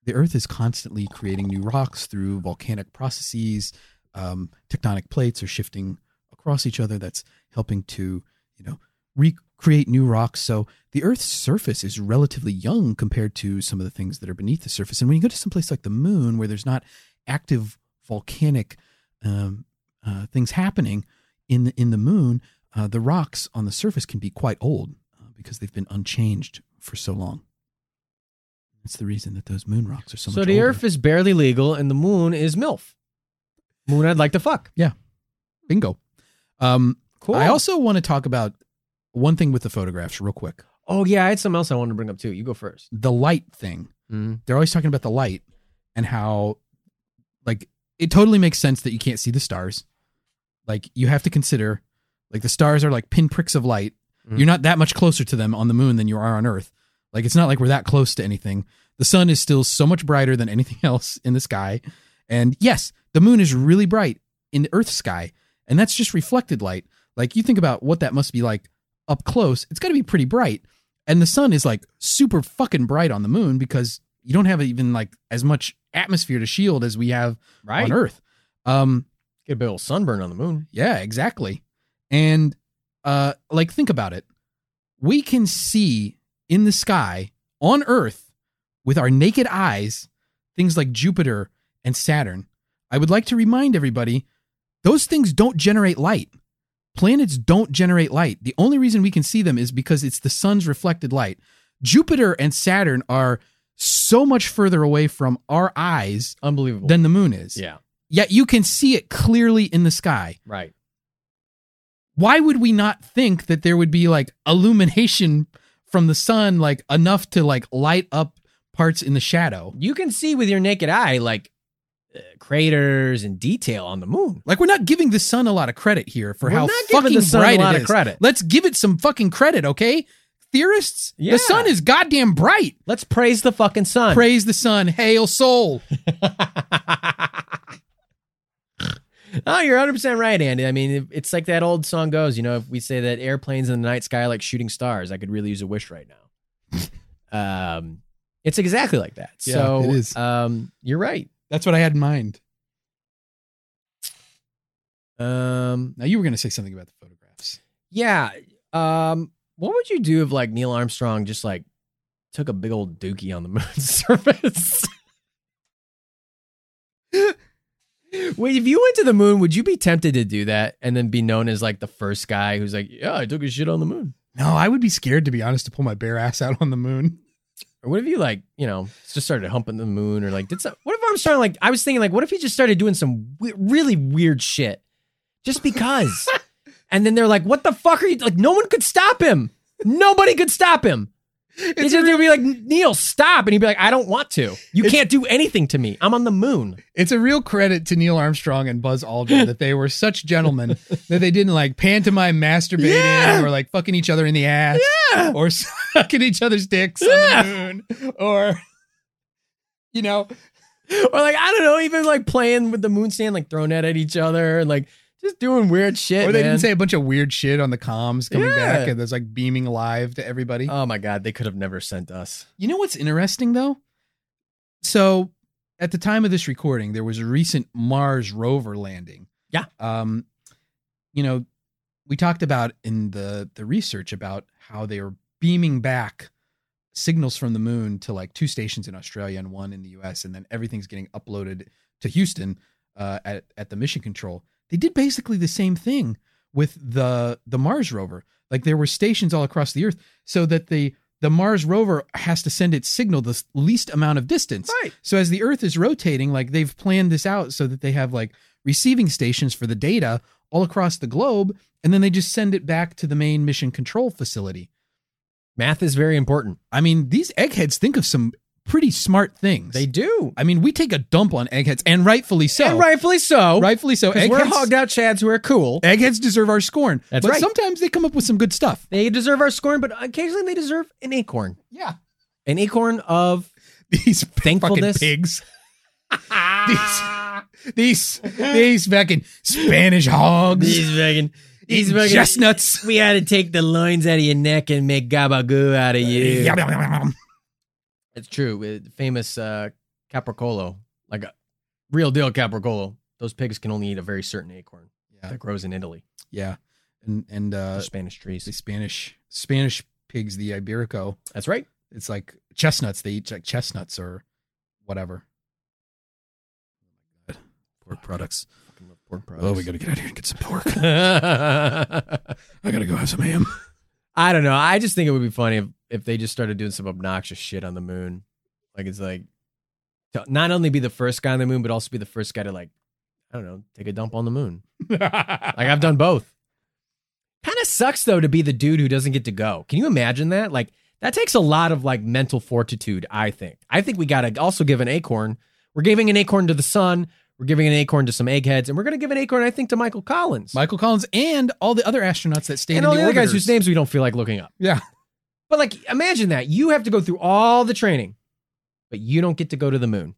the Earth is constantly creating new rocks through volcanic processes. Um, tectonic plates are shifting across each other. That's helping to, you know, recreate new rocks. So the Earth's surface is relatively young compared to some of the things that are beneath the surface. And when you go to some place like the moon, where there's not active volcanic um, uh, things happening in the, in the moon, uh, the rocks on the surface can be quite old uh, because they've been unchanged for so long. That's the reason that those moon rocks are so, so much the older. earth is barely legal and the moon is MILF. Moon I'd like to fuck. Yeah, bingo. Um, Cool. I also want to talk about one thing with the photographs, real quick. Oh yeah, I had something else I wanted to bring up too. You go first. The light thing. Mm. They're always talking about the light and how, like, it totally makes sense that you can't see the stars. Like, you have to consider, like, the stars are like pinpricks of light. Mhm. You're not that much closer to them on the moon than you are on Earth. Like, it's not like we're that close to anything. The sun is still so much brighter than anything else in the sky. And yes, the moon is really bright in the Earth's sky, and that's just reflected light. Like, you think about what that must be like up close, it's got to be pretty bright. And the sun is like super fucking bright on the moon because you don't have even like as much atmosphere to shield as we have Right. on Earth. Um, Get a bit of sunburn on the moon. yeah, exactly. And uh like think about it. We can see in the sky on Earth with our naked eyes things like Jupiter and Saturn. I would like to remind everybody those things don't generate light. Planets don't generate light. The only reason we can see them is because it's the sun's reflected light. Jupiter and Saturn are so much further away from our eyes Unbelievable. than the moon is. yeah. Yet you can see it clearly in the sky Right. why would we not think that there would be like illumination from the sun like enough to like light up parts in the shadow You can see with your naked eye like uh, craters and detail on the moon. like we're not giving the sun a lot of credit here for We're how fucking the sun a bright lot it of credit. let's give it some fucking credit okay theorists Yeah. the sun is goddamn bright Let's praise the fucking sun. praise the sun hail soul oh, you're 100% right, Andy. I mean, it's like that old song goes, you know, if we say that airplanes in the night sky are like shooting stars, I could really use a wish right now. um, it's exactly like that. Yeah, so, it is. um, you're right. that's what i had in mind Um, now you were going to say something about the photographs yeah. Um, what would you do if like Neil Armstrong just like took a big old dookie on the moon's surface? Wait, if you went to the moon, would you be tempted to do that and then be known as like the first guy who's like, yeah, I took a shit on the moon? no i would be scared to be honest to pull my bare ass out on the moon Or what if you like, you know, just started humping the moon or like did some what if Armstrong like I was thinking like what if he just started doing some we- really weird shit just because. and then they're like, "What the fuck are you like no one could stop him. Nobody could stop him." It's just they'd be like, "Neil, stop." And he'd be like, "I don't want to. You can't do anything to me. I'm on the moon." It's a real credit to Neil Armstrong and Buzz Aldrin that they were such gentlemen that they didn't like pantomime masturbating Yeah. or like fucking each other in the ass Yeah. or sucking each other's dicks Yeah. on the moon or you know Or like I don't know, even like playing with the moon stand, like throwing it at each other and like just doing weird shit. or they man. didn't say a bunch of weird shit on the comms coming Yeah. back and there's like beaming live to everybody. Oh my god, they could have never sent us. You know what's interesting though? So at the time of this recording, there was a recent Mars rover landing. Yeah. Um, you know, we talked about in the the research about how they were beaming back signals from the moon to like two stations in Australia and one in the US, and then everything's getting uploaded to Houston uh, at at the mission control. They did basically the same thing with the the Mars rover. Like there were stations all across the Earth, so that the the Mars rover has to send its signal the least amount of distance. Right. So as the Earth is rotating, like they've planned this out so that they have like receiving stations for the data all across the globe, and then they just send it back to the main mission control facility. Math is very important. I mean, these eggheads think of some pretty smart things. They do. I mean, we take a dump on eggheads, and rightfully so. And rightfully so. rightfully so. Because we're Eggheads, hogged out chads who are cool. eggheads deserve our scorn. That's but right. sometimes they come up with some good stuff. They deserve our scorn, but occasionally they deserve an acorn. Yeah. An acorn of These fucking pigs. these, these, these fucking Spanish hogs. these fucking these fucking chestnuts. We had to take the loins out of your neck and make gabagoo out of you. Yum, yum, yum, yum. It's true. Famous uh, capricolo, like a real deal capricolo. Those pigs can only eat a very certain acorn Yeah. that grows in Italy. Yeah. And and uh Spanish the trees. Spanish Spanish pigs, the Iberico, That's right. it's like chestnuts. They eat like chestnuts or whatever. Oh Pork products. Pork Oh, we gotta get out here and get some pork. I I gotta go have some ham. I don't know. I just think it would be funny if, if they just started doing some obnoxious shit on the moon. Like it's like to not only be the first guy on the moon, but also be the first guy to like, I don't know, take a dump on the moon. Like I've done both. Kind of sucks though to be the dude who doesn't get to go. Can you imagine that? Like that takes a lot of like mental fortitude, I think. I think we got to also give an acorn. We're giving an acorn to the sun. We're giving an acorn to some eggheads, and we're going to give an acorn, I think, to Michael Collins Michael Collins and all the other astronauts that stayed and in all the, the other guys whose names we don't feel like looking up. Yeah. But like, imagine that you have to go through all the training, but you don't get to go to the moon.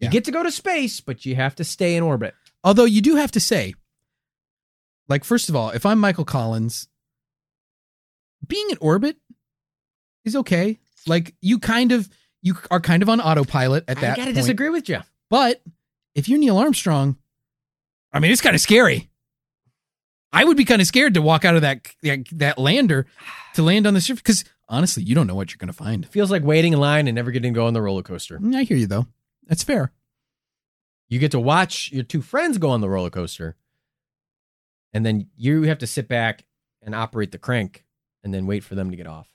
You Yeah. get to go to space, but you have to stay in orbit. Although you do have to say, like, first of all, if I'm Michael Collins, being in orbit is okay. Like, you kind of you are kind of on autopilot at that I gotta point. disagree with you. But if you're Neil Armstrong, I mean, it's kind of scary. I would be kind of scared to walk out of that that, lander to land on the surface because honestly, you don't know what you're going to find. Feels like waiting in line and never getting to go on the roller coaster. Mm, I hear you though. That's fair. You get to watch your two friends go on the roller coaster, and then you have to sit back and operate the crank, and then wait for them to get off.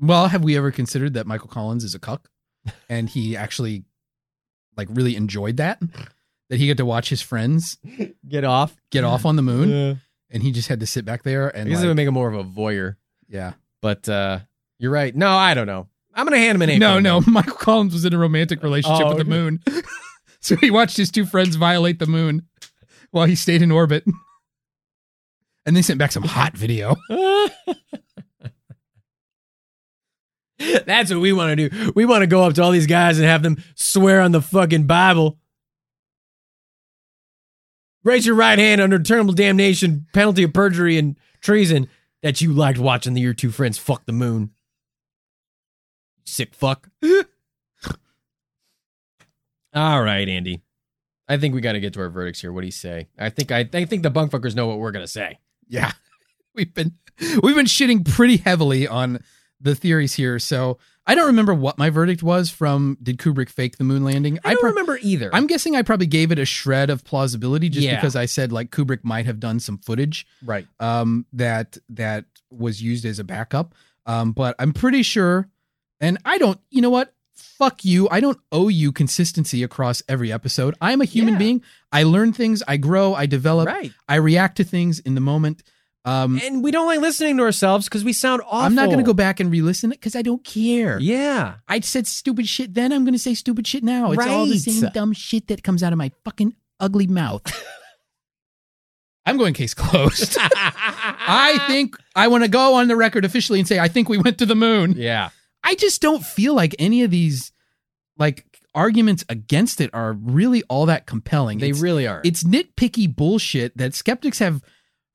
Well, have we ever considered that Michael Collins is a cuck, and he actually like really enjoyed that? That he got to watch his friends Get off. get off on the moon, Yeah. and he just had to sit back there I and guess it like- would make him more of a voyeur. yeah. But uh, you're right. No, I don't know. I'm gonna hand him an acorn. No, no, though. Michael Collins was in a romantic relationship Oh, with the moon, so he watched his two friends violate the moon while he stayed in orbit, and they sent back some hot video. That's what we want to do. We want to go up to all these guys and have them swear on the fucking Bible. Raise your right hand under eternal damnation, penalty of perjury and treason that you liked watching the your two friends fuck the moon. Sick fuck. all right, Andy. I think we got to get to our verdicts here. What do you say? I think I, I think the bunkfuckers know what we're gonna say. Yeah, we've been we've been shitting pretty heavily on the theories here. So I don't remember what my verdict was from. Did Kubrick fake the moon landing? I don't pro- remember either. I'm guessing I probably gave it a shred of plausibility just Yeah. because I said like Kubrick might have done some footage right. um, that that was used as a backup. Um, but I'm pretty sure And I don't, you know what? Fuck you. I don't owe you consistency across every episode. I'm a human Yeah. being. I learn things, I grow, I develop, Right. I react to things in the moment. Um, And we don't like listening to ourselves because we sound awful. I'm not going to go back and re-listen it because I don't care. Yeah. I said stupid shit then. I'm going to say stupid shit now. It's all the same dumb shit that comes out of my fucking ugly mouth. I'm going case closed. I think I want to go on the record officially and say I think we went to the moon. Yeah. I just don't feel like any of these like arguments against it are really all that compelling. They it's, really are. it's nitpicky bullshit that skeptics have,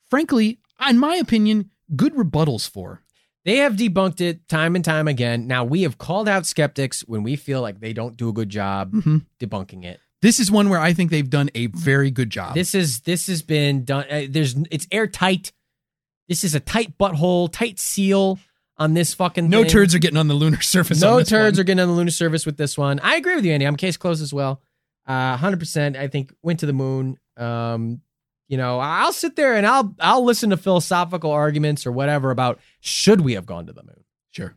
frankly, in my opinion, good rebuttals for. They have debunked it time and time again. Now, we have called out skeptics when we feel like they don't do a good job Mhm. debunking it. This is one where I think they've done a very good job. This is this has been done. Uh, there's it's airtight. This is a tight butthole, tight seal on this fucking. no thing. turds are getting on the lunar surface. No turds one. are getting on the lunar surface with this one. I agree with you, Andy. I'm case closed as well. Uh, 100%. I think went to the moon. Um, you know, I'll sit there and I'll I'll listen to philosophical arguments or whatever about should we have gone to the moon. Sure.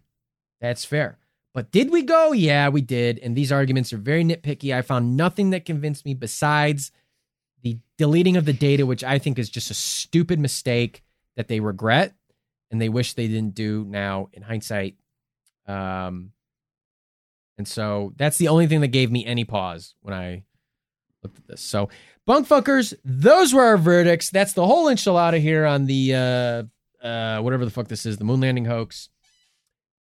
That's fair. But did we go? Yeah, we did. And these arguments are very nitpicky. I found nothing that convinced me besides the deleting of the data, which I think is just a stupid mistake that they regret and they wish they didn't do now in hindsight. Um, and so that's the only thing that gave me any pause when I looked at this. So, bunkfuckers, those were our verdicts. That's the whole enchilada here on the uh, uh, whatever the fuck this is, the moon landing hoax.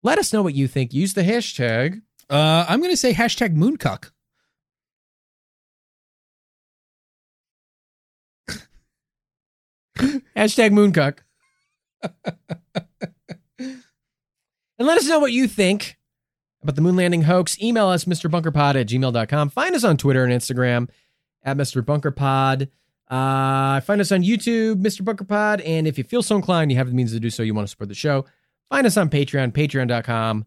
Let us know what you think. Use the hashtag. Uh, I'm going to say hashtag mooncuck. Hashtag mooncuck. and let us know what you think about the moon landing hoax. Email us, Mr. MrBunkerPod at gmail.com. Find us on Twitter and Instagram at Mr. Bunker Pod. Uh, find us on YouTube, Mr. Bunker Pod. And if you feel so inclined, you have the means to do so, you want to support the show, find us on Patreon, patreon.com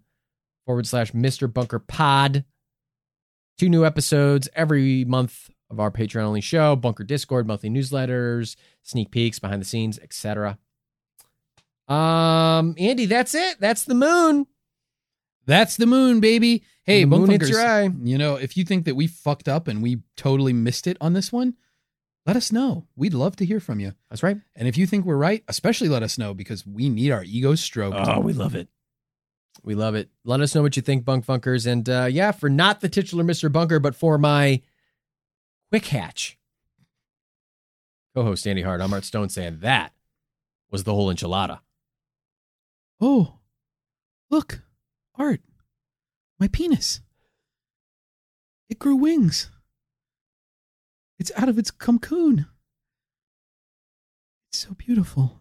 forward slash Mr. Bunker Pod. Two new episodes every month of our Patreon only show, Bunker Discord, monthly newsletters, sneak peeks, behind the scenes, etc. Um, Andy, that's it. That's the moon. That's the moon, baby. Hey, The moon hits your eye. You know, if you think that we fucked up and we totally missed it on this one, let us know. We'd love to hear from you. That's right. And if you think we're right, especially let us know because we need our egos stroked. Oh, we love it. We love it. Let us know what you think, Bunk Funkers. And uh, yeah, for not the titular Mr. Bunker, but for my quick hatch co host Andy Hart, I'm Art Stone saying that was the whole enchilada. Oh, look, Art, my penis. It grew wings. It's out of its cocoon. It's so beautiful.